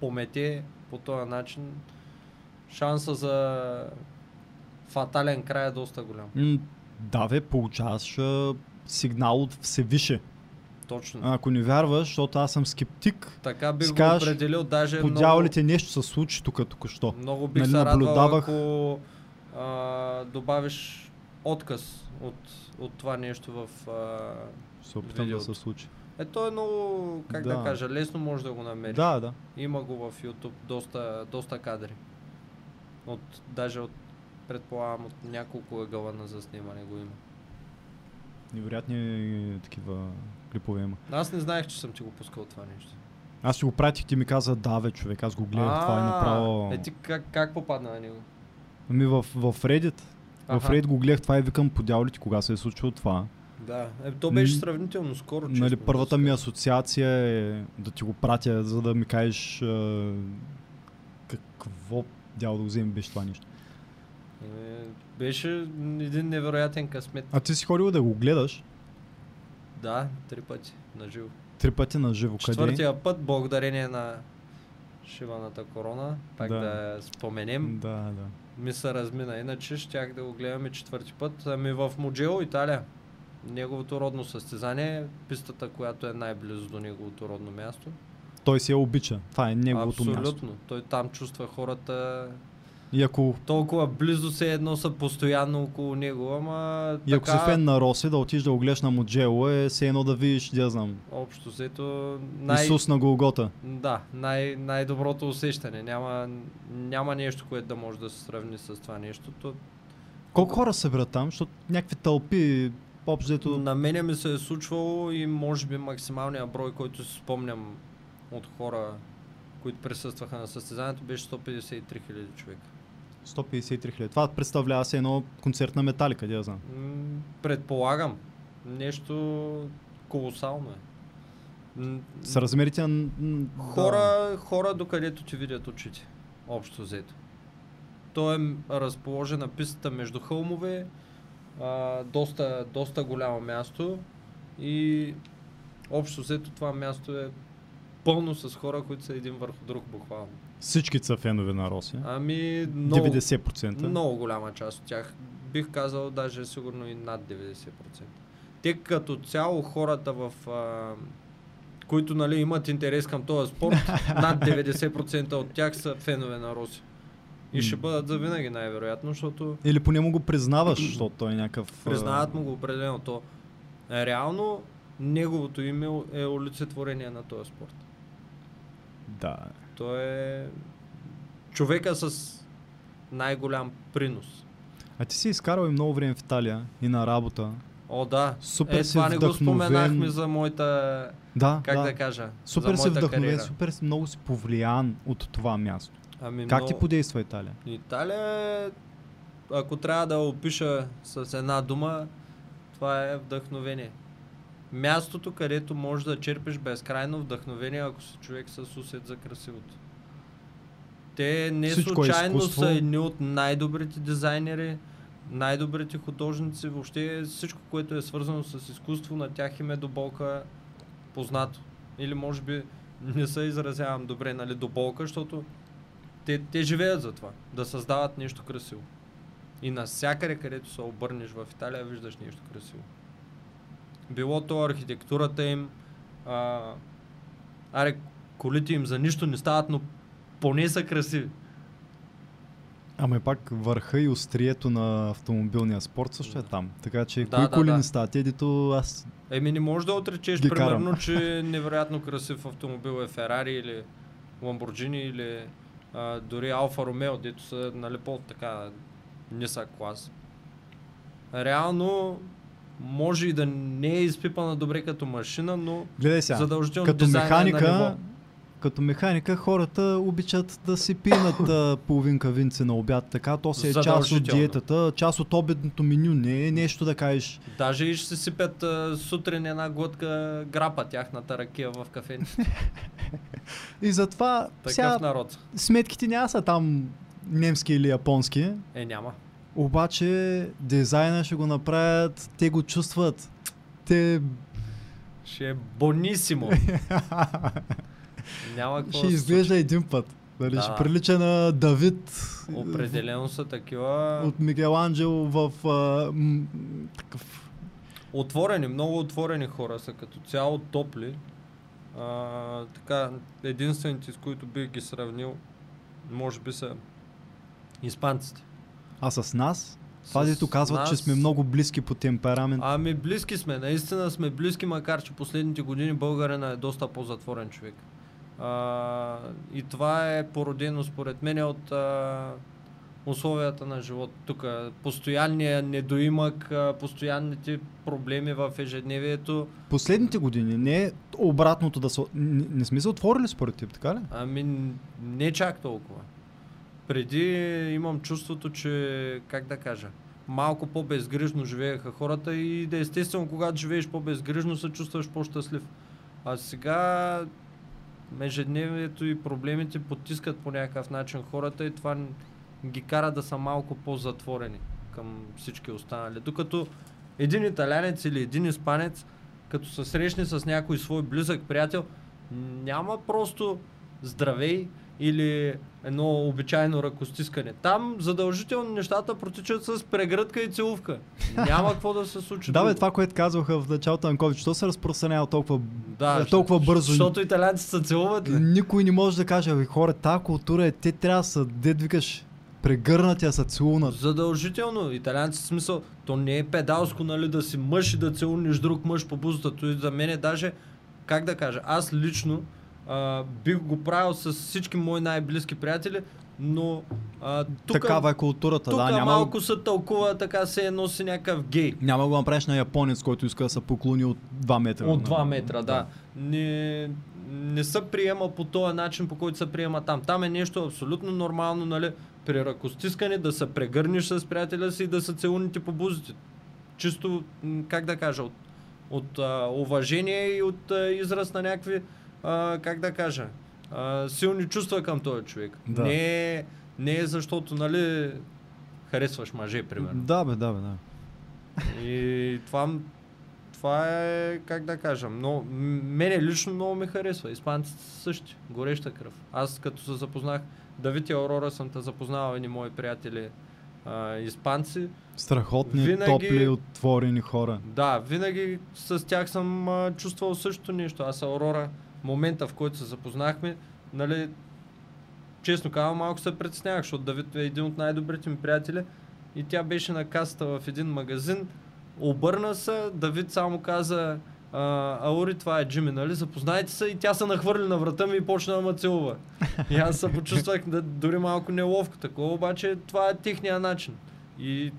помете по този начин, шанса за фатален край е доста голям. М, Да, бе, получаваш сигнал от Всевише. Точно. Ако не вярваш, защото аз съм скептик, така си го определил, даже по много, дяволите нещо се случи тук току-що. много бих Нали, се радвал, наблюдавах- ако а, добавиш отказ от, от това нещо в... А... Се опитам да Видеото. се случи. Е, то е много, как да. Да. кажа, лесно може да го намериш. Да, да. Има го в YouTube доста, доста кадри. От, даже от предполагам от няколко ъгъла на заснемане го има. Невероятни такива клипове има. Аз не знаех, че съм ти го пускал това нещо. Аз си го пратих, ти ми каза, да, бе, човек, аз го гледах, това е направо... Е, ти как, как попадна на него? Ами в, в Reddit. В. Reddit го гледах това и викам, по дяволите, кога се е случило това. Да, е, то беше сравнително скоро. Нали, честно първата да ми асоциация е да ти го пратя, за да ми кажеш а, какво дяло да го вземе беше това нещо. Е, беше един невероятен късмет. А ти си ходил да го гледаш Да, три пъти на живо. три пъти на живо. Къде? Четвъртия път, благодарение на шиваната корона, пак Да. да, я споменем, Да, да. ми се размина. Иначе щях да го гледаме четвърти път. Ами в Муджело, Италия. Неговото родно състезание, пистата, която е най-близо до неговото родно място. Той си я обича. Това е неговото Абсолютно. място. Той там чувства хората И ако, толкова близо се едно са постоянно около него, ама и ако така, си фен на Роси, да отидеш да го гледаш на Моджело е все едно да видиш, да знам, общо взето най... Исус на Голгота. Да, най- най-доброто усещане. Няма, няма нещо, което да може да се сравни с това нещо. То, Колко хора се събират там? Защото някакви тълпи, общо на мене ми се е случвало и може би максималният брой, който си спомням от хора, които присъстваха на състезанието, беше 153 000 човека. 153 хиляди. Това представлява се едно концерт на Металика, да я знам. Предполагам. Нещо колосално е. С размерите на... Хора, хора докъдето ти видят очите. Общо взето. Той е м- разположен на пистата между хълмове, а, доста, доста голямо място и общо взето това място е пълно с хора, които са един върху друг буквално. Всички са фенове на Роси. Ами много, 90%. много голяма част от тях. Бих казал даже сигурно и над 90%. Те като цяло хората в а, които нали, имат интерес към този спорт, над 90% от тях са фенове на Роси. И ще бъдат завинаги най-вероятно, защото Или поне му го признаваш, защото той е някакъв... признават му го определено. То реално неговото име е олицетворение на този спорт. Да. Той е човека с най-голям принос. А ти си изкарал и много време в Италия и на работа. О, да. Супер е, си това не го споменахме за моята, Да, как да. да, кажа, Супер си вдъхновен, кариера. супер си много си повлиян от това място. Ами Как много... ти подейства Италия? Италия е, ако трябва да опиша с една дума, това е вдъхновение. Мястото, където можеш да черпиш безкрайно вдъхновение, ако си човек с усет за красивото. Те не Всичко е случайно изкуство. са едни от най-добрите дизайнери, най-добрите художници, въобще всичко, което е свързано с изкуство, на тях им е до болка познато. Или може би не се изразявам добре, нали, до болка, защото те, те живеят за това, да създават нещо красиво. И навсякъде, където се обърнеш в Италия, виждаш нещо красиво. Било то архитектурата им, а, аре, колите им за нищо не стават, но поне са красиви. Ама пак върха и острието на автомобилния спорт също е там. Така че Да, кои да, коли да. не стават? Те, дето аз... Еми не можеш да отречеш, Ги примерно, карам. че невероятно красив автомобил е Ферари или Ламборджини или а, дори Алфа Ромео, дето са нали, по-така нисък клас. Реално може и да не е изпипана добре като машина, но Гледай сега, задължително като дизайна е на ниво. механика, като механика хората обичат да си пинат а, половинка винце на обяд, така то си е част от диетата, част от обедното меню, не е нещо да кажеш. Даже и ще си сипят а, сутрин една глътка грапа тяхната ракия в кафените. И затова Такъв сега народ. сметките няма са там немски или японски, Е, няма. Обаче дизайна ще го направят, те го чувстват. Те Ще е бонисимо. Няма какво ще да изглежда един път. Дали, Да. Ще прилича на Давид Определено са такива от Микеланджело в а, м, такъв отворени, много отворени хора са като цяло топли. А, така, единствените, с които бих ги сравнил, може би са испанците. А с нас? Дето казват, че нас- сме много близки по темперамент. Ами близки сме, наистина сме близки, макар че последните години българина е доста по-затворен човек. А, и това е породено според мен от, а, условията на живот тук. Постоянния недоимък, постоянните проблеми в ежедневието. Последните години не е обратното да са... Не, сме се отворили според теб, така ли? Ами не чак толкова. Преди имам чувството, че, как да кажа, малко по-безгрижно живееха хората и да естествено, когато живееш по-безгрижно, се чувстваш по-щастлив. А сега ежедневието и проблемите потискат по някакъв начин хората и това ги кара да са малко по-затворени към всички останали. Докато един италянец или един испанец, като се срещне с някой свой близък приятел, няма просто здравей или едно обичайно ръкостискане. Там задължително нещата протичат с прегръдка и целувка. Няма какво да се случи. Да, бе, това, което казваха в началото на COVID, що се разпространява толкова, да, е, толкова щ- бързо? Защото италянците се целуват ли? Никой не може да каже, бе, хора, тази култура е, те трябва да са, дед викаш, прегърнати, а са целунат. Задължително. Италианци смисъл, то не е педалско, нали, да си мъж и да целуниш друг мъж по бузата. То и за мен е даже, как да кажа, аз лично а, бих го правил с всички мои най-близки приятели, но а, тук, Такава е културата, да, няма, малко се тълкува така се едно си някакъв гей. няма го направиш на японец, който иска да се поклони от 2 метра. От на- 2 метра, да. Не, не се приема по този начин, по който се приема там. Там е нещо абсолютно нормално, нали? При ръкостискане да се прегърнеш с приятеля си и да се целуните по бузите. Чисто, как да кажа, от, от а, уважение и от а, израз на някакви, а, как да кажа, а, силни чувства към този човек. Да. Не, не е защото, нали, харесваш мъже, примерно. Да, бе, да, бе, да. И това, това е, как да кажа, но мене лично много ми харесва. Испанците са същи, гореща кръв. Аз като се запознах, Давид и Аурора съм те запознавал едни мои приятели а, испанци. Страхотни, Винаги- топли, отворени хора. Да, винаги с тях съм а, чувствал същото нещо. Аз Аурора, момента в който се запознахме, нали, честно казвам, малко се притеснявах, защото Давид е един от най-добрите ми приятели и тя беше на касата в един магазин, обърна се, Давид само каза а, Аури, това е Джими, нали? Запознайте се и тя се нахвърли на врата ми и почна да ме целува. И аз се почувствах да, дори малко неловко такова, обаче това е техния начин. И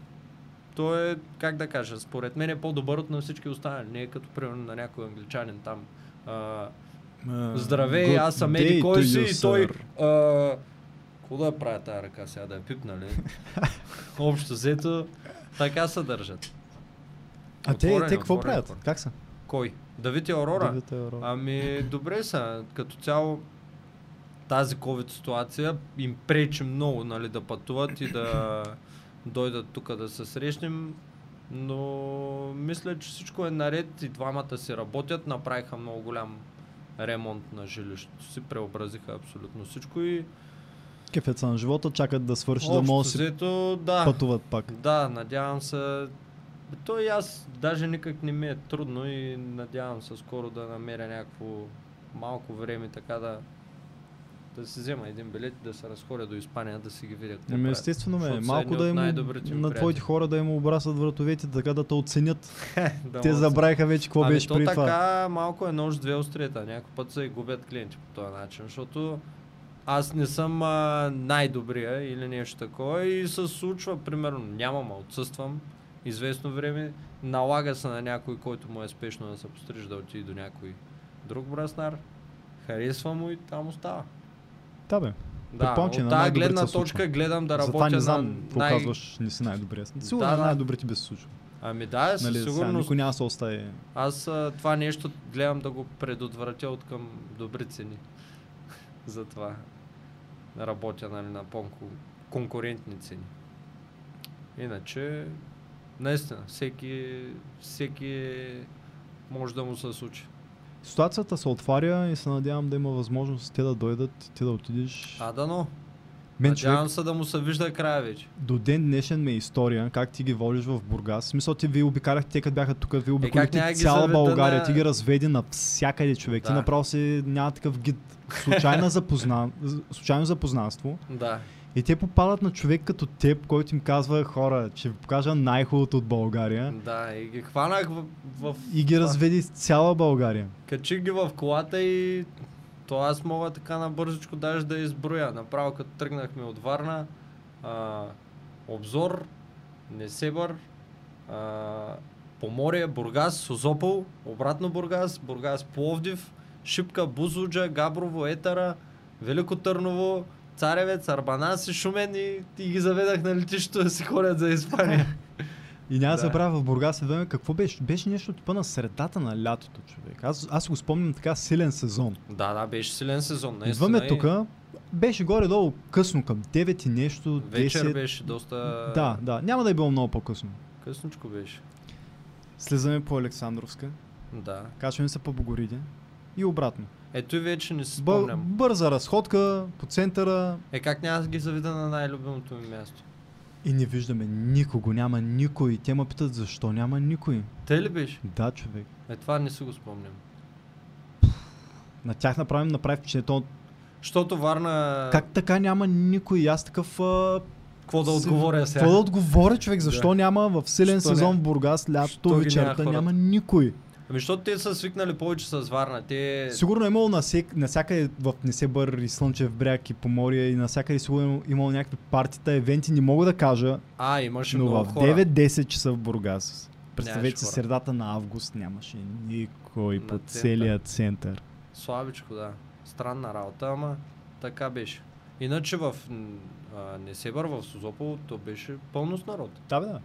той е, как да кажа, според мен е по-добър от на всички останали. Не е като примерно на някой англичанин там. А, Здравей, аз съм еди кой си и той... А, какво да правя тази ръка сега, да я пипна ли? Общо взето, така се държат. А те, Отворени, те какво правят? Как са? Кой? Давид и Аурора? Давид и Аурора. Ами, добре са. Като цяло тази COVID ситуация им пречи много нали, да пътуват и да дойдат тук да се срещнем. Но мисля, че всичко е наред и двамата си работят. Направиха много голям ремонт на жилището си, преобразиха абсолютно всичко и Кефет са на живота, чакат да свърши, да общо могат да си взето, да. пътуват пак. Да, надявам се. То и аз даже никак не ми е трудно и надявам се скоро да намеря някакво малко време така да да си взема един билет да се разходя до Испания, да си ги видя. Ами естествено, ме, са малко да им, на твоите приятели. хора да им обрасат вратовете, така да те оценят. Да, Те забравиха вече какво ами беше то при така това. малко е нож две острията. Някой път се губят клиенти по този начин, защото аз не съм а, най-добрия или нещо такова и се случва, примерно, нямам, а отсъствам известно време, налага се на някой, който му е спешно да се постриж да отиде до някой друг браснар, харесва му и там остава. Да, бе. Да, от на тази гледна точка гледам да Затова работя не знам на най... казваш, не си най-добрия. Сигурно Да, на да. най-добрите би се случва. Ами да, със Нали, сигурност. никой няма да се остави. Аз а, това нещо гледам да го предотвратя от към добри цени. Затова работя нали, на по-конкурентни цени. Иначе, наистина, всеки, всеки може да му се случи. Ситуацията се отваря и се надявам да има възможност те да дойдат и ти да отидеш. А, да, но. Мен човек, Надявам се да му се вижда края вече. до ден днешен ми е история, как ти ги водиш в Бургас. В смисъл ти ви обикаляхте, те като бяха тук, ви няма да ги цяла България, на- ти ги разведи навсякъде човек. Ти Да. направо си няма такъв гид. Случайно, запозна... случайно запознанство. Да. И те попадат на човек като теб, който им казва хора, ще ви покажа най-хубавото от България. Да, и ги хванах в... в И ги разведи из цяла България. Качих ги в колата и то аз мога така набързичко даже да изброя. Направо като тръгнахме от Варна, а, Обзор, Несебър, а, Поморие, Бургас, Созопол, обратно Бургас, Бургас, Пловдив, Шипка, Бузлуджа, Габрово, Етара, Велико Търново, Царевец, Арбанас и Шумен и, и ги заведах на летището да си ходят за Испания. И няма да Да. забравя в Бургас едно време какво беше. Беше нещо типа на средата на лятото, човек. Аз, аз го спомням така силен сезон. да, да, беше силен сезон. наистина Идваме и тук, беше горе-долу късно към 9 и нещо, 10. Вечер беше доста... Да, да, няма да е било много по-късно. Късничко беше. Слизаме по Александровска, Да. качваме се по Богориде и обратно. Ето и вече не си Бър, спомням. бърза разходка по центъра Е, как няма да ги заведа на най-любимото ми място? и не виждаме никого, няма никой. Те ме питат защо няма никой. Те ли беше? Да, човек. Е, това не си го спомням. На тях направим направи впечатление. То, Защото Варна... Как така няма никой? Аз такъв... А... Какво да отговоря сега? Какво да отговоря, човек? Защо Да. няма в силен Що не? сезон в Бургас, лятото, Що вечерта, няма никой. Ами, защото те са свикнали повече с Варна. Те... Сигурно е имало насек, насякъде в Несебър и Слънчев бряг и Поморие и насякъде сигурно е имало някакви партита, евенти, не мога да кажа, А, имаше но много в хора. 9-10 часа в Бургас. Представете си, средата на август нямаше никой На по център. целия център. Слабичко, да. Странна работа, ама така беше. Иначе в а, Несебър, в Созопол, то беше пълно с народ. Да, бе, да.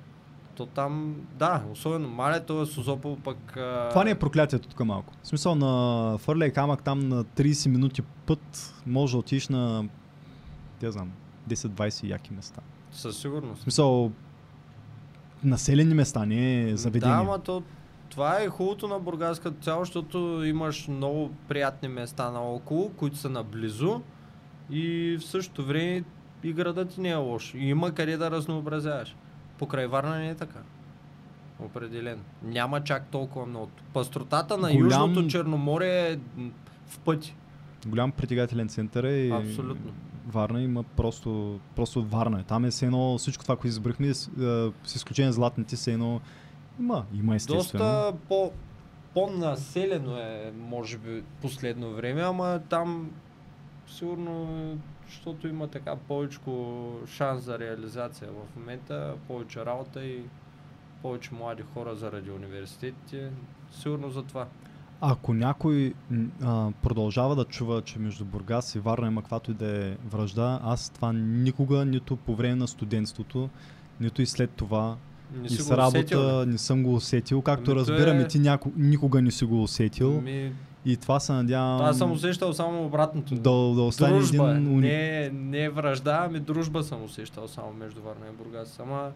То там, да, особено Малето, е Созопол пък... А... Това не е проклятието тук малко. В смисъл на Фърля и камък там на 30 минути път може да отидеш на, не знам, 10-20 яки места. Със В сигурност. смисъл населени места, не Да, заведения. ама то, това е хубавото на Бургас като цяло, защото имаш много приятни места наоколо, които са наблизо и в същото време и градът ти не е лош. И има къде да разнообразяваш. Покрай Варна не е така. Определено. Няма чак толкова много. Пастротата на Голям- Южното Черноморие е в пъти. Голям притегателен център е и Абсолютно. Варна има просто, просто Варна. е. Там е все едно всичко това, което избрахме, с, а, с изключение златните, все едно има, има естествено. Доста по, по-населено е, може би, последно време, ама там сигурно, е, защото има така повече шанс за реализация в момента, повече работа и повече млади хора заради университетите, сигурно за това. Ако някой а, продължава да чува, че между Бургас и Варна има каквато и да е връжда, аз това никога, нито по време на студентството, нито и след това, Не и с работа усетил, не съм го усетил. Както Ами разбирам е- ти няко, никога не си го усетил. Ми, И това се надявам аз съм усещал само обратното. да, да остане дружба, един... уни- не, не е връжда, ами дружба съм усещал само между Варна и Бургас. Ама,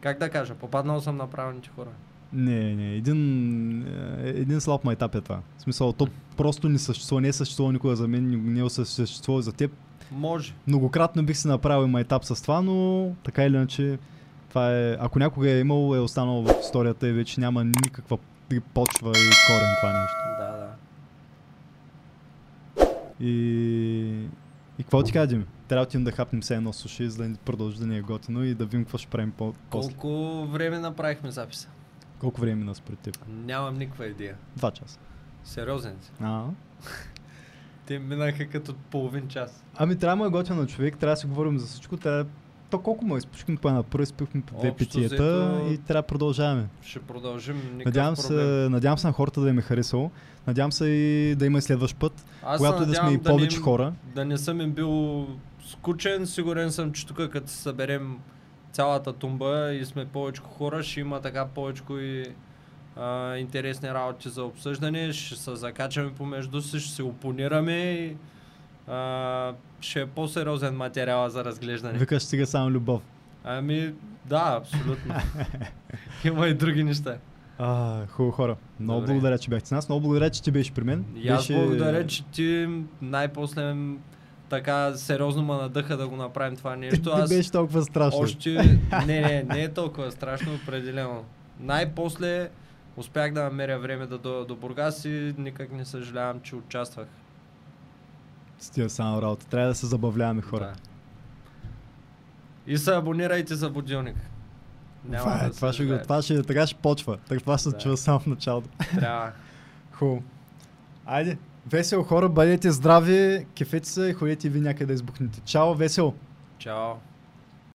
как да кажа, попаднал съм на правилните хора. Не, не, един, е, един слаб майтап е това. В смисъл, то просто не съществува, не е съществува никога за мен, не е съществува за теб. Може. Многократно бих си направил майтап с това, но така или иначе, това е, ако някога е имало, е останало в историята и вече няма никаква почва и корен това нещо. Да. И, и какво ти кажа, Дими? Трябва да отидем да хапнем се едно суши, за да продължи да ни е готино и да видим какво ще правим по- после. Колко време направихме записа? Колко време мина според теб? Нямам никаква идея. Два часа. Сериозен си. А, Те минаха като половин час. Ами трябва да е готино човек, трябва да си говорим за всичко. Трябва... То колко му е? Изпушихме по една първа, изпихме по две Общо питиета и трябва да продължаваме. Ще продължим. Надявам проблем. се, надявам се на хората да им е харесало. Надявам се и да има и следващ път, Аз когато да сме и повече не, хора. Да не съм им бил скучен. Сигурен съм, че тук като се съберем цялата тумба и сме повече хора, ще има така повече и а, интересни работи за обсъждане. Ще се закачаме помежду си, ще се опонираме и а, ще е по-сериозен материал за разглеждане. Викаш стига само любов. Ами, да, абсолютно. Има и други неща. А, хубаво хора. Много Добре. благодаря, че бяхте с нас. Много благодаря, че ти беше при мен. И аз беше... благодаря, че ти най-после така сериозно ме надъха да го направим това нещо. Не Аз беше толкова страшно. още... Не, не, не е толкова страшно, определено. Най-после успях да намеря време да дойда до Бургас и никак не съжалявам, че участвах. Стига само работа. Трябва да се забавляваме хора. Да. И се абонирайте за будилник. Няма това, е, да това, ще, го- това ще, така ще почва. Так това се Да. чува само в началото. Трябва. Хубаво. Айде, весело хора, бъдете здрави, кефете се и ходете ви някъде да избухнете. Чао, весело! Чао.